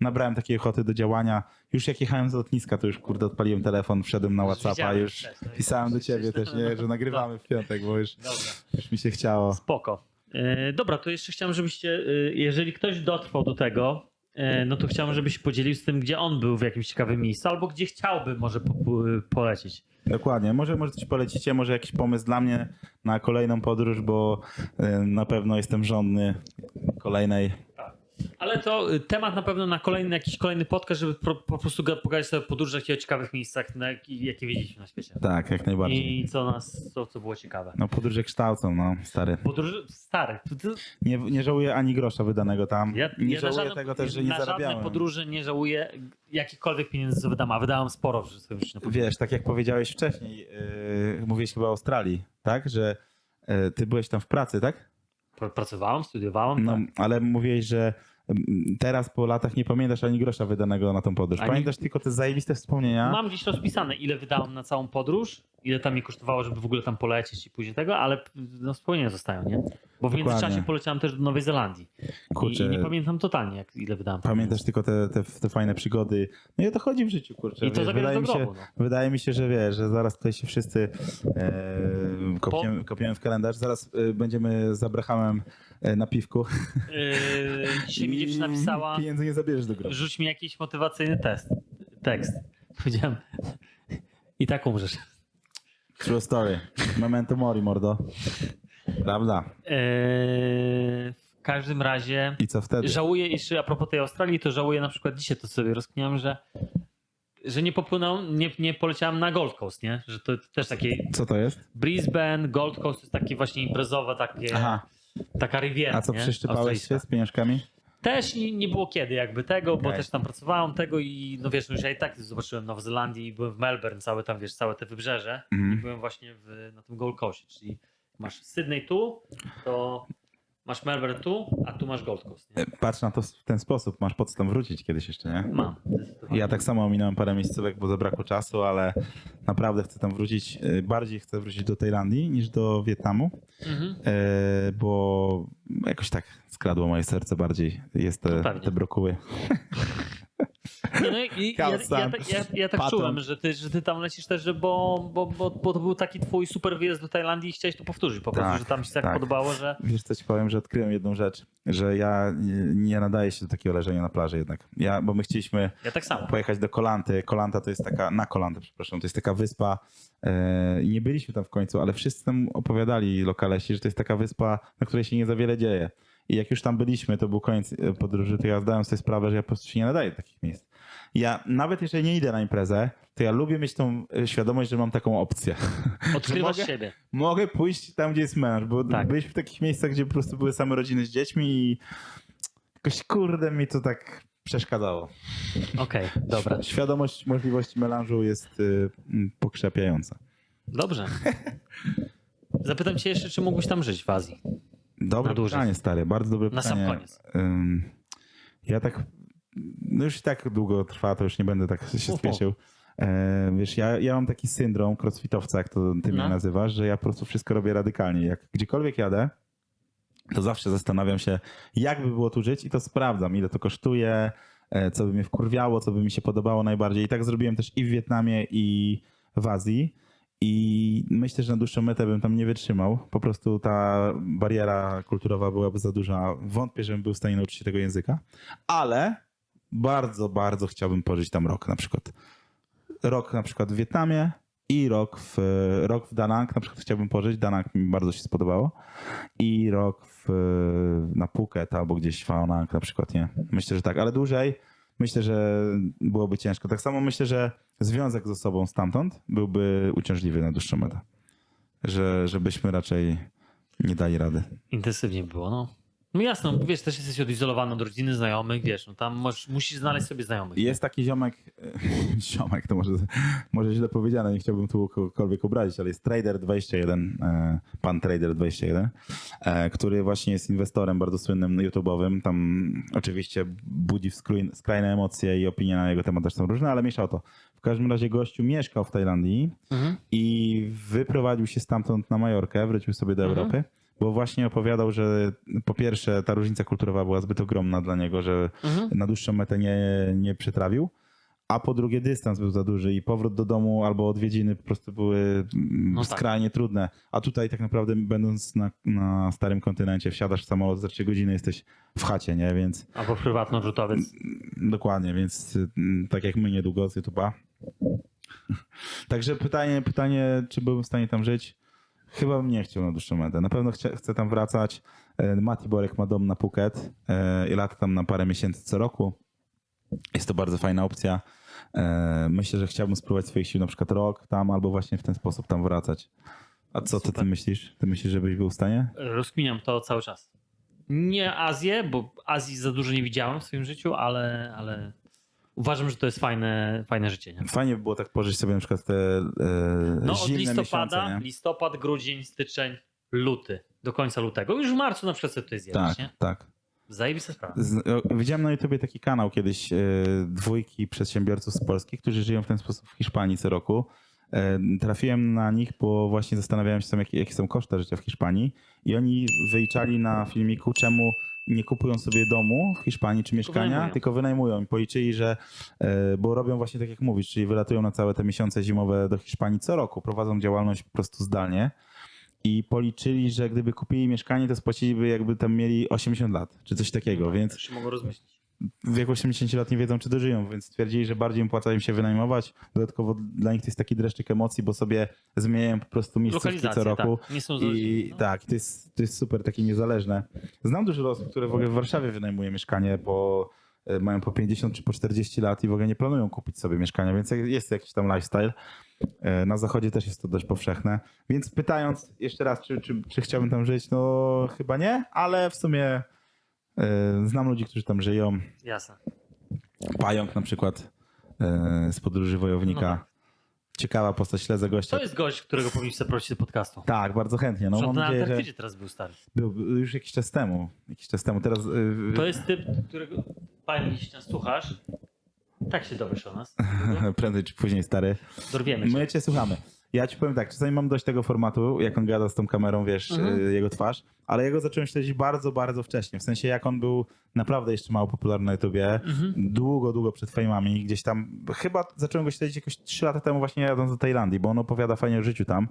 [SPEAKER 2] nabrałem takiej ochoty do działania. Już jak jechałem z lotniska, to już kurde odpaliłem telefon, wszedłem na Whatsappa, już
[SPEAKER 1] też, no
[SPEAKER 2] pisałem do ciebie też, nie, że nagrywamy w piątek, bo już, już mi się chciało.
[SPEAKER 1] Spoko. E, dobra, to jeszcze chciałem, żebyście, e, jeżeli ktoś dotrwał do tego, no to chciałem, żebyś się podzielił z tym, gdzie on był w jakimś ciekawym miejscu, albo gdzie chciałby może po.
[SPEAKER 2] Dokładnie. Może, może coś polecicie, może jakiś pomysł dla mnie na kolejną podróż, bo y, na pewno jestem żądny kolejnej.
[SPEAKER 1] Ale to y, temat na pewno na kolejny, jakiś kolejny podcast, żeby po, po prostu ga- pokazać sobie podróże w ciekawych miejscach, na, jaki- jakie widzieliśmy na świecie.
[SPEAKER 2] Tak, jak najbardziej.
[SPEAKER 1] I co nas, co, co było ciekawe.
[SPEAKER 2] No podróże kształcą, no stary.
[SPEAKER 1] Podróże, stary,
[SPEAKER 2] Nie, nie żałuję ani grosza wydanego tam.
[SPEAKER 1] ja,
[SPEAKER 2] nie
[SPEAKER 1] ja na
[SPEAKER 2] żałuję
[SPEAKER 1] żadne,
[SPEAKER 2] tego też, że nie
[SPEAKER 1] na żadne
[SPEAKER 2] zarabiałem.
[SPEAKER 1] podróże nie żałuję jakichkolwiek pieniędzy, co wydam, a wydałem sporo w swoim życiu na.
[SPEAKER 2] Wiesz, tak jak powiedziałeś wcześniej, yy, mówiłeś chyba o Australii, tak? Że yy, ty byłeś tam w pracy, tak?
[SPEAKER 1] Pr- Pracowałem, studiowałem,
[SPEAKER 2] No,
[SPEAKER 1] tak.
[SPEAKER 2] ale mówiłeś, że teraz po latach nie pamiętasz ani grosza wydanego na tą podróż.
[SPEAKER 1] Ani-
[SPEAKER 2] Pamiętasz tylko te zajebiste wspomnienia.
[SPEAKER 1] Mam gdzieś rozpisane, ile wydałem na całą podróż, ile tam mi kosztowało, żeby w ogóle tam polecieć i później tego, ale no, wspomnienia zostają, nie? Bo w
[SPEAKER 2] Dokładnie.
[SPEAKER 1] międzyczasie poleciałem też do Nowej Zelandii.
[SPEAKER 2] Kurczę,
[SPEAKER 1] I, I nie pamiętam totalnie, jak, ile wydałem.
[SPEAKER 2] Pamiętasz tylko te, te, te fajne przygody. No i o to chodzi w życiu, kurczę.
[SPEAKER 1] I to
[SPEAKER 2] wiesz, wydaje, mi się,
[SPEAKER 1] grobu. No.
[SPEAKER 2] wydaje mi się, że wiesz, że zaraz tutaj się wszyscy e, kopiemy, kopiemy w kalendarz. Zaraz e, będziemy z Abrahamem e, na piwku.
[SPEAKER 1] Yy, dzisiaj mi dziewczyna pisała,
[SPEAKER 2] Pieniędzy nie zabierzesz do grobu.
[SPEAKER 1] rzuć mi jakiś motywacyjny test, tekst. Powiedziałem, i tak umrzesz.
[SPEAKER 2] True story. Memento mori, mordo. Prawda.
[SPEAKER 1] Yy, w każdym razie
[SPEAKER 2] I co wtedy?
[SPEAKER 1] żałuję, jeszcze a propos tej Australii, to żałuję na przykład dzisiaj to sobie rozkminiałem, że że nie popłynąłem, nie, nie poleciałem na Gold Coast, nie? Że to też takie
[SPEAKER 2] Co to jest?
[SPEAKER 1] Brisbane, Gold Coast to jest takie właśnie imprezowe, takie,
[SPEAKER 2] Aha.
[SPEAKER 1] taka riviera,
[SPEAKER 2] A co,
[SPEAKER 1] nie?
[SPEAKER 2] się z pieniążkami?
[SPEAKER 1] Też nie, nie było kiedy jakby tego, bo też tam pracowałem tego i no wiesz, no już ja i tak zobaczyłem Nową Zelandię i byłem w Melbourne, całe tam wiesz, całe te wybrzeże
[SPEAKER 2] Mhm.
[SPEAKER 1] i byłem właśnie w, na tym Gold Coastie, czyli masz Sydney tu, to masz Melbourne tu, a tu masz Gold Coast, nie?
[SPEAKER 2] E, Patrz na to w ten sposób. Masz pod co tam wrócić kiedyś jeszcze, nie?
[SPEAKER 1] Mam.
[SPEAKER 2] Ja tak samo ominąłem parę miejscówek, bo zabrakło czasu, ale naprawdę chcę tam wrócić. e, Bardziej chcę wrócić do Tajlandii niż do Wietnamu,
[SPEAKER 1] Mhm.
[SPEAKER 2] e, bo jakoś tak skradło moje serce bardziej. Jest te, te brokuły.
[SPEAKER 1] Nie, no, i, ja, ja, tak- ja, ja tak czułem, że ty, że ty tam lecisz też, że bo, bo, bo, bo to był taki twój super wyjazd do Tajlandii i chciałeś to powtórzyć po prostu,
[SPEAKER 2] Tak,
[SPEAKER 1] że tam się tak,
[SPEAKER 2] tak.
[SPEAKER 1] podobało, że
[SPEAKER 2] Wiesz co ci powiem, że odkryłem jedną rzecz, że ja nie, nadaję się do takiego leżenia na plaży jednak. Ja, bo my chcieliśmy
[SPEAKER 1] tak
[SPEAKER 2] pojechać do Kolanty. Kolanta to jest taka, na Kolantę, przepraszam, to jest taka wyspa e, i nie byliśmy tam w końcu, ale wszyscy tam opowiadali lokalesi, że to jest taka wyspa, na której się nie za wiele dzieje. I jak już tam byliśmy, to był koniec e, podróży, to ja zdałem sobie sprawę, że ja po prostu się nie nadaję do takich miejsc. Ja nawet jeżeli nie idę na imprezę, to ja lubię mieć tą e, świadomość, że mam taką opcję.
[SPEAKER 1] Odkrywasz
[SPEAKER 2] mogę?
[SPEAKER 1] siebie.
[SPEAKER 2] Mogę pójść tam, gdzie jest menaż, bo
[SPEAKER 1] Tak.
[SPEAKER 2] byliśmy w takich miejscach, gdzie po prostu były same rodziny z dziećmi i jakoś kurde mi to tak przeszkadzało.
[SPEAKER 1] Okej, dobra.
[SPEAKER 2] Świ- Świadomość możliwości melanżu jest y, pokrzepiająca.
[SPEAKER 1] Dobrze. Zapytam cię jeszcze, czy mógłbyś tam żyć w Azji?
[SPEAKER 2] Dobre pytanie, stary, bardzo dobre
[SPEAKER 1] Na sam
[SPEAKER 2] pytanie.
[SPEAKER 1] koniec.
[SPEAKER 2] Ja tak, no już i tak długo trwa, to już nie będę tak się spieszył. E, wiesz, ja, ja mam taki syndrom crossfitowca, jak to ty
[SPEAKER 1] No.
[SPEAKER 2] mnie nazywasz, że ja po prostu wszystko robię radykalnie. Jak gdziekolwiek jadę, to zawsze zastanawiam się, jak by było tu żyć i to sprawdzam, ile to kosztuje, e, co by mnie wkurwiało, co by mi się podobało najbardziej. I tak zrobiłem też i w Wietnamie, i w Azji. I myślę, że na dłuższą metę bym tam nie wytrzymał. Po prostu ta bariera kulturowa byłaby za duża. Wątpię, żebym był w stanie nauczyć się tego języka. Ale bardzo, bardzo chciałbym pożyć tam rok na przykład. Rok na przykład w Wietnamie i rok w, rok w Danang na przykład chciałbym pożyć. Danang mi bardzo się spodobało. I rok w, na Phuket albo gdzieś w Phang na przykład, nie? Myślę, że tak, ale dłużej myślę, że byłoby ciężko. Tak samo myślę, że związek ze sobą stamtąd byłby uciążliwy na dłuższą metę. Że, żebyśmy raczej nie dali rady.
[SPEAKER 1] Intensywnie było, no. No jasno, wiesz, też jesteś odizolowany od rodziny, znajomych, wiesz, no tam możesz, musisz znaleźć sobie znajomych.
[SPEAKER 2] Jest taki ziomek, ziomek to może, może źle powiedziane, nie chciałbym tu kogokolwiek obrazić, ale jest Trader21, e, pan Trader21, e, który właśnie jest inwestorem bardzo słynnym YouTube'owym. Tam oczywiście budzi skrajne emocje i opinie na jego temat też są różne, ale mieszał to. W każdym razie gościu mieszkał w Tajlandii
[SPEAKER 1] Mhm.
[SPEAKER 2] i wyprowadził się stamtąd na Majorkę, wrócił sobie do
[SPEAKER 1] Mhm.
[SPEAKER 2] Europy, bo właśnie opowiadał, że po pierwsze ta różnica kulturowa była zbyt ogromna dla niego, że
[SPEAKER 1] Mhm.
[SPEAKER 2] na dłuższą metę nie, nie przetrawił. A po drugie dystans był za duży i powrót do domu albo odwiedziny po prostu były mm,
[SPEAKER 1] No tak.
[SPEAKER 2] skrajnie trudne. A tutaj tak naprawdę będąc na, na starym kontynencie, wsiadasz w samolot za 3 godziny, jesteś w chacie, nie? Więc
[SPEAKER 1] Albo prywatny odrzutowiec.
[SPEAKER 2] dokładnie, więc mm, tak jak my niedługo z YouTube'a. Także pytanie, pytanie, czy byłbym w stanie tam żyć? Chyba bym nie chciał na dłuższą metę. Na pewno chcia, chcę tam wracać. E, Mati Borek ma dom na Phuket e, i lata tam na parę miesięcy co roku. Jest to bardzo fajna opcja. E, Myślę, że chciałbym spróbować swoich sił na przykład rok tam albo właśnie w ten sposób tam wracać. A co ty, ty myślisz? Ty myślisz, żebyś był w stanie?
[SPEAKER 1] Rozkminiam to cały czas. Nie Azję, bo Azji za dużo nie widziałem w swoim życiu, ale, ale uważam, że to jest fajne, fajne życie. Nie?
[SPEAKER 2] Fajnie by było tak pożyć sobie na przykład te e,
[SPEAKER 1] No od listopada,
[SPEAKER 2] miesiące,
[SPEAKER 1] listopad, grudzień, styczeń, luty, do końca lutego. Już w marcu na przykład sobie tutaj zjechać,
[SPEAKER 2] Tak,
[SPEAKER 1] nie?
[SPEAKER 2] tak.
[SPEAKER 1] Zajebista sprawa.
[SPEAKER 2] Widziałem na YouTubie taki kanał kiedyś e, dwójki przedsiębiorców z Polski, którzy żyją w ten sposób w Hiszpanii co roku. E, trafiłem na nich, bo właśnie zastanawiałem się, sam, jakie, jakie są koszty życia w Hiszpanii i oni wyliczali na filmiku, czemu nie kupują sobie domu w Hiszpanii czy mieszkania,
[SPEAKER 1] wynajmują.
[SPEAKER 2] tylko wynajmują. I policzyli, że, e, bo robią właśnie tak jak mówisz, czyli wylatują na całe te miesiące zimowe do Hiszpanii co roku, prowadzą działalność po prostu zdalnie i policzyli, że gdyby kupili mieszkanie, to spłaciliby jakby tam mieli 80 lat, czy coś takiego, więc
[SPEAKER 1] Już się mogą rozmyślić.
[SPEAKER 2] W wieku 80 lat nie wiedzą, czy dożyją, więc stwierdzili, że bardziej opłaca im się wynajmować. Dodatkowo dla nich to jest taki dreszczyk emocji, bo sobie zmieniają po prostu miejscówki co roku.
[SPEAKER 1] tak. Nie są
[SPEAKER 2] I
[SPEAKER 1] no.
[SPEAKER 2] tak, to jest, to jest super, takie niezależne. Znam dużo osób, które w ogóle w Warszawie wynajmuje mieszkanie, bo e, mają po 50 czy po 40 lat i w ogóle nie planują kupić sobie mieszkania, więc jest jakiś tam lifestyle. E, Na zachodzie też jest to dość powszechne. Więc pytając jeszcze raz, czy, czy, czy chciałbym tam żyć, no chyba nie, ale w sumie znam ludzi, którzy tam żyją.
[SPEAKER 1] Jasne.
[SPEAKER 2] Pająk na przykład e, z podróży wojownika.
[SPEAKER 1] No tak.
[SPEAKER 2] Ciekawa postać, śledzę gościa.
[SPEAKER 1] To jest gość, którego powinniście zaprosić do podcastu.
[SPEAKER 2] Tak, bardzo chętnie. No, mam
[SPEAKER 1] na
[SPEAKER 2] nadzieję, że
[SPEAKER 1] Antarktydzie teraz był stary.
[SPEAKER 2] był, już jakiś czas temu. Jakiś czas temu. Teraz e,
[SPEAKER 1] To jest typ, którego... Panie, jeśli nas słuchasz, tak się dowiesz o nas.
[SPEAKER 2] prędzej czy później stary.
[SPEAKER 1] Dorwiemy cię.
[SPEAKER 2] My cię słuchamy. Ja ci powiem tak, czasami mam dość tego formatu, jak on gada z tą kamerą, wiesz,
[SPEAKER 1] Mhm.
[SPEAKER 2] e, jego twarz, ale jego zacząłem śledzić bardzo, bardzo wcześnie. W sensie jak on był naprawdę jeszcze mało popularny na YouTubie,
[SPEAKER 1] Mhm.
[SPEAKER 2] długo, długo przed fejmami, gdzieś tam, chyba zacząłem go śledzić jakoś 3 lata temu właśnie jadąc do Tajlandii, bo on opowiada fajnie o życiu tam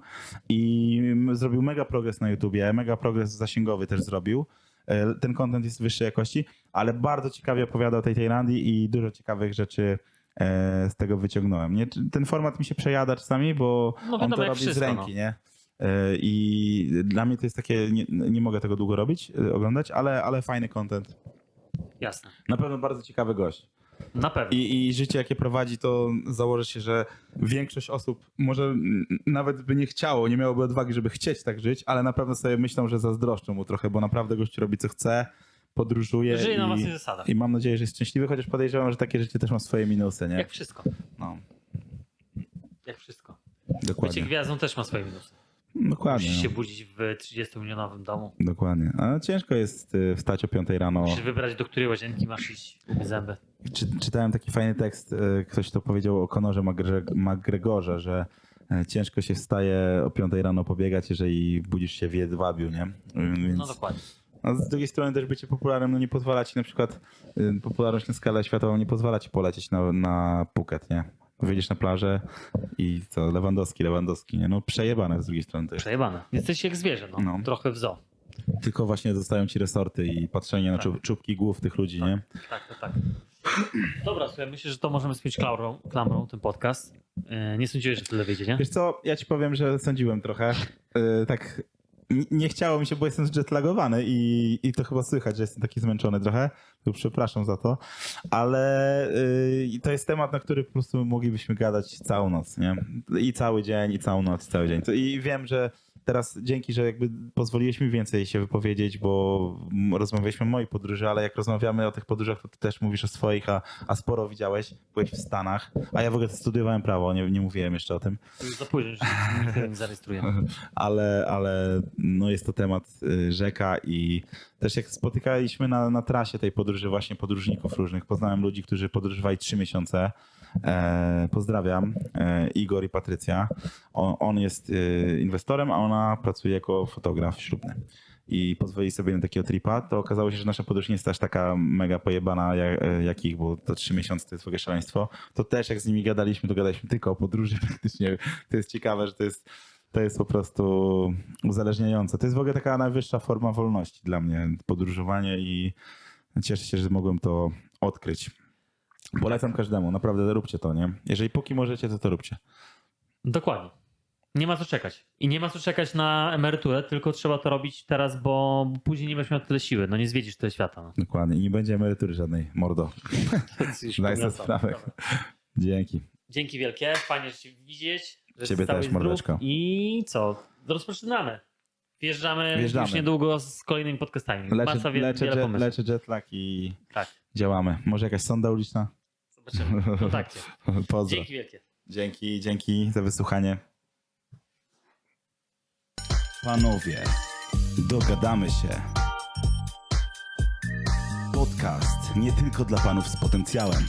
[SPEAKER 2] i zrobił mega progres na YouTubie, mega progres zasięgowy też zrobił. E, Ten content jest wyższej jakości, ale bardzo ciekawie opowiada o tej Tajlandii i dużo ciekawych rzeczy z tego wyciągnąłem. Nie, ten format mi się przejada czasami, bo
[SPEAKER 1] No
[SPEAKER 2] on to robi z
[SPEAKER 1] wszystko,
[SPEAKER 2] ręki,
[SPEAKER 1] no.
[SPEAKER 2] nie? E, I dla mnie to jest takie, nie, nie mogę tego długo robić, e, oglądać, ale, ale fajny content.
[SPEAKER 1] Jasne.
[SPEAKER 2] Na pewno bardzo ciekawy gość.
[SPEAKER 1] Na pewno.
[SPEAKER 2] I, I życie, jakie prowadzi, to założę się, że większość osób może nawet by nie chciało, nie miałoby odwagi, żeby chcieć tak żyć, ale na pewno sobie myślą, że zazdroszczą mu trochę, bo naprawdę gość robi co chce, podróżuje
[SPEAKER 1] Żyje na
[SPEAKER 2] i,
[SPEAKER 1] własnych zasadach.
[SPEAKER 2] i mam nadzieję, że jest szczęśliwy, chociaż podejrzewam, że takie życie też ma swoje minusy, nie?
[SPEAKER 1] Jak wszystko.
[SPEAKER 2] No,
[SPEAKER 1] Jak wszystko.
[SPEAKER 2] dokładnie.
[SPEAKER 1] Bycie gwiazdą też ma swoje minusy.
[SPEAKER 2] Dokładnie.
[SPEAKER 1] Musisz się
[SPEAKER 2] No.
[SPEAKER 1] budzić w 30-milionowym domu.
[SPEAKER 2] Dokładnie. A ciężko jest y, wstać o 5 rano.
[SPEAKER 1] Musisz wybrać, do której łazienki masz iść zęby.
[SPEAKER 2] Czy, czytałem taki fajny tekst, y, ktoś to powiedział o Konorze McGregorze, że y, ciężko się wstaje o 5 rano pobiegać, jeżeli budzisz się w jedwabiu, nie? Y, Więc,
[SPEAKER 1] No dokładnie.
[SPEAKER 2] A z drugiej strony też bycie popularnym no nie pozwala ci na przykład, y, popularność na skalę światową nie pozwala ci polecieć na, na Phuket, nie? Wyjdziesz na plażę i co, Lewandowski, Lewandowski, nie? No przejebane z drugiej strony jest.
[SPEAKER 1] Przejebane. Jesteś jak zwierzę, no.
[SPEAKER 2] No.
[SPEAKER 1] Trochę w zoo.
[SPEAKER 2] Tylko właśnie zostają ci resorty i patrzenie na
[SPEAKER 1] Tak.
[SPEAKER 2] czub, czubki głów tych ludzi, nie?
[SPEAKER 1] Tak, to tak. Dobra, słuchaj, myślę, że to możemy spiąć klamrą, klamrą ten podcast. Yy, Nie sądziłeś, że tyle wyjdzie, nie?
[SPEAKER 2] Wiesz co, ja ci powiem, że sądziłem trochę. Yy, tak nie chciało mi się, bo jestem zjetlagowany i, i to chyba słychać, że jestem taki zmęczony trochę. Przepraszam za to. Ale yy, to jest temat, na który po prostu moglibyśmy gadać całą noc, nie? I cały dzień, i całą noc, i cały dzień. I wiem, że teraz dzięki, że jakby pozwoliłeś mi więcej się wypowiedzieć, bo rozmawialiśmy o mojej podróży, ale jak rozmawiamy o tych podróżach, to ty też mówisz o swoich, a, a sporo widziałeś, byłeś w Stanach, a ja w ogóle studiowałem prawo, nie, nie mówiłem jeszcze o tym,
[SPEAKER 1] za późno, tego nie zarejestruje.
[SPEAKER 2] ale, ale no jest to temat y, rzeka i też jak spotykaliśmy na, na trasie tej podróży właśnie podróżników różnych, poznałem ludzi, którzy podróżowali trzy miesiące. E, pozdrawiam e, Igor i Patrycja. On, on jest e, inwestorem, a ona pracuje jako fotograf ślubny. I pozwolili sobie na takiego tripa, to okazało się, że nasza podróż nie jest aż taka mega pojebana jak, jak ich, bo to trzy miesiące to jest w ogóle szaleństwo. To też jak z nimi gadaliśmy, to gadaliśmy tylko o podróży praktycznie. To jest ciekawe, że to jest to jest po prostu uzależniające. To jest w ogóle taka najwyższa forma wolności dla mnie, podróżowanie i cieszę się, że mogłem to odkryć. Polecam każdemu, naprawdę róbcie to, nie? Jeżeli póki możecie, to to róbcie.
[SPEAKER 1] Dokładnie. Nie ma co czekać. I nie ma co czekać na emeryturę, tylko trzeba to robić teraz, bo później nie będziesz miał tyle siły. No nie zwiedzisz tyle świata. No.
[SPEAKER 2] Dokładnie. I nie będzie emerytury żadnej, mordo. Daj sobie sprawę. Dzięki.
[SPEAKER 1] Dzięki wielkie, fajnie że cię widzieć. Że
[SPEAKER 2] Ciebie też, mordeczko.
[SPEAKER 1] I co? Rozpoczynamy. Wjeżdżamy,
[SPEAKER 2] Wjeżdżamy.
[SPEAKER 1] już niedługo z kolejnymi podcastami.
[SPEAKER 2] Leczę,
[SPEAKER 1] Masa wie,
[SPEAKER 2] leczę,
[SPEAKER 1] wiele
[SPEAKER 2] jet,
[SPEAKER 1] pomysłów.
[SPEAKER 2] leczę jetlag i
[SPEAKER 1] Tak,
[SPEAKER 2] działamy. Może jakaś sonda uliczna?
[SPEAKER 1] Zobaczymy. W kontakcie.
[SPEAKER 2] Pozdro.
[SPEAKER 1] Dzięki wielkie.
[SPEAKER 2] Dzięki, dzięki za wysłuchanie. Panowie, dogadamy się. Podcast nie tylko dla panów z potencjałem.